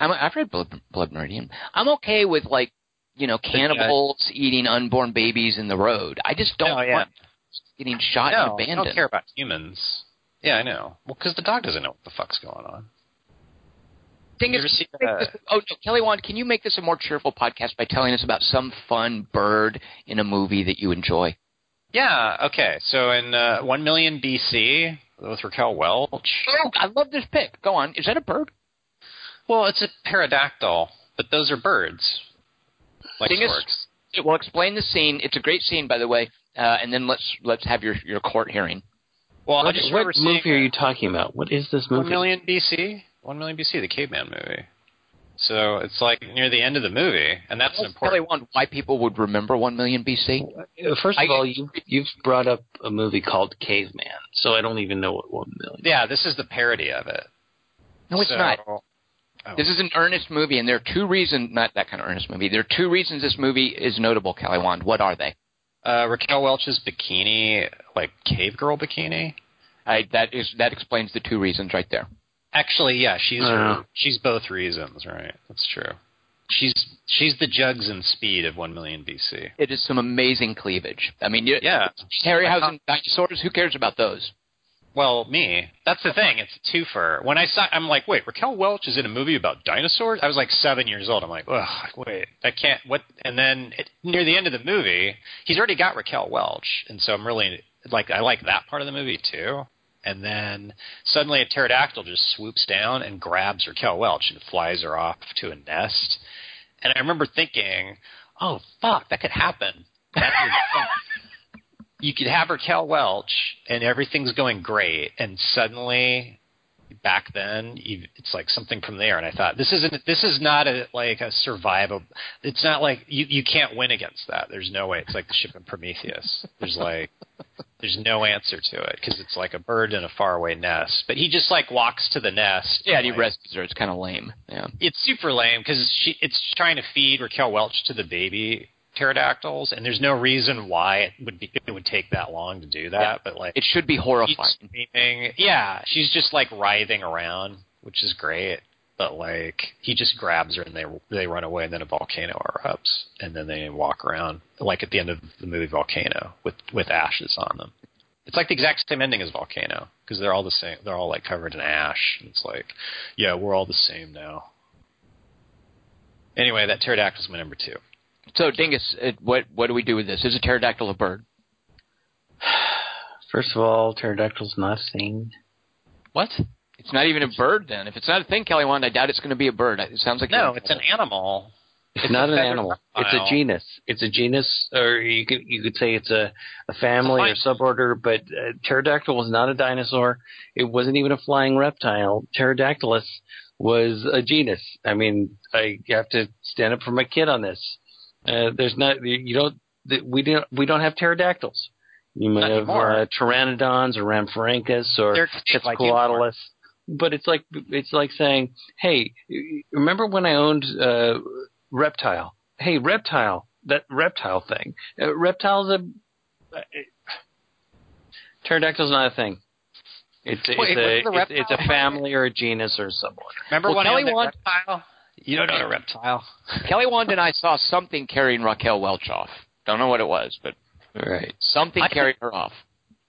I'm, I've read Blood, Blood Meridian. I'm okay with like, you know, cannibals eating unborn babies in the road. I just don't Oh, yeah. want getting shot and no, I don't care about humans. Yeah, I know. Well, because the dog doesn't know what the fuck's going on. Thing is, see, uh, this- oh no, Kelly Wand, can you make this a more cheerful podcast by telling us about some fun bird in a movie that you enjoy? Yeah. Okay. So in uh, one million BC with Raquel Welch. Oh, I love this pick. Go on. Is that a bird? Well, it's a pterodactyl, but those are birds. Like Thing is- storks. Well, explain the scene. It's a great scene, by the way. Uh, and then let's let's have your your court hearing. Well, I what, just what remember seeing movie are you talking about? What is this movie? One million BC. One million BC, the caveman movie. So it's like near the end of the movie, and that's an Kelly important. Wand, why people would remember one million BC? Uh, First of I- all, you you've brought up a movie called Caveman, so I don't even know what one million. Yeah, this is the parody of it. No, it's So- not. Oh. This is an earnest movie, and there are two reasons. Not that kind of earnest movie. There are two reasons this movie is notable. Kelly Wand, what are they? Uh, Raquel Welch's bikini, like cave girl bikini. I, that is that explains the two reasons right there. Actually, yeah, she's Uh. she's both reasons, right? That's true. She's she's the jugs and speed of one million BC. It is some amazing cleavage. I mean, you, Yeah. Harryhausen dinosaurs. Who cares about those? Well, me. That's the thing. It's a twofer. When I saw, I'm like, wait, Raquel Welch is in a movie about dinosaurs. I was like seven years old. I'm like, ugh, wait, I can't. What? And then it, near the end of the movie, he's already got Raquel Welch, and so I'm really like, I like that part of the movie too. And then suddenly a pterodactyl just swoops down and grabs Raquel Welch and flies her off to a nest. And I remember thinking, oh fuck, that could happen. That (laughs) you could have Raquel Welch and everything's going great, and suddenly back then you, it's like something from there. And I thought this isn't this is not a like a survival. It's not like you you can't win against that. There's no way. It's like the ship in Prometheus. There's like there's no answer to it because it's like a bird in a faraway nest. But he just like walks to the nest. Yeah, and he like, rescues her. It's kind of lame. Yeah. it's super lame because she it's trying to feed Raquel Welch to the baby pterodactyls, and there's no reason why it would be it would take that long to do that. Yeah. But like It should be horrifying. screaming. Yeah, she's just like writhing around, which is great. But like he just grabs her and they they run away, and then a volcano erupts, and then they walk around like at the end of the movie Volcano with with ashes on them. It's like the exact same ending as Volcano because they're all the same. They're all like covered in ash. And it's like, yeah, we're all the same now. Anyway, that pterodactyl's my number two. So, Dingus, uh, what what do we do with this? Is a pterodactyl a bird? First of all, pterodactyl's not a thing. What? It's not even a bird then. If it's not a thing, Kelly Wand, I doubt it's going to be a bird. It sounds like No, it's an animal. It's, It's not an feathered animal. It's a genus. It's a genus, or you could you could say it's a, a family or suborder. But uh, pterodactyl was not a dinosaur. It wasn't even a flying reptile. Pterodactylus was a genus. I mean, I have to stand up for my kid on this. Uh, there's not you don't we don't we don't have pterodactyls. You might have uh, pteranodons or Rhamphorhynchus or like Quetzalcoatlus. But it's like it's like saying, "Hey, remember when I owned uh, Reptile? Hey, Reptile, that reptile thing. Uh, reptile's a uh, pterodactyl's not a thing. It's it's, a, it's, it's a family or a genus or somewhat. Remember Well, when Kelly I owned Wand- reptile? You don't know a reptile. (laughs) Kelly Wand and I saw something carrying Raquel Welch off. Don't know what it was, but Right. something I- carried her off.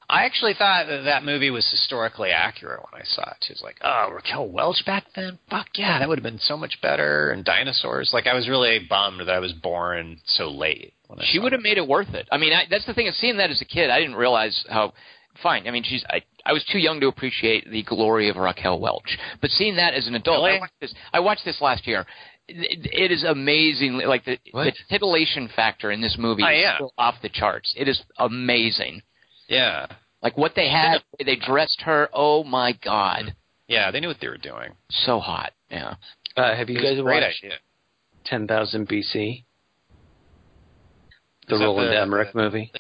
I actually thought that that movie was historically accurate when I saw it. She was like, "Oh, Raquel Welch back then? Fuck yeah, that would have been so much better." And dinosaurs. Like, I was really bummed that I was born so late. She would have made it worth it. I mean, I, that's the thing. Of seeing that as a kid, I didn't realize how. Fine. I mean, she's. I, I was too young to appreciate the glory of Raquel Welch, but seeing that as an adult, Really? I watched this. I watched this last year. It, it is amazing. Like the, the titillation factor in this movie Oh, is yeah. still off the charts. It is amazing. Yeah, Like what they had, the way they dressed her. Oh my god, yeah, they knew what they were doing. so hot. Yeah. Uh, have you guys watched idea. 10,000 BC? The Roland the- Emmerich movie?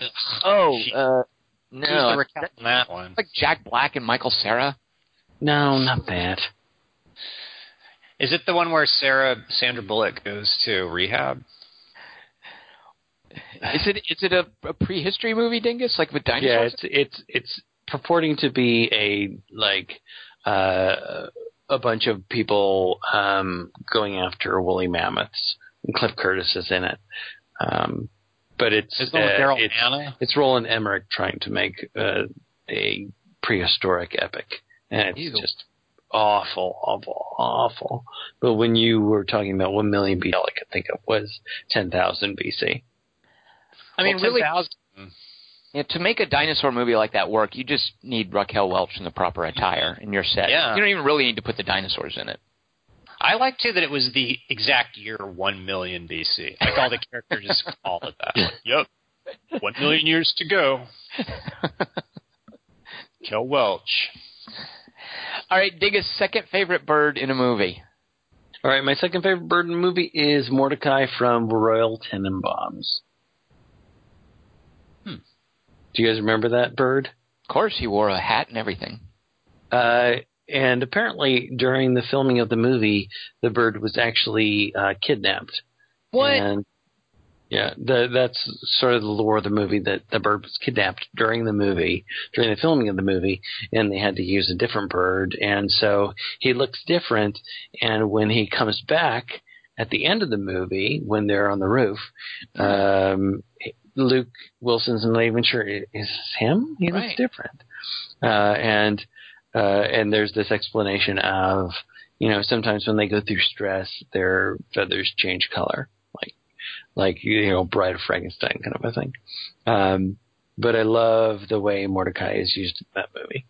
Oh She- uh, Who's no, the Raquel that one? like Jack Black and Michael Cera. No, not that. Is it the one where Sarah Sandra Bullock goes to rehab? Is it is it a, a prehistory movie, Dingus? Like with Yeah, dinosaurs? it's it's it's purporting to be a like uh, a bunch of people um, going after woolly mammoths. And Cliff Curtis is in it, um, but it's Is it the one with uh, Daryl it's, Hannah? it's Roland Emmerich trying to make uh, a prehistoric epic, and it's Ew. just awful, awful, awful. But when you were talking about one million BC, all I could think of was ten thousand BC. I mean, Well, really, 10,000. yeah, to make a dinosaur movie like that work, you just need Raquel Welch in the proper attire in your set. Yeah. You don't even really need to put the dinosaurs in it. I like too that it was the exact year one million BC. Like all the characters just (laughs) call it that. Like, yep, one million years to go. (laughs) Kel Welch. All right, Dingus, second favorite bird in a movie. All right, my second favorite bird in a movie is Mordecai from Royal Tenenbaums. Hmm. Do you guys remember that bird? Of course, he wore a hat and everything. Uh, and apparently, during the filming of the movie, the bird was actually uh, kidnapped. What? And yeah, the, that's sort of the lore of the movie that the bird was kidnapped during the movie, during the filming of the movie, and they had to use a different bird, and so he looks different. And when he comes back at the end of the movie, when they're on the roof, um, Luke Wilson's not even sure is him. He looks Right. different, uh, and uh, and there's this explanation of you know sometimes when they go through stress, their feathers change color, like like you know Bride of Frankenstein kind of a thing. Um, but I love the way Mordecai is used in that movie.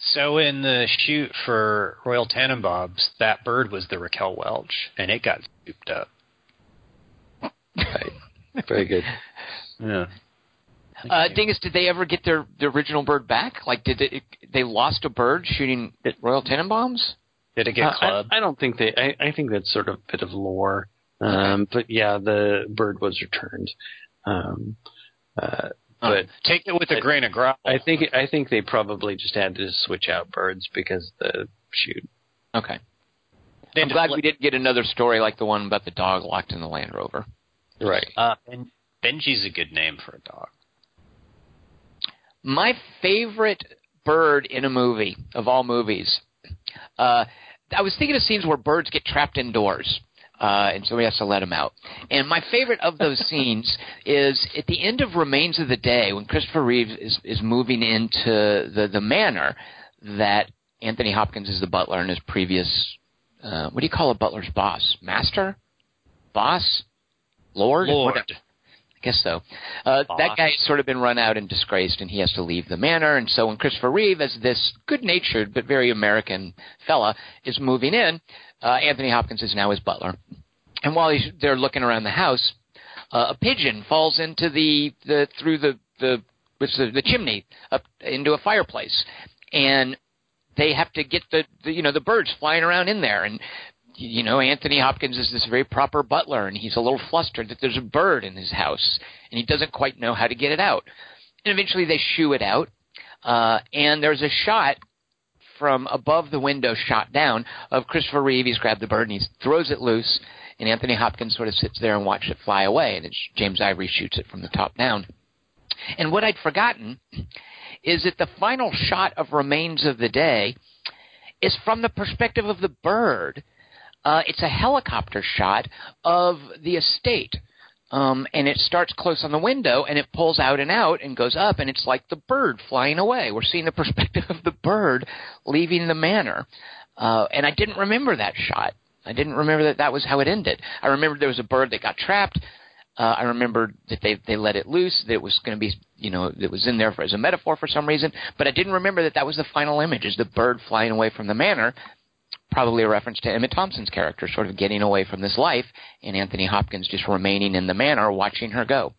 So in the shoot for Royal Tenenbaums, that bird was the Raquel Welch, and it got scooped up. Right. Very good. (laughs) Yeah. Uh, Dingus, did they ever get their the original bird back? Like, did it, they lost a bird shooting at Royal Tenenbaums? Did it get Uh, I, clubbed? I don't think they. I, I think that's sort of a bit of lore. Um, But yeah, the bird was returned. Um, uh, but Take it with a I- grain of gravel. I think I think they probably just had to switch out birds because the shoot. Okay. They I'm glad flip- we didn't get another story like the one about the dog locked in the Land Rover. Right. Uh, ben- Benji's a good name for a dog. My favorite bird in a movie of all movies. Uh, I was thinking of scenes where birds get trapped indoors. Uh, and somebody has to let them out. And my favorite of those (laughs) scenes is at the end of Remains of the Day when Christopher Reeves is, is moving into the, the manor that Anthony Hopkins is the butler and his previous, uh, what do you call a butler's boss? Master? Boss? Lord? Lord. Whatever. I guess so. Uh, that guy's sort of been run out and disgraced, and he has to leave the manor. And so when Christopher Reeve, as this good-natured but very American fella, is moving in, uh, Anthony Hopkins is now his butler. And while he's, they're looking around the house, uh, a pigeon falls into the, the through the the, the the chimney up into a fireplace, and they have to get the, the you know the birds flying around in there and you know, Anthony Hopkins is this very proper butler, and he's a little flustered that there's a bird in his house, and he doesn't quite know how to get it out. And eventually they shoo it out, uh, and there's a shot from above the window, shot down, of Christopher Reeve. He's grabbed the bird and he throws it loose, and Anthony Hopkins sort of sits there and watches it fly away, and James Ivory shoots it from the top down. And what I'd forgotten is that the final shot of Remains of the Day is from the perspective of the bird. Uh, it's a helicopter shot of the estate um, and it starts close on the window, and it pulls out and out and goes up, and it's like the bird flying away. We're seeing the (laughs) perspective of the bird leaving the manor, uh, and I didn't remember that shot. I didn't remember that that was how it ended. I remembered there was a bird that got trapped. Uh, I remembered that they they let it loose. That it was going to be, you know, it was in there for, as a metaphor for some reason. But I didn't remember that that was the final image, is the bird flying away from the manor. Probably a reference to Emma Thompson's character, sort of getting away from this life, and Anthony Hopkins just remaining in the manor, watching her go.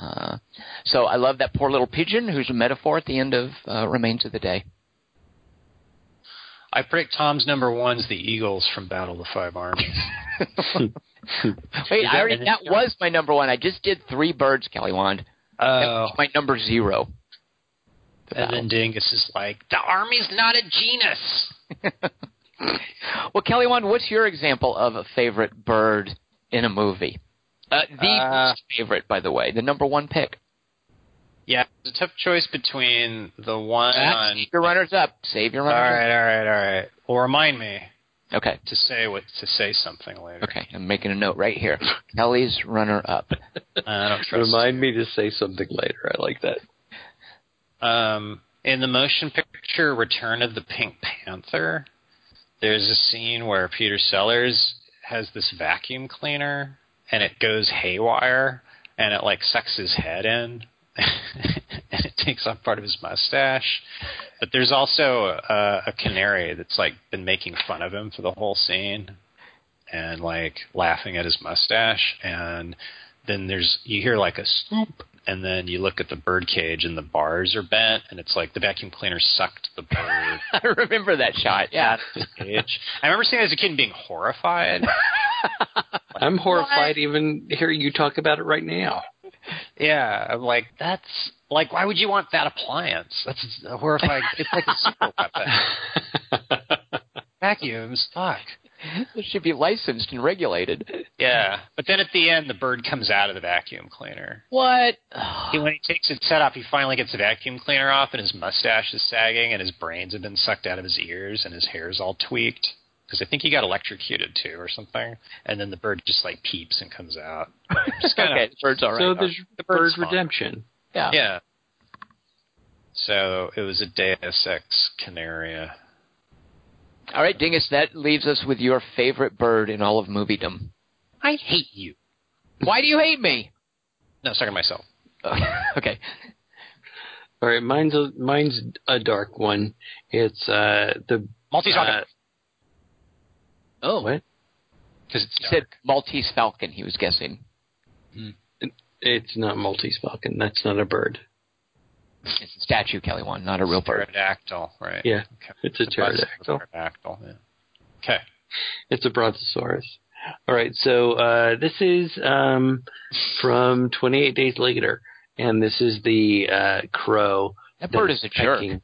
Uh, so I love that poor little pigeon, who's a metaphor at the end of uh, Remains of the Day. I predict Tom's number one's the Eagles from Battle of the Five Armies. (laughs) (laughs) Wait, I already, that was my number one. I just did three birds, Kelly Wand. That Oh, was my number zero. The and then Dingus is like, the Army's not a genus. (laughs) Well, Kelly Wand, what's your example of a favorite bird in a movie? Uh, the Uh, favorite, by the way, the number one pick. Yeah, it's a tough choice between the one on. Save your runners up. Save your All runners right, all right, all right. Well, remind me. Okay. to say what to say something later. Okay, I'm making a note right here. Kelly's runner up. (laughs) I don't trust. Remind me to say something later. I like that. Um, in the motion picture Return of the Pink Panther, there's a scene where Peter Sellers has this vacuum cleaner and it goes haywire and it like sucks his head in (laughs) and it takes off part of his mustache. But there's also a, a canary that's like been making fun of him for the whole scene and like laughing at his mustache and then there's you hear like a swoop and then you look at the bird cage and the bars are bent and it's like the vacuum cleaner sucked the bird (laughs) I remember that shot. Yeah. the cage. I remember seeing it as a kid and being horrified. (laughs) I'm horrified even hearing you talk about it right now. yeah, I'm like, that's like why would you want that appliance? That's a horrifying it's like a super weapon. (laughs) Vacuums, fuck. (laughs) It should be licensed and regulated. Yeah. But then at the end the bird comes out of the vacuum cleaner. What? He, when he takes its set off, he finally gets the vacuum cleaner off, and his mustache is sagging, and his brains have been sucked out of his ears, and his hair's all tweaked. Because I think he got electrocuted too, or something. And then the bird just like peeps and comes out. Just kinda- okay, the bird's all right. So there's The bird bird's redemption. yeah. Yeah. So it was a Deus Ex Canaria. All right, Dingus, that leaves us with your favorite bird in all of moviedom. I hate you. Why do you hate me? No, sorry myself. (laughs) okay. All right, mine's a mine's a dark one. It's uh the Maltese uh, Oh. what? Because it's He said Maltese Falcon, he was guessing. It's not Maltese falcon. That's not a bird. It's a statue, Kelly Wand, not a real bird. pterodactyl, right? Yeah, Okay. it's a It's a a pterodactyl. pterodactyl. Yeah. Okay. It's a brontosaurus. All right, so uh, this is um, from 28 Days Later, and this is the uh, crow. That bird that's is a jerk. pecking-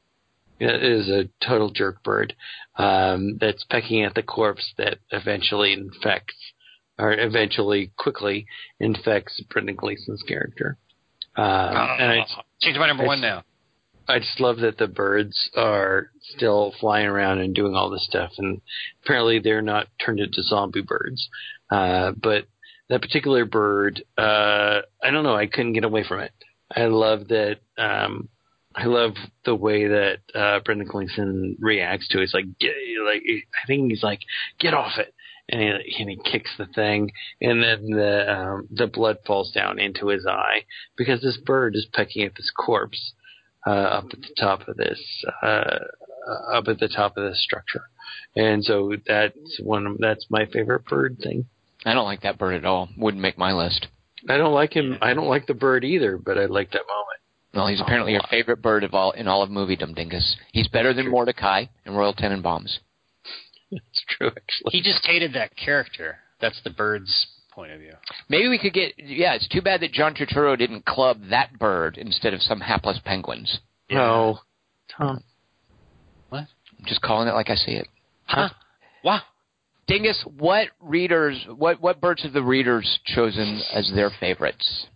Yeah, It is a total jerk bird um, that's pecking at the corpse that eventually infects, or eventually quickly infects Brendan Gleeson's character. Um, and I, Change my number I- one now. I just love that the birds are still flying around and doing all this stuff, and apparently they're not turned into zombie birds. Uh, but that particular bird, uh, I don't know, I couldn't get away from it. I love that. Um, I love the way that uh, Brendan Gleeson reacts to it. It's like, get, like I think he's like, get off it, and he, and he kicks the thing, and then the um, the blood falls down into his eye because this bird is pecking at this corpse uh, up at the top of this uh, up at the top of this structure, and so that's one. Of, that's my favorite bird thing. I don't like that bird at all. Wouldn't make my list. I don't like him. I don't like the bird either, but I like that moment. Well, he's apparently your favorite bird of all in all of moviedom, Dingus. He's better than Mordecai and Royal Tenenbaums. It's true, actually. He just hated that character. That's the bird's point of view. Maybe we could get. Yeah, it's too bad that John Turturro didn't club that bird instead of some hapless penguins. No, Tom. What? I'm just calling it like I see it. Huh? Wow. Dingus, what readers, what what birds have the readers chosen as their favorites?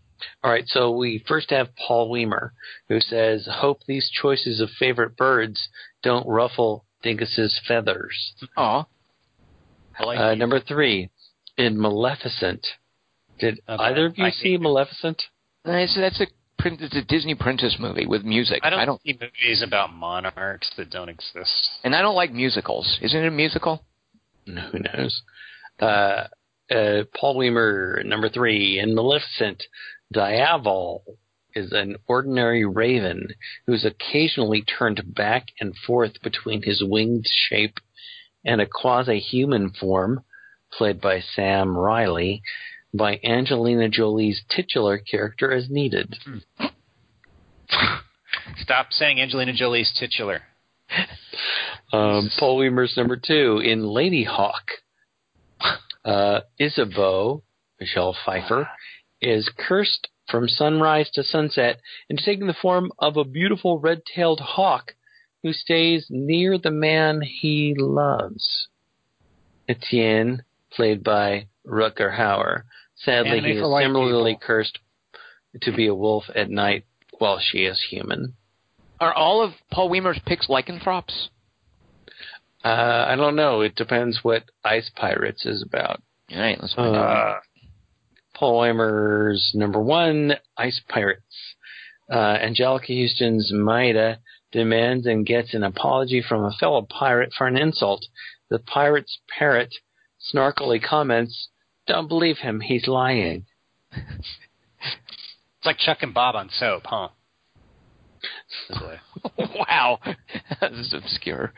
All right, so we first have Paul Weimer, who says, "Hope these choices of favorite birds don't ruffle Dingus's feathers." Aw, I like Uh, number three, in Maleficent, Did Okay. either of you I see hate it. Maleficent? That's, that's a print, it's a Disney princess movie with music. I don't, I don't, see movies about monarchs that don't exist. and I don't like musicals. Isn't it a musical? No, Who knows? Uh, uh, Paul Weimer, number three, in Maleficent, Diaval is an ordinary raven who's occasionally turned back and forth between his winged shape and a quasi-human form, played by Sam Riley, by Angelina Jolie's titular character as needed. (laughs) Stop saying Angelina Jolie's titular. Um, Paul Weimer's number two in Ladyhawke. Uh, Isabeau, Michelle Pfeiffer, is cursed from sunrise to sunset and taking the form of a beautiful red-tailed hawk who stays near the man he loves. Etienne, played by Rutger Hauer. Sadly, Anime he is similarly people. cursed to be a wolf at night while she is human. Are all of Paul Weimer's picks lycanthropes? Uh, I don't know. It depends what Ice Pirates is about. All right, let's find Uh, out. Paul Weimer's number one, Ice Pirates. Uh, Anjelica Huston's Maida demands and gets an apology from a fellow pirate for an insult. The pirate's parrot snarkily comments, Don't believe him, he's lying. It's like Chuck and Bob on soap, huh? (laughs) wow, this is obscure.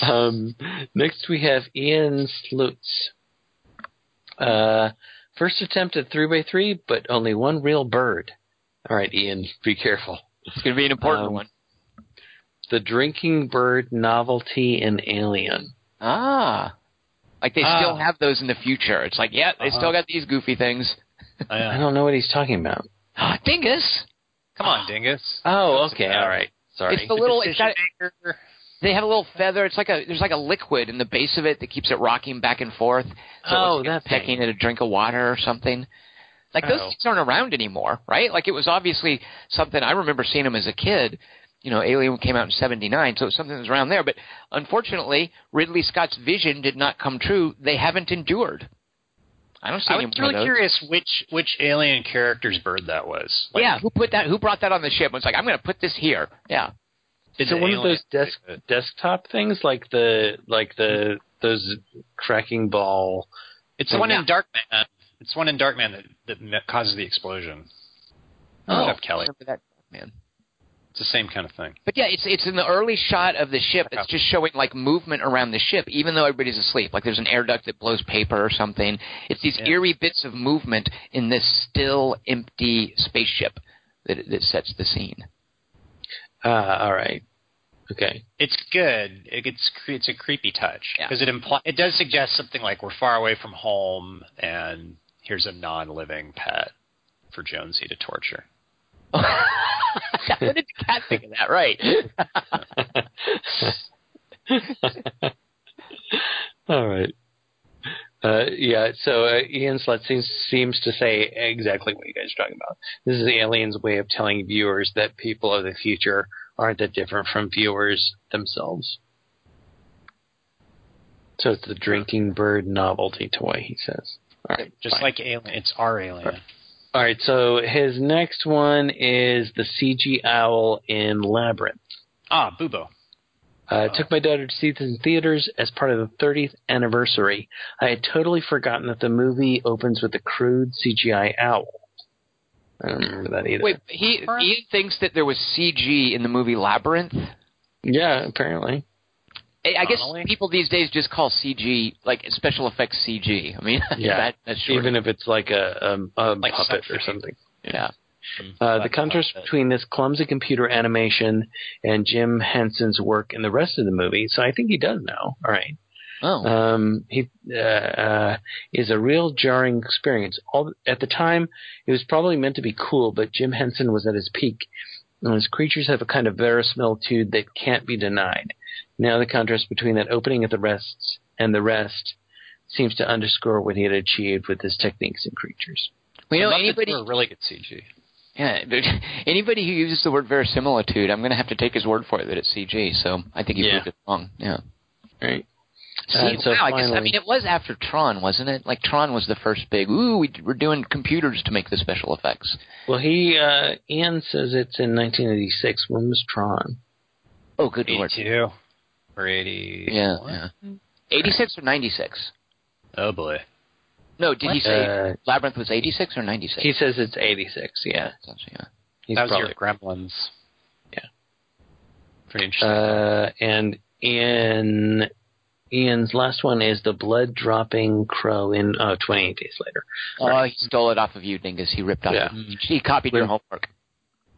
Um, next we have Ian Slutz. Uh, first attempt at 3x3, but only one real bird. All right, Ian, be careful. It's going to be an important Um, one. The drinking bird novelty in Alien. Ah, like they Ah. still have those in the future. It's like, yeah, they Uh-huh. still got these goofy things. I don't know what he's talking about. Dingus. Come on, (gasps) Dingus. Oh, okay, all right. Sorry. It's the little. It's got. Decision maker. They have a little feather. It's like a. There's like a liquid in the base of it that keeps it rocking back and forth. So Oh, it's that thing. pecking at a drink of water or something. Like those Oh. things aren't around anymore, right? Like it was obviously something I remember seeing them as a kid. You know, Alien came out in '79, so it was something that was around there. But unfortunately, Ridley Scott's vision did not come true. They haven't endured. I don't see I any was really curious which which alien character's bird that was. Like, yeah, who put that? Who brought that on the ship? It's like I'm going to put this here. Yeah. Is it one of those desk desktop things like the like the those cracking ball? It's the one Yeah. in Darkman. It's one in Darkman that that causes the explosion. Oh, Jeff Kelly. remember that man. It's the same kind of thing. But yeah, it's it's in the early shot of the ship. It's just showing like movement around the ship, even though everybody's asleep. Like there's an air duct that blows paper or something. It's these Yeah. eerie bits of movement in this still empty spaceship that that sets the scene. Ah, all right. Okay. It's good. It gets it's a creepy touch Yeah. because it impli- it does suggest something like we're far away from home and here's a non-living pet for Jonesy to torture. what did the cat think of that? Right. (laughs) All right. Uh, yeah, so uh, Ian Slut seems, seems to say exactly what you guys are talking about. This is the alien's way of telling viewers that people of the future aren't that different from viewers themselves. So it's the drinking bird novelty toy, he says. All right, Just fine. like Alien, it's our Alien. All right, so his next one is the CG owl in Labyrinth. Ah, Bubo. Uh, I took my daughter to see this in theaters as part of the 30th anniversary. I had totally forgotten that the movie opens with a crude CGI owl. I don't remember that either. Wait, he Ian thinks that there was CG in the movie Labyrinth. Yeah, apparently. I I guess Donnelly? people these days just call CG like special effects CG. I mean, (laughs) Yeah. that, that's short. Even if it's like a, um, a Like puppet or substitute. something. yeah. Uh, the contrast between this clumsy computer animation and Jim Henson's work in the rest of the movie, so I think he does know. All right. Oh. um, he uh, uh, is a real jarring experience. All at the time, it was probably meant to be cool, but Jim Henson was at his peak, and his creatures have a kind of verisimilitude that can't be denied. Now, the contrast between that opening at the rest and the rest seems to underscore what he had achieved with his techniques and creatures. Well, you know, anybody, were really good CG. Yeah, (laughs) anybody who uses the word verisimilitude, I'm going to have to take his word for it that it's CG. So I think he Yeah. proved it wrong. Yeah. Right. See, And so wow, I guess I mean it was after Tron, wasn't it? Like Tron was the first big. Ooh, we, we're doing computers to make the special effects. Well, he uh, Ian says it's in 1986. When was Tron? Oh, good lord. 82 or 80. Yeah, yeah. Eighty six or ninety six? Oh boy. No, did he say Uh, Labyrinth was eighty six or ninety six? He says it's 86. Yeah, yeah. he's that was probably your Gremlins. Yeah. Pretty interesting. Uh, and Ian, Ian's last one is the blood dropping crow in uh, 28 days later. Oh, he stole it off of you, Dingus. He ripped off. Yeah. He copied your homework.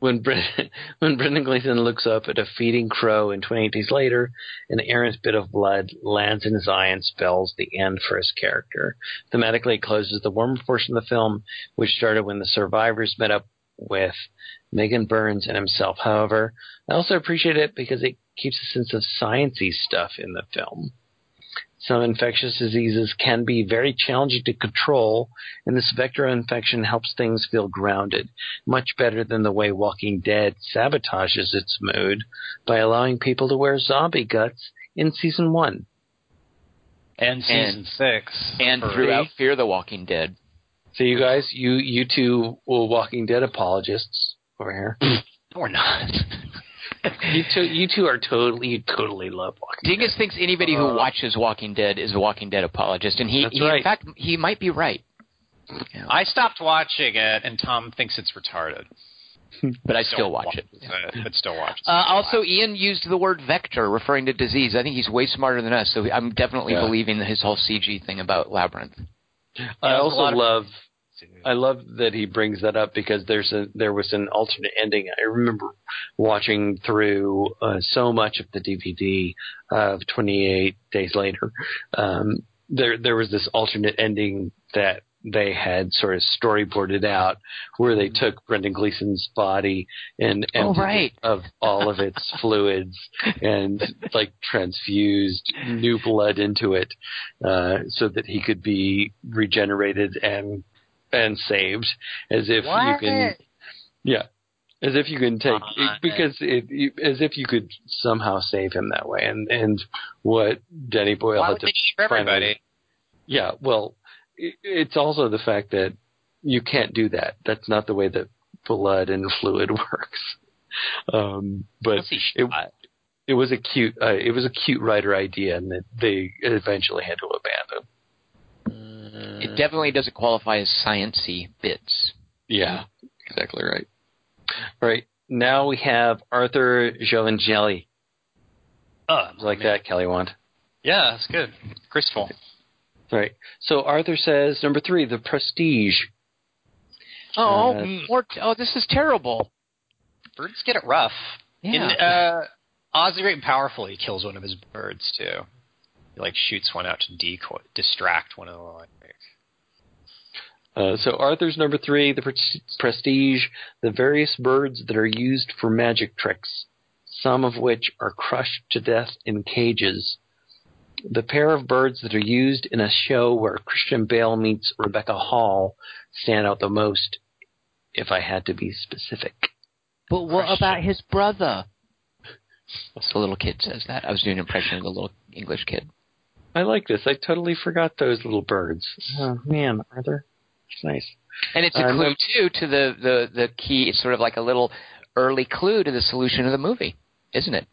When Brendan, (laughs) when Brendan Gleeson looks up at a feeding crow in 28 days later, an errant bit of blood lands in his eye and spells the end for his character. Thematically, it closes the warmer portion of the film, which started when the survivors met up with Megan Burns and himself. However, I also appreciate it because it keeps a sense of sciency stuff in the film. Some infectious diseases can be very challenging to control, and this vector infection helps things feel grounded, much better than the way Walking Dead sabotages its mood by allowing people to wear zombie guts in season one. and season six. And for- throughout Fear the Walking Dead. So you guys, you you two well, Walking Dead apologists over here. (laughs) We're not. (laughs) (laughs) you two you two are totally you totally love Walking Dead. Dingus thinks anybody who watches Walking Dead is a Walking Dead apologist, and he, he right. in fact, he might be right. Yeah. I stopped watching it, and Tom thinks it's retarded. (laughs) but I still watch it. But, but still watch it. Uh, also, Ian used the word vector, referring to disease. I think he's way smarter than us, so I'm definitely Yeah. believing his whole CG thing about Labyrinth. I also lot of- love I love that he brings that up because there's a there was an alternate ending. I remember watching through uh, so much of the DVD of 28 Days Later. Um, there there was this alternate ending that they had sort of storyboarded out where they took Brendan Gleeson's body and Oh, emptied right. (laughs) of all of its fluids and like transfused new blood into it uh, so that he could be regenerated and and saved as if you can yeah as if you can take What? because it, you- as if you could somehow save him that way. And and what Danny Boyle Why had to everybody? yeah well it, it's also the fact that you can't do that. That's not the way that blood and (laughs) fluid works. Um but it, it was a cute uh, it was a cute writer idea and that they eventually had to abandon It definitely doesn't qualify as sciency bits. Yeah, exactly right. All right, now we have Arthur Giovangelli. Oh, Like man. that, Kelly want. Yeah, that's good. Graceful. All right. So Arthur says number three, The Prestige. Oh, Uh, more t- oh, this is terrible. Birds get it rough. Yeah. In uh, Oz the Great and Powerful, he kills one of his birds too. He like shoots one out to decoy, distract one of the like. Uh, so Arthur's number three, The Pres- Prestige, the various birds that are used for magic tricks, some of which are crushed to death in cages. The pair of birds that are used in a show where Christian Bale meets Rebecca Hall stand out the most, if I had to be specific. But what Christian. about his brother? The little kid says that. I was doing an impression of the little English kid. I like this. I totally forgot those little birds. Oh man, Arthur, it's nice. And it's a Uh, clue too to the, the the key. It's sort of like a little early clue to the solution of the movie, isn't it?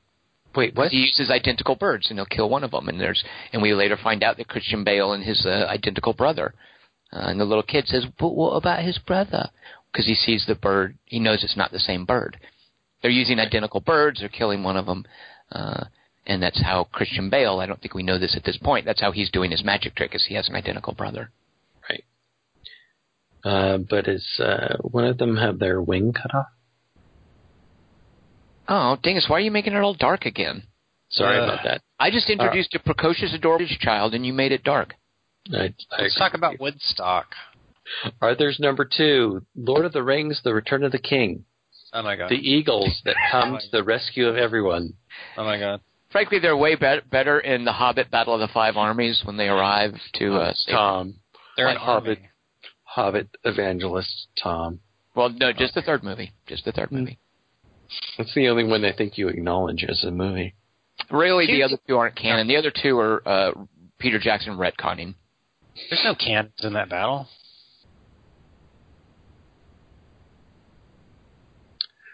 Wait, what? He uses identical birds, and he'll kill one of them. And there's, and we later find out that Christian Bale and his uh, identical brother. Uh, and the little kid says, "But what about his brother?" Because he sees the bird, he knows it's not the same bird. They're using identical birds. They're killing one of them, uh, and that's how Christian Bale. I don't think we know this at this point. That's how he's doing his magic trick, is he has an identical brother. Uh, but is uh, one of them have their wing cut off? Oh, dingus! Why are you making it all dark again? Sorry Uh, about that. I just introduced a precocious, adorable child, and you made it dark. I, I Let's talk about. Woodstock. Arthur's number two, Lord of the Rings: The Return of the King. Oh my god. The eagles that (laughs) come to the rescue of everyone. oh my god. Frankly, they're way bet better in the Hobbit Battle of the Five Armies when they arrive to. Uh, save- Tom, They're an Hobbit. army. Hobbit evangelist Tom. well, no, just the third movie. Just the third movie. That's the only one I think you acknowledge as a movie. Really, the other two aren't canon. The other two are uh, Peter Jackson retconning. There's no cannons in that battle.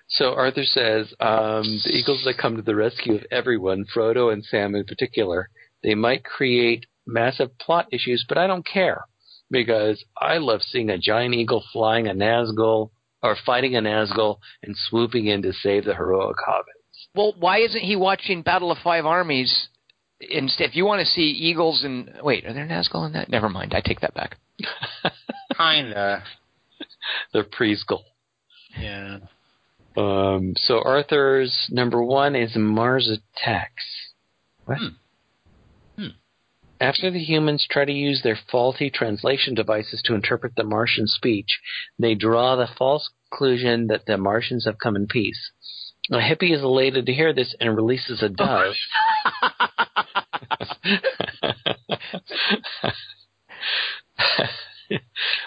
So Arthur says, um, the Eagles that come to the rescue of everyone, Frodo and Sam in particular, they might create massive plot issues, but I don't care because I love seeing a giant eagle flying a Nazgul or fighting a Nazgul and swooping in to save the heroic hobbits. Well, why isn't he watching Battle of Five Armies instead? If you want to see eagles and wait, are there Nazgul in that? Never mind, I take that back. (laughs) Kinda. They're preschool. Yeah. Um, so Arthur's number one is Mars Attacks. What? Hmm. After the humans try to use their faulty translation devices to interpret the Martian speech, they draw the false conclusion that the Martians have come in peace. A hippie is elated to hear this and releases a dove. Oh, (laughs)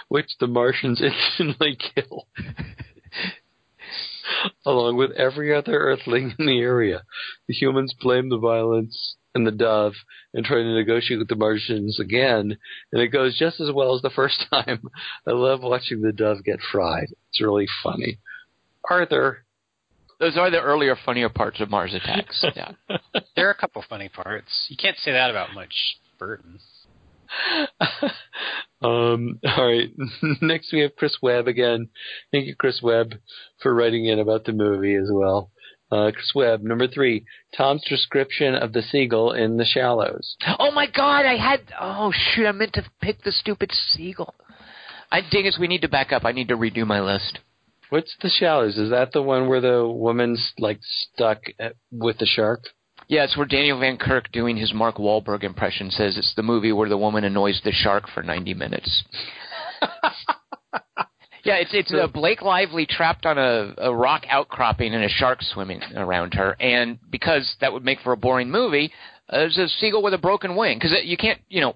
Which the Martians instantly kill. (laughs) Along with every other Earthling in the area. The humans blame the violence and the dove and try to negotiate with the Martians again, and it goes just as well as the first (laughs) time. I love watching the dove get fried. It's really funny. Arthur. Those are the earlier, funnier parts of Mars Attacks. (laughs) Yeah. There are a couple funny parts. You can't say that about much Burton. (laughs) um, all right. Next we have Chris Webb again. Thank you, Chris Webb, for writing in about the movie as well. Uh, Chris Webb, number three, Tom's description of the seagull in The Shallows. Oh my God! I had. Oh shoot! I meant to pick the stupid seagull. I dingus. We need to back up. I need to redo my list. What's The Shallows? Is that the one where the woman's like stuck at, with the shark? Yeah, it's where Daniel Van Kirk, doing his Mark Wahlberg impression, says it's the movie where the woman annoys the shark for 90 minutes. (laughs) yeah, it's it's uh, Blake Lively trapped on a, a rock outcropping and a shark swimming around her, and because that would make for a boring movie, uh, there's a seagull with a broken wing because you can't, you know,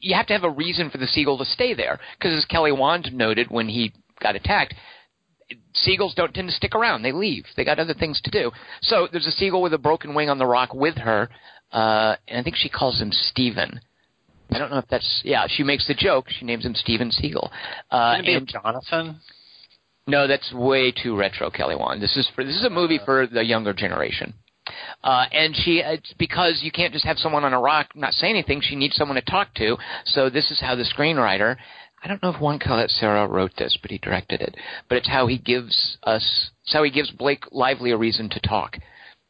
you have to have a reason for the seagull to stay there. Because as Kelly Wand noted when he got attacked, seagulls don't tend to stick around. They leave. They got other things to do. So there's a seagull with a broken wing on the rock with her, uh, and I think she calls him Steven. I don't know if that's yeah. She makes the joke. She names him Steven Seagull. Uh, Can it be and Jonathan? no, that's way too retro, Kelly Wand. This is for this is a movie for the younger generation. Uh, and she, it's because you can't just have someone on a rock not say anything. She needs someone to talk to. So this is how the screenwriter, I don't know if Juan Sarah wrote this, but he directed it. But it's how he gives us, it's how he gives Blake Lively a reason to talk.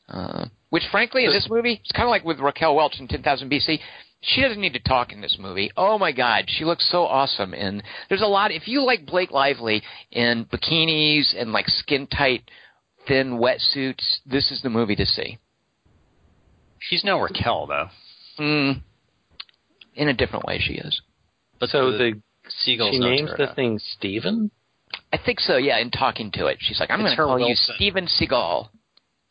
Uh, which, frankly, in this movie, it's kind of like with Raquel Welch in 10,000 BC. She doesn't need to talk in this movie. Oh my God, she looks so awesome. And there's a lot. If you like Blake Lively in bikinis and like skin tight, thin wetsuits, this is the movie to see. She's no Raquel though. Mm, in a different way, she is. But so the, the seagulls she know names the Turda. thing Steven? I think so. Yeah, in talking to it, she's like, "I'm It's going to her call you Steven Seagal."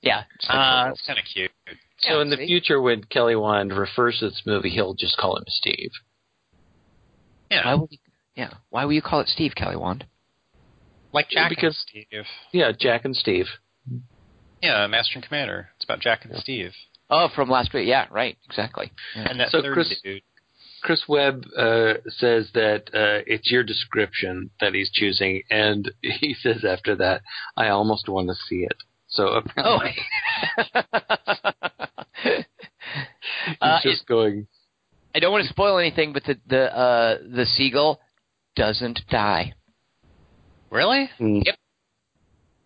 Yeah. it's like Ah, her that's kind of cute. So Yeah, in the future, when Kelly Wand refers to this movie, he'll just call him Steve. Yeah, Why would you, yeah. Why will you call it Steve Kelly Wand? like Jack because- and Steve. Yeah, Jack and Steve. Yeah, Master and Commander. It's about Jack and Steve. Oh, from last week. Yeah, right. Exactly. Yeah. And that So third Chris- dude. Chris Webb uh, says that uh, it's your description that he's choosing, and (laughs) he says after that, I almost want to see it. So Oh. (laughs) (laughs) he's uh, just it- going. I don't want to spoil anything, but the the uh, the seagull doesn't die. Really? Yep.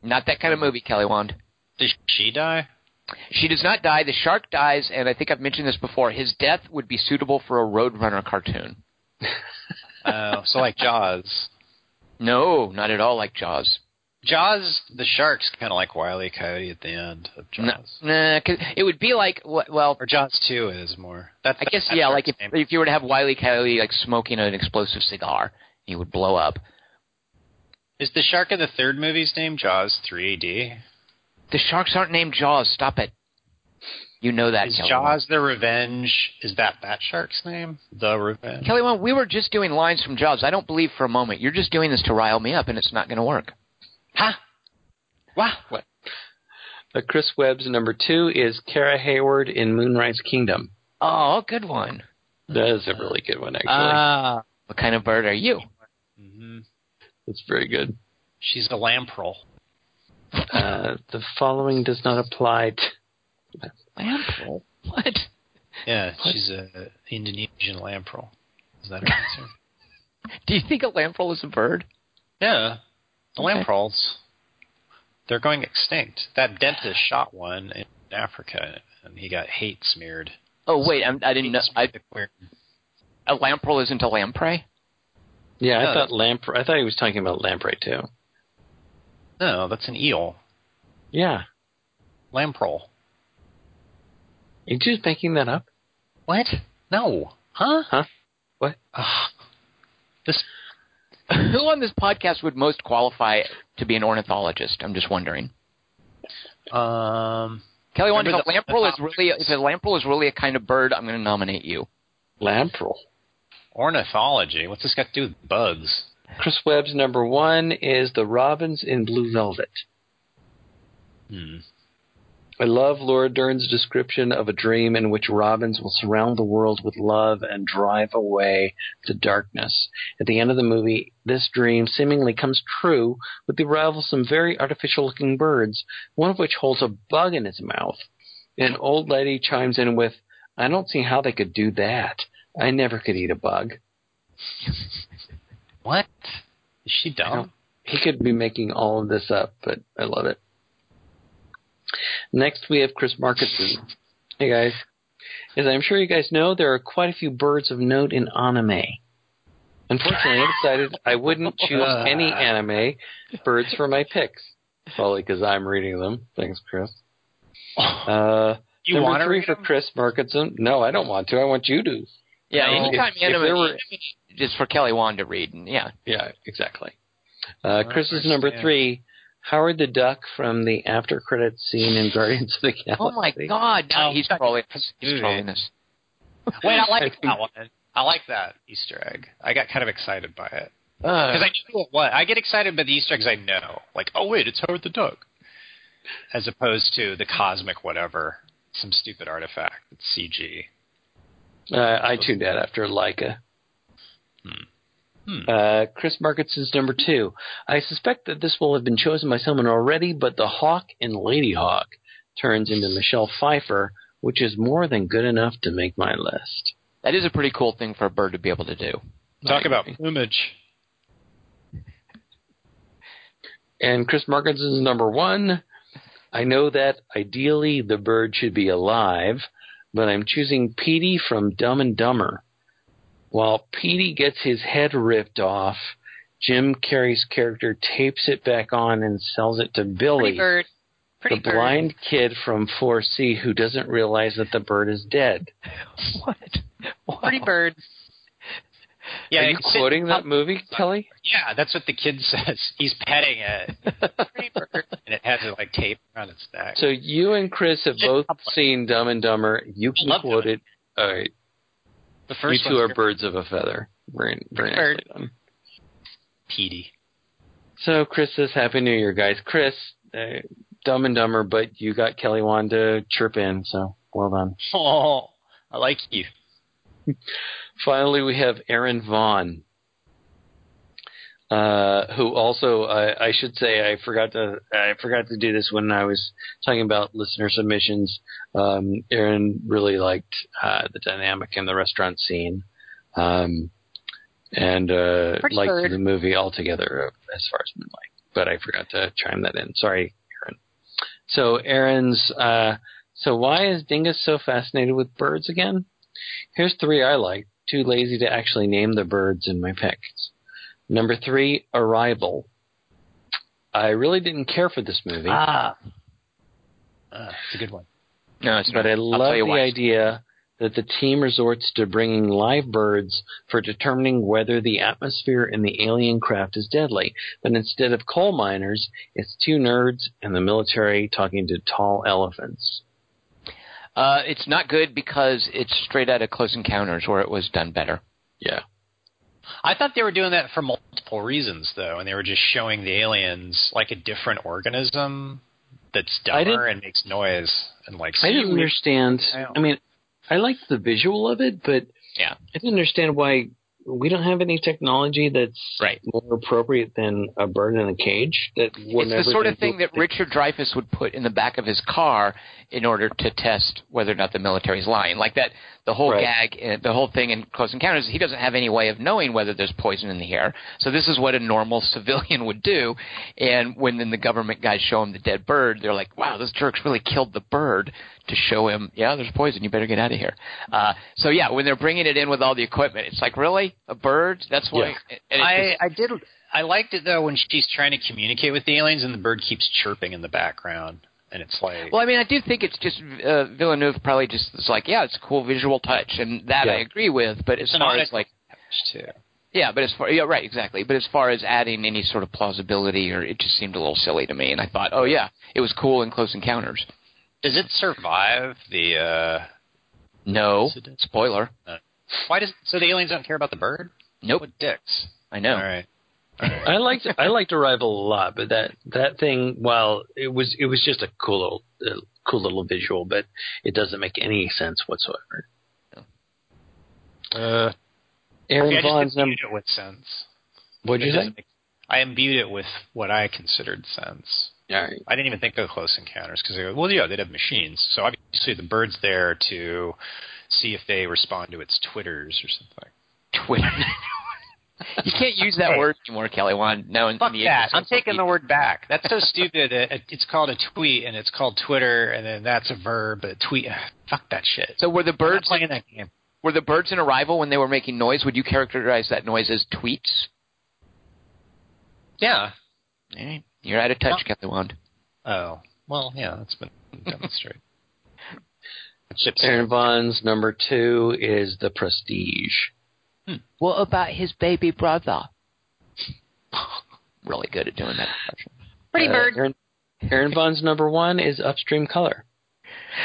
Not that kind of movie, Kelly Wand. Does she die? She does not die. The shark dies, and I think I've mentioned this before. His death would be suitable for a Roadrunner cartoon. (laughs) Oh, so like Jaws. No, not at all like Jaws. Jaws, the shark's kind of like Wile E. Coyote at the end of Jaws. Nah, nah 'cause it would be like well, Or Jaws 2 is more. That's I guess yeah, like if name. if you were to have Wiley Coyote like smoking an explosive cigar, he would blow up. Is the shark in the third movie's name Jaws 3D? The sharks aren't named Jaws. Stop it. You know that. Is Kelly Jaws the Revenge, is that that shark's name? The Revenge? Kelly, Wand, we were just doing lines from Jaws. I don't believe for a moment you're just doing this to rile me up, and it's not going to work. Huh? Wow. Uh, Chris Webb's number two is Kara Hayward in Moonrise Kingdom. Oh, good one. That is a really good one, actually. Ah, what kind of bird are you? Mm-hmm. That's very good. She's a lamprel. Uh, the following does not apply to. Lamprel. What? Yeah, she's a Indonesian lamprel. Is that her answer? (laughs) Do you think a lamprel is a bird? yeah, the Okay. lamprels. They're going extinct. That dentist shot one in Africa, and he got hate smeared. Oh wait, I'm, I didn't know. I, Hate smeared. a lamprel isn't a lamprey. Yeah, I No. thought lamprey. I thought he was talking about lamprey too. No, that's an eel. Yeah, Lamprel. you just making that up? What? No. Huh? Huh? What? Ugh. This Who on this podcast would most qualify to be an ornithologist? I'm just wondering. um Kelly, Wand, if Remember a lamprel is really if a lamprel is really a kind of bird, I'm going to nominate you. Lamprel. ornithology. What's this got to do with bugs? Chris Webb's number one is the Robins in Blue Velvet. Hmm. I love Laura Dern's description of a dream in which robins will surround the world with love and drive away the darkness. At the end of the movie, this dream seemingly comes true with the arrival of some very artificial looking birds, one of which holds a bug in its mouth. An old lady chimes in with, I don't see how they could do that. I never could eat a bug. (laughs) What? Is she dumb? He could be making all of this up, but I love it. Next, we have Chris Markinson. Hey guys. As I'm sure you guys know, there are quite a few birds of note in anime. Unfortunately, I decided I wouldn't choose any (laughs) anime birds for my picks. Probably because I'm reading them. Thanks, Chris. Uh, you number want three read for them? Chris Markinson. No, I don't want to. I want you to. Yeah, No, anytime if- if anime there were- just for Kelly Wand to read. and Yeah, Yeah, exactly. Uh, I Chris is number three. Howard the Duck from the after credits scene in Guardians of the Galaxy. (laughs) Oh my God! Now Oh, he's fuck. trolling. us. He's Dude. trolling us. Wait, I I like think- that (laughs) one. I like that Easter egg. I got kind of excited by it Uh, because I knew what I get excited by the Easter eggs I know. Like, oh wait, it's Howard the Duck, as opposed to the cosmic whatever, some stupid artifact. It's CG. Uh, I tuned out after Leica. Hmm. Uh, Chris Markinson's number two. I suspect that this will have been chosen by someone already, but the Hawk and Ladyhawke turns into Michelle Pfeiffer, which is more than good enough to make my list. that is a pretty cool thing for a bird to be able to do. Talk about plumage. And Chris Markinson's number one. I know that ideally the bird should be alive, but I'm choosing Petey from Dumb and Dumber. While Petey gets his head ripped off, Jim Carrey's character tapes it back on and sells it to Billy, bird. the blind kid from 4C who doesn't realize that the bird is dead. (laughs) What? Pretty bird. Yeah, Are you quoting that movie, Kelly? Yeah, that's what the kid (laughs) says. He's petting it. (laughs) And it has it like tape around its neck. So you and Chris have both seen Dumb and Dumber. You can quote Dumb it. All right. The You first two one's are birds of a feather. Very, very Bird. nicely done. Petey. So Chris says Happy New Year, guys. Chris, uh, Dumb and Dumber, but you got Kelly Wand to chirp in, so well done. Oh, I like you. (laughs) Finally, we have Aaron Vaughn, uh, who also I, I should say I forgot to I forgot to do this when I was talking about listener submissions. Um, Aaron really liked uh, the dynamic in the restaurant scene, um, and uh, liked bird. the movie altogether uh, as far as Moonlight. But I forgot to chime that in. Sorry, Aaron. So Aaron's. Uh, so why is Dingus so fascinated with birds again? Here's three I like. Too lazy to actually name the birds in my picks. Number three, Arrival. I really didn't care for this movie, Ah, Uh, it's a good one. no, it's but not. I love the why. idea that the team resorts to bringing live birds for determining whether the atmosphere in the alien craft is deadly. But instead of coal miners, it's two nerds and the military talking to tall elephants. Uh, it's not good because it's straight out of Close Encounters, where it was done better. Yeah. I thought they were doing that for multiple reasons, though, and they were just showing the aliens like a different organism that's dumber and makes noise and like. I didn't understand. I I mean, I liked the visual of it, but Yeah. I didn't understand why we don't have any technology that's Right. more appropriate than a bird in a cage. That It's the sort of thing that Richard Dreyfuss would put in the back of his car in order to test whether or not the military is lying. Like that, the whole Right. gag, uh, the whole thing in Close Encounters, he doesn't have any way of knowing whether there's poison in the air. So this is what a normal (laughs) civilian would do. And when then the government guys show him the dead bird, they're like, "Wow, those jerks really killed the bird to show him, yeah, there's poison. You better get out of here." Uh, so yeah, when they're bringing it in with all the equipment, it's like, really, a bird? That's why. Yeah. and it I, I did. I liked it though when she's trying to communicate with the aliens and the bird keeps chirping in the background, and it's like, Well, I mean, I do think it's just uh, Villeneuve probably just was like, yeah, it's a cool visual touch, and that I agree with. But as It's far as like, too. yeah, but as far yeah, right, exactly. But as far as adding any sort of plausibility, or it just seemed a little silly to me. And I thought, oh yeah, it was cool in Close Encounters. Does it survive the? uh No Incident. spoiler. Why does so the aliens don't care about the bird? Nope, What dicks? I know. All right. I liked I liked Arrival a lot, but that that thing, while it was it was just a cool little uh, cool little visual, but it doesn't make any sense whatsoever. Uh, Aaron I just Vaughn's number. imbued it with sense. What'd you It say? make- I imbued it with what I considered sense. All right. I didn't even think of Close Encounters because they go, well, yeah, they'd have machines. So obviously the bird's there to see if they respond to its twitters or something. Twitter. (laughs) you can't use that Hey. word anymore, Kelly. Wand. No, in, Fuck in the that. I'm taking the word back. That's so stupid. It- it- It's called a tweet and it's called Twitter and then that's a verb. But tweet. Fuck that shit. So were the I'm not birds playing that game. were the birds in Arrival when they were making noise? Would you characterize that noise as tweets? Yeah. All right. You're out of touch, Kelly Wand. Oh. Well, yeah, that's been demonstrated. Chips. Aaron Vaughn's number two is The Prestige. What about his baby brother? (laughs) really good at doing that impression. Pretty Uh, bird. Aaron, Aaron Vaughn's number one is Upstream Color.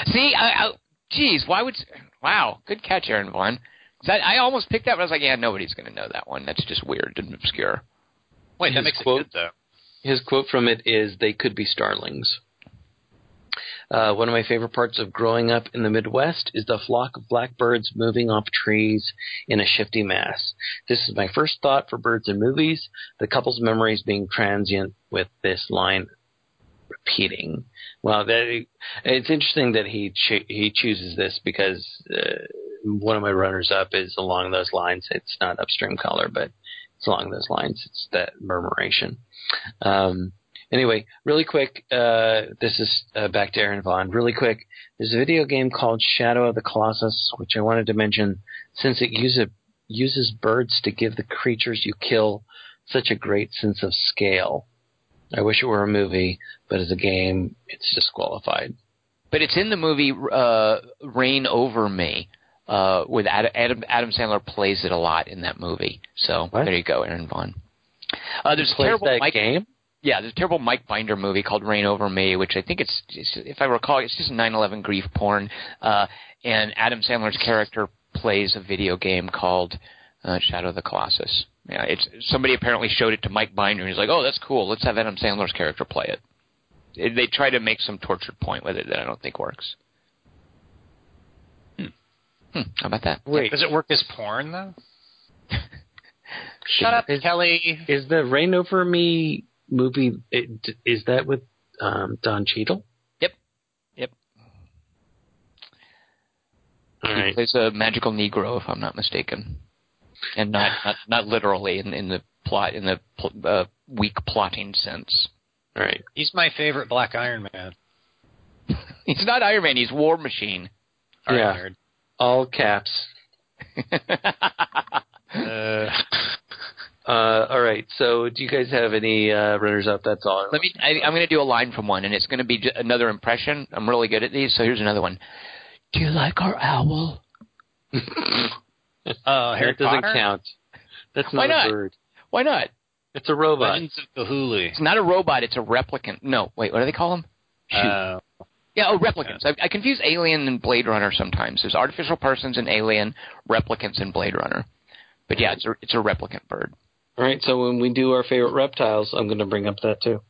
See, I, I, geez, why would? Wow, good catch, Aaron Vaughn. 'Cause I, I almost picked that, but I was like, yeah, nobody's going to know that one. That's just weird and obscure. Wait, that his makes quote- it good though. His quote from it is, "They could be starlings." Uh, one of my favorite parts of growing up in the Midwest is the flock of blackbirds moving off trees in a shifty mass. This is my first thought for birds in movies, the couple's memories being transient with this line repeating. Well, that, it's interesting that he cho- he chooses this because uh, one of my runners up is along those lines. It's not upstream color, but it's along those lines. It's that murmuration. Um, anyway, really quick, uh, this is uh, back to Aaron Vaughn. Really quick, there's a video game called Shadow of the Colossus, which I wanted to mention since it uses uses birds to give the creatures you kill such a great sense of scale. I wish it were a movie, but as a game, it's disqualified. But it's in the movie uh, Reign Over Me. Uh, with Adam, Adam Adam Sandler plays it a lot in that movie. So What? there you go, Aaron Vaughn. Uh, there's a Plays terrible that game? Yeah, there's a terrible Mike Binder movie called Reign Over Me, which I think it's, it's if I recall, it's just 9/11 grief porn. Uh, and Adam Sandler's character plays a video game called uh, Shadow of the Colossus. Yeah, it's somebody apparently showed it to Mike Binder, and he's like, "Oh, that's cool. Let's have Adam Sandler's character play it." It- They try to make some tortured point with it that I don't think works. Hmm. Hmm. How about that? Wait, Does it work as porn though? (laughs) Shut up, Is- Kelly. Is the Reign Over Me movie? It, is that with um, Don Cheadle? Yep. Yep. All he right. plays a magical Negro, if I'm not mistaken, and not (sighs) not, not literally in, in the plot in the pl- uh, weak plotting sense. All right. He's my favorite Black Iron Man. (laughs) He's not Iron Man. He's War Machine. All right, Yeah. All caps. (laughs) Uh, Uh, all right. So, do you guys have any uh, runners up? That's all. Let me. I, I'm going to do a line from one, and it's going to be j- another impression. I'm really good at these, so here's another one. Do you like our owl? (laughs) uh, Harry that doesn't Potter? count. That's Why not, not? a bird. Why not? It's a robot. Legends of Cthulhu. It's not a robot. It's a replicant. No, wait. What do they call them? Shoot. Uh, Yeah, oh, replicants. I, I confuse Alien and Blade Runner sometimes. There's artificial persons in Alien, replicants in Blade Runner. But yeah, it's a, it's a replicant bird. All right. So when we do our favorite reptiles, I'm going to bring up that too.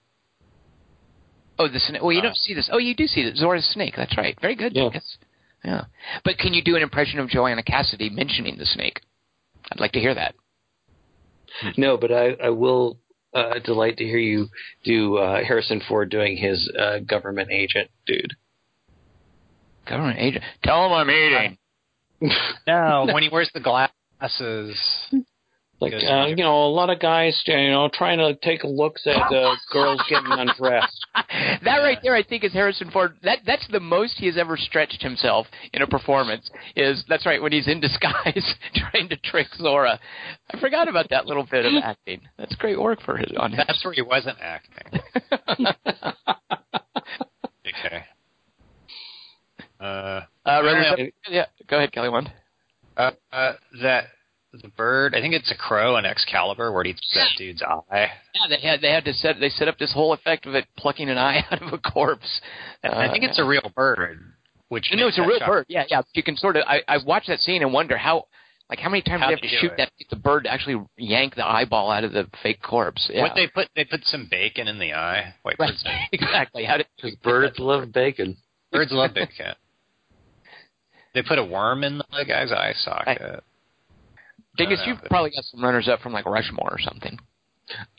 Oh, the snake. Well, you Uh, don't see this. Oh, you do see it. Zhora's snake. That's right. Very good. Yeah. Yes. Yeah. But can you do an impression of Joanna Cassidy mentioning the snake? I'd like to hear that. No, but I, I will uh, delight to hear you do uh, Harrison Ford doing his uh, government agent dude. Government agent. Tell him I'm eating. (laughs) No, when he wears the glasses. (laughs) Like uh, you know, a lot of guys, you know, trying to take a looks at uh, (laughs) girls getting undressed. that right there, I think, is Harrison Ford. That that's the most he has ever stretched himself in a performance. Is that's right when he's in (laughs) disguise trying to trick Zhora. I forgot about that little bit of (laughs) acting. That's great work for his on him. That's where he wasn't acting. Okay. Uh, Uh, Really? Yeah, go ahead, Kelly. One. uh, uh, that the bird. I think it's a crow in Excalibur where it eats that dude's eye. Yeah, they had they had to set they set up this whole effect of it plucking an eye (laughs) out of a corpse. And I think it's a uh, real bird. Which no, it's a real shot- bird. Yeah, yeah. You can sort of. I I watched that scene and wonder how. Like how many times How do they have they to shoot it. that get the bird to actually yank the eyeball out of the fake corpse? Yeah. What they put? They put some bacon in the eye. White right. (laughs) exactly. How did Because birds love bacon. birds love bacon. (laughs) They put a worm in the guy's eye socket. Dingus, know, you've probably got some runners up from like Rushmore or something.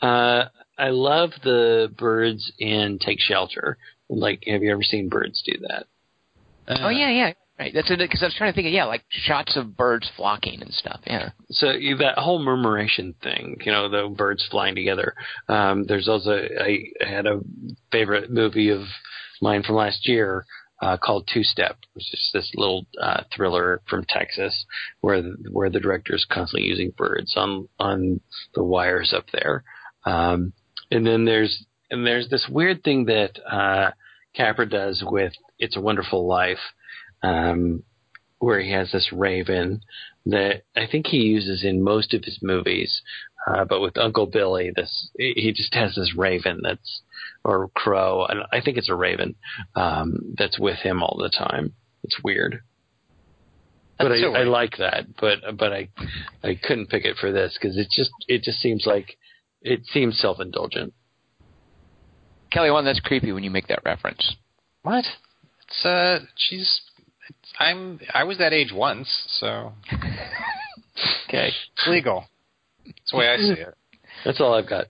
Uh, I love the birds in Take Shelter. Like, have you ever seen birds do that? Uh, oh yeah, yeah. Right. That's. Because I was trying to think of yeah, like shots of birds flocking and stuff. Yeah. So you, that whole murmuration thing, you know, the birds flying together. Um, there's also I had a favorite movie of mine from last year uh, called Two Step, which is this little uh, thriller from Texas where the, where the director is constantly using birds on on the wires up there. Um, and then there's and there's this weird thing that uh, Capra does with It's a Wonderful Life. Um, where he has this raven that I think he uses in most of his movies. Uh, but with Uncle Billy, this he just has this raven that's or crow. and I think it's a raven um, that's with him all the time. It's weird. But I, I like that. But but I I couldn't pick it for this because it just it just seems like it seems self indulgent. Kelly, one that's creepy when you make that reference. What? It's uh, she's. It's, I'm. I was that age once, so (laughs) Okay. it's legal. That's the way I see it. That's all I've got.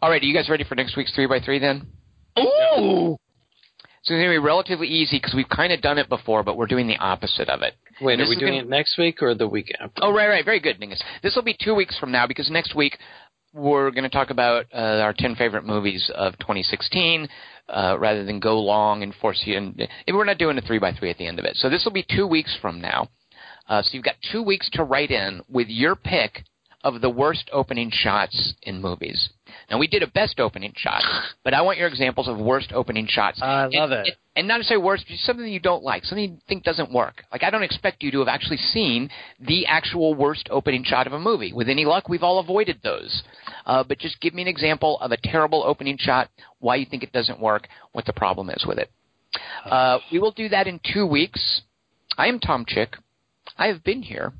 All right. Are you guys ready for next week's three by three then? Ooh. So it's going to be relatively easy because we've kind of done it before, but we're doing the opposite of it. Wait, are we doing gonna- it next week or the week after? Oh, right, right. Very good, Dingus. This will be two weeks from now because next week we're going to talk about uh, our 10 favorite movies of 2016 uh, rather than go long and force you. And we're not doing a 3 by 3 at the end of it. So this will be two weeks from now. Uh, so you've got two weeks to write in with your pick of the worst opening shots in movies. Now we did a best opening shot, (laughs) but I want your examples of worst opening shots. I love and, it. And not to say worst, just something you don't like, something you think doesn't work. Like I don't expect you to have actually seen the actual worst opening shot of a movie. With any luck, we've all avoided those. Uh, but just give me an example of a terrible opening shot, why you think it doesn't work, what the problem is with it. Uh, we will do that in two weeks. I am Tom Chick. I have been here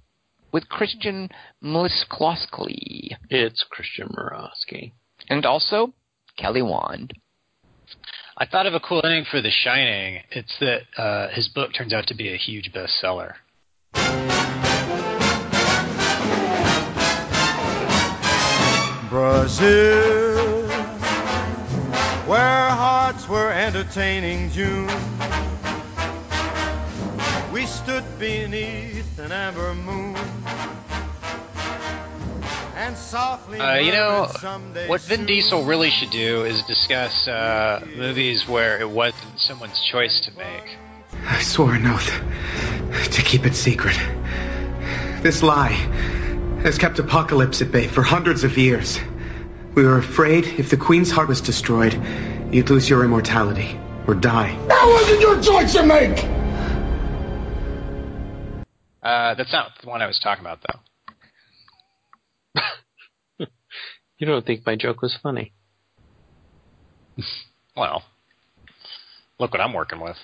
with Christian Mliskloskli It's Christian Morosky. And also Kelly Wand. I thought of a cool ending for The Shining. It's that uh, his book turns out to be a huge bestseller. Brazil, where hearts were entertaining June. We stood beneath an amber moon. And softly Uh, you know, what Vin. Diesel really should do is discuss uh, movies where it wasn't someone's choice to make. I swore an oath to keep it secret. This lie has kept Apocalypse at bay for hundreds of years. We were afraid if the Queen's heart was destroyed, you'd lose your immortality or die. That wasn't your choice to make! Uh, that's not the one I was talking about, though. You don't think my joke was funny? (laughs) Well, look what I'm working with.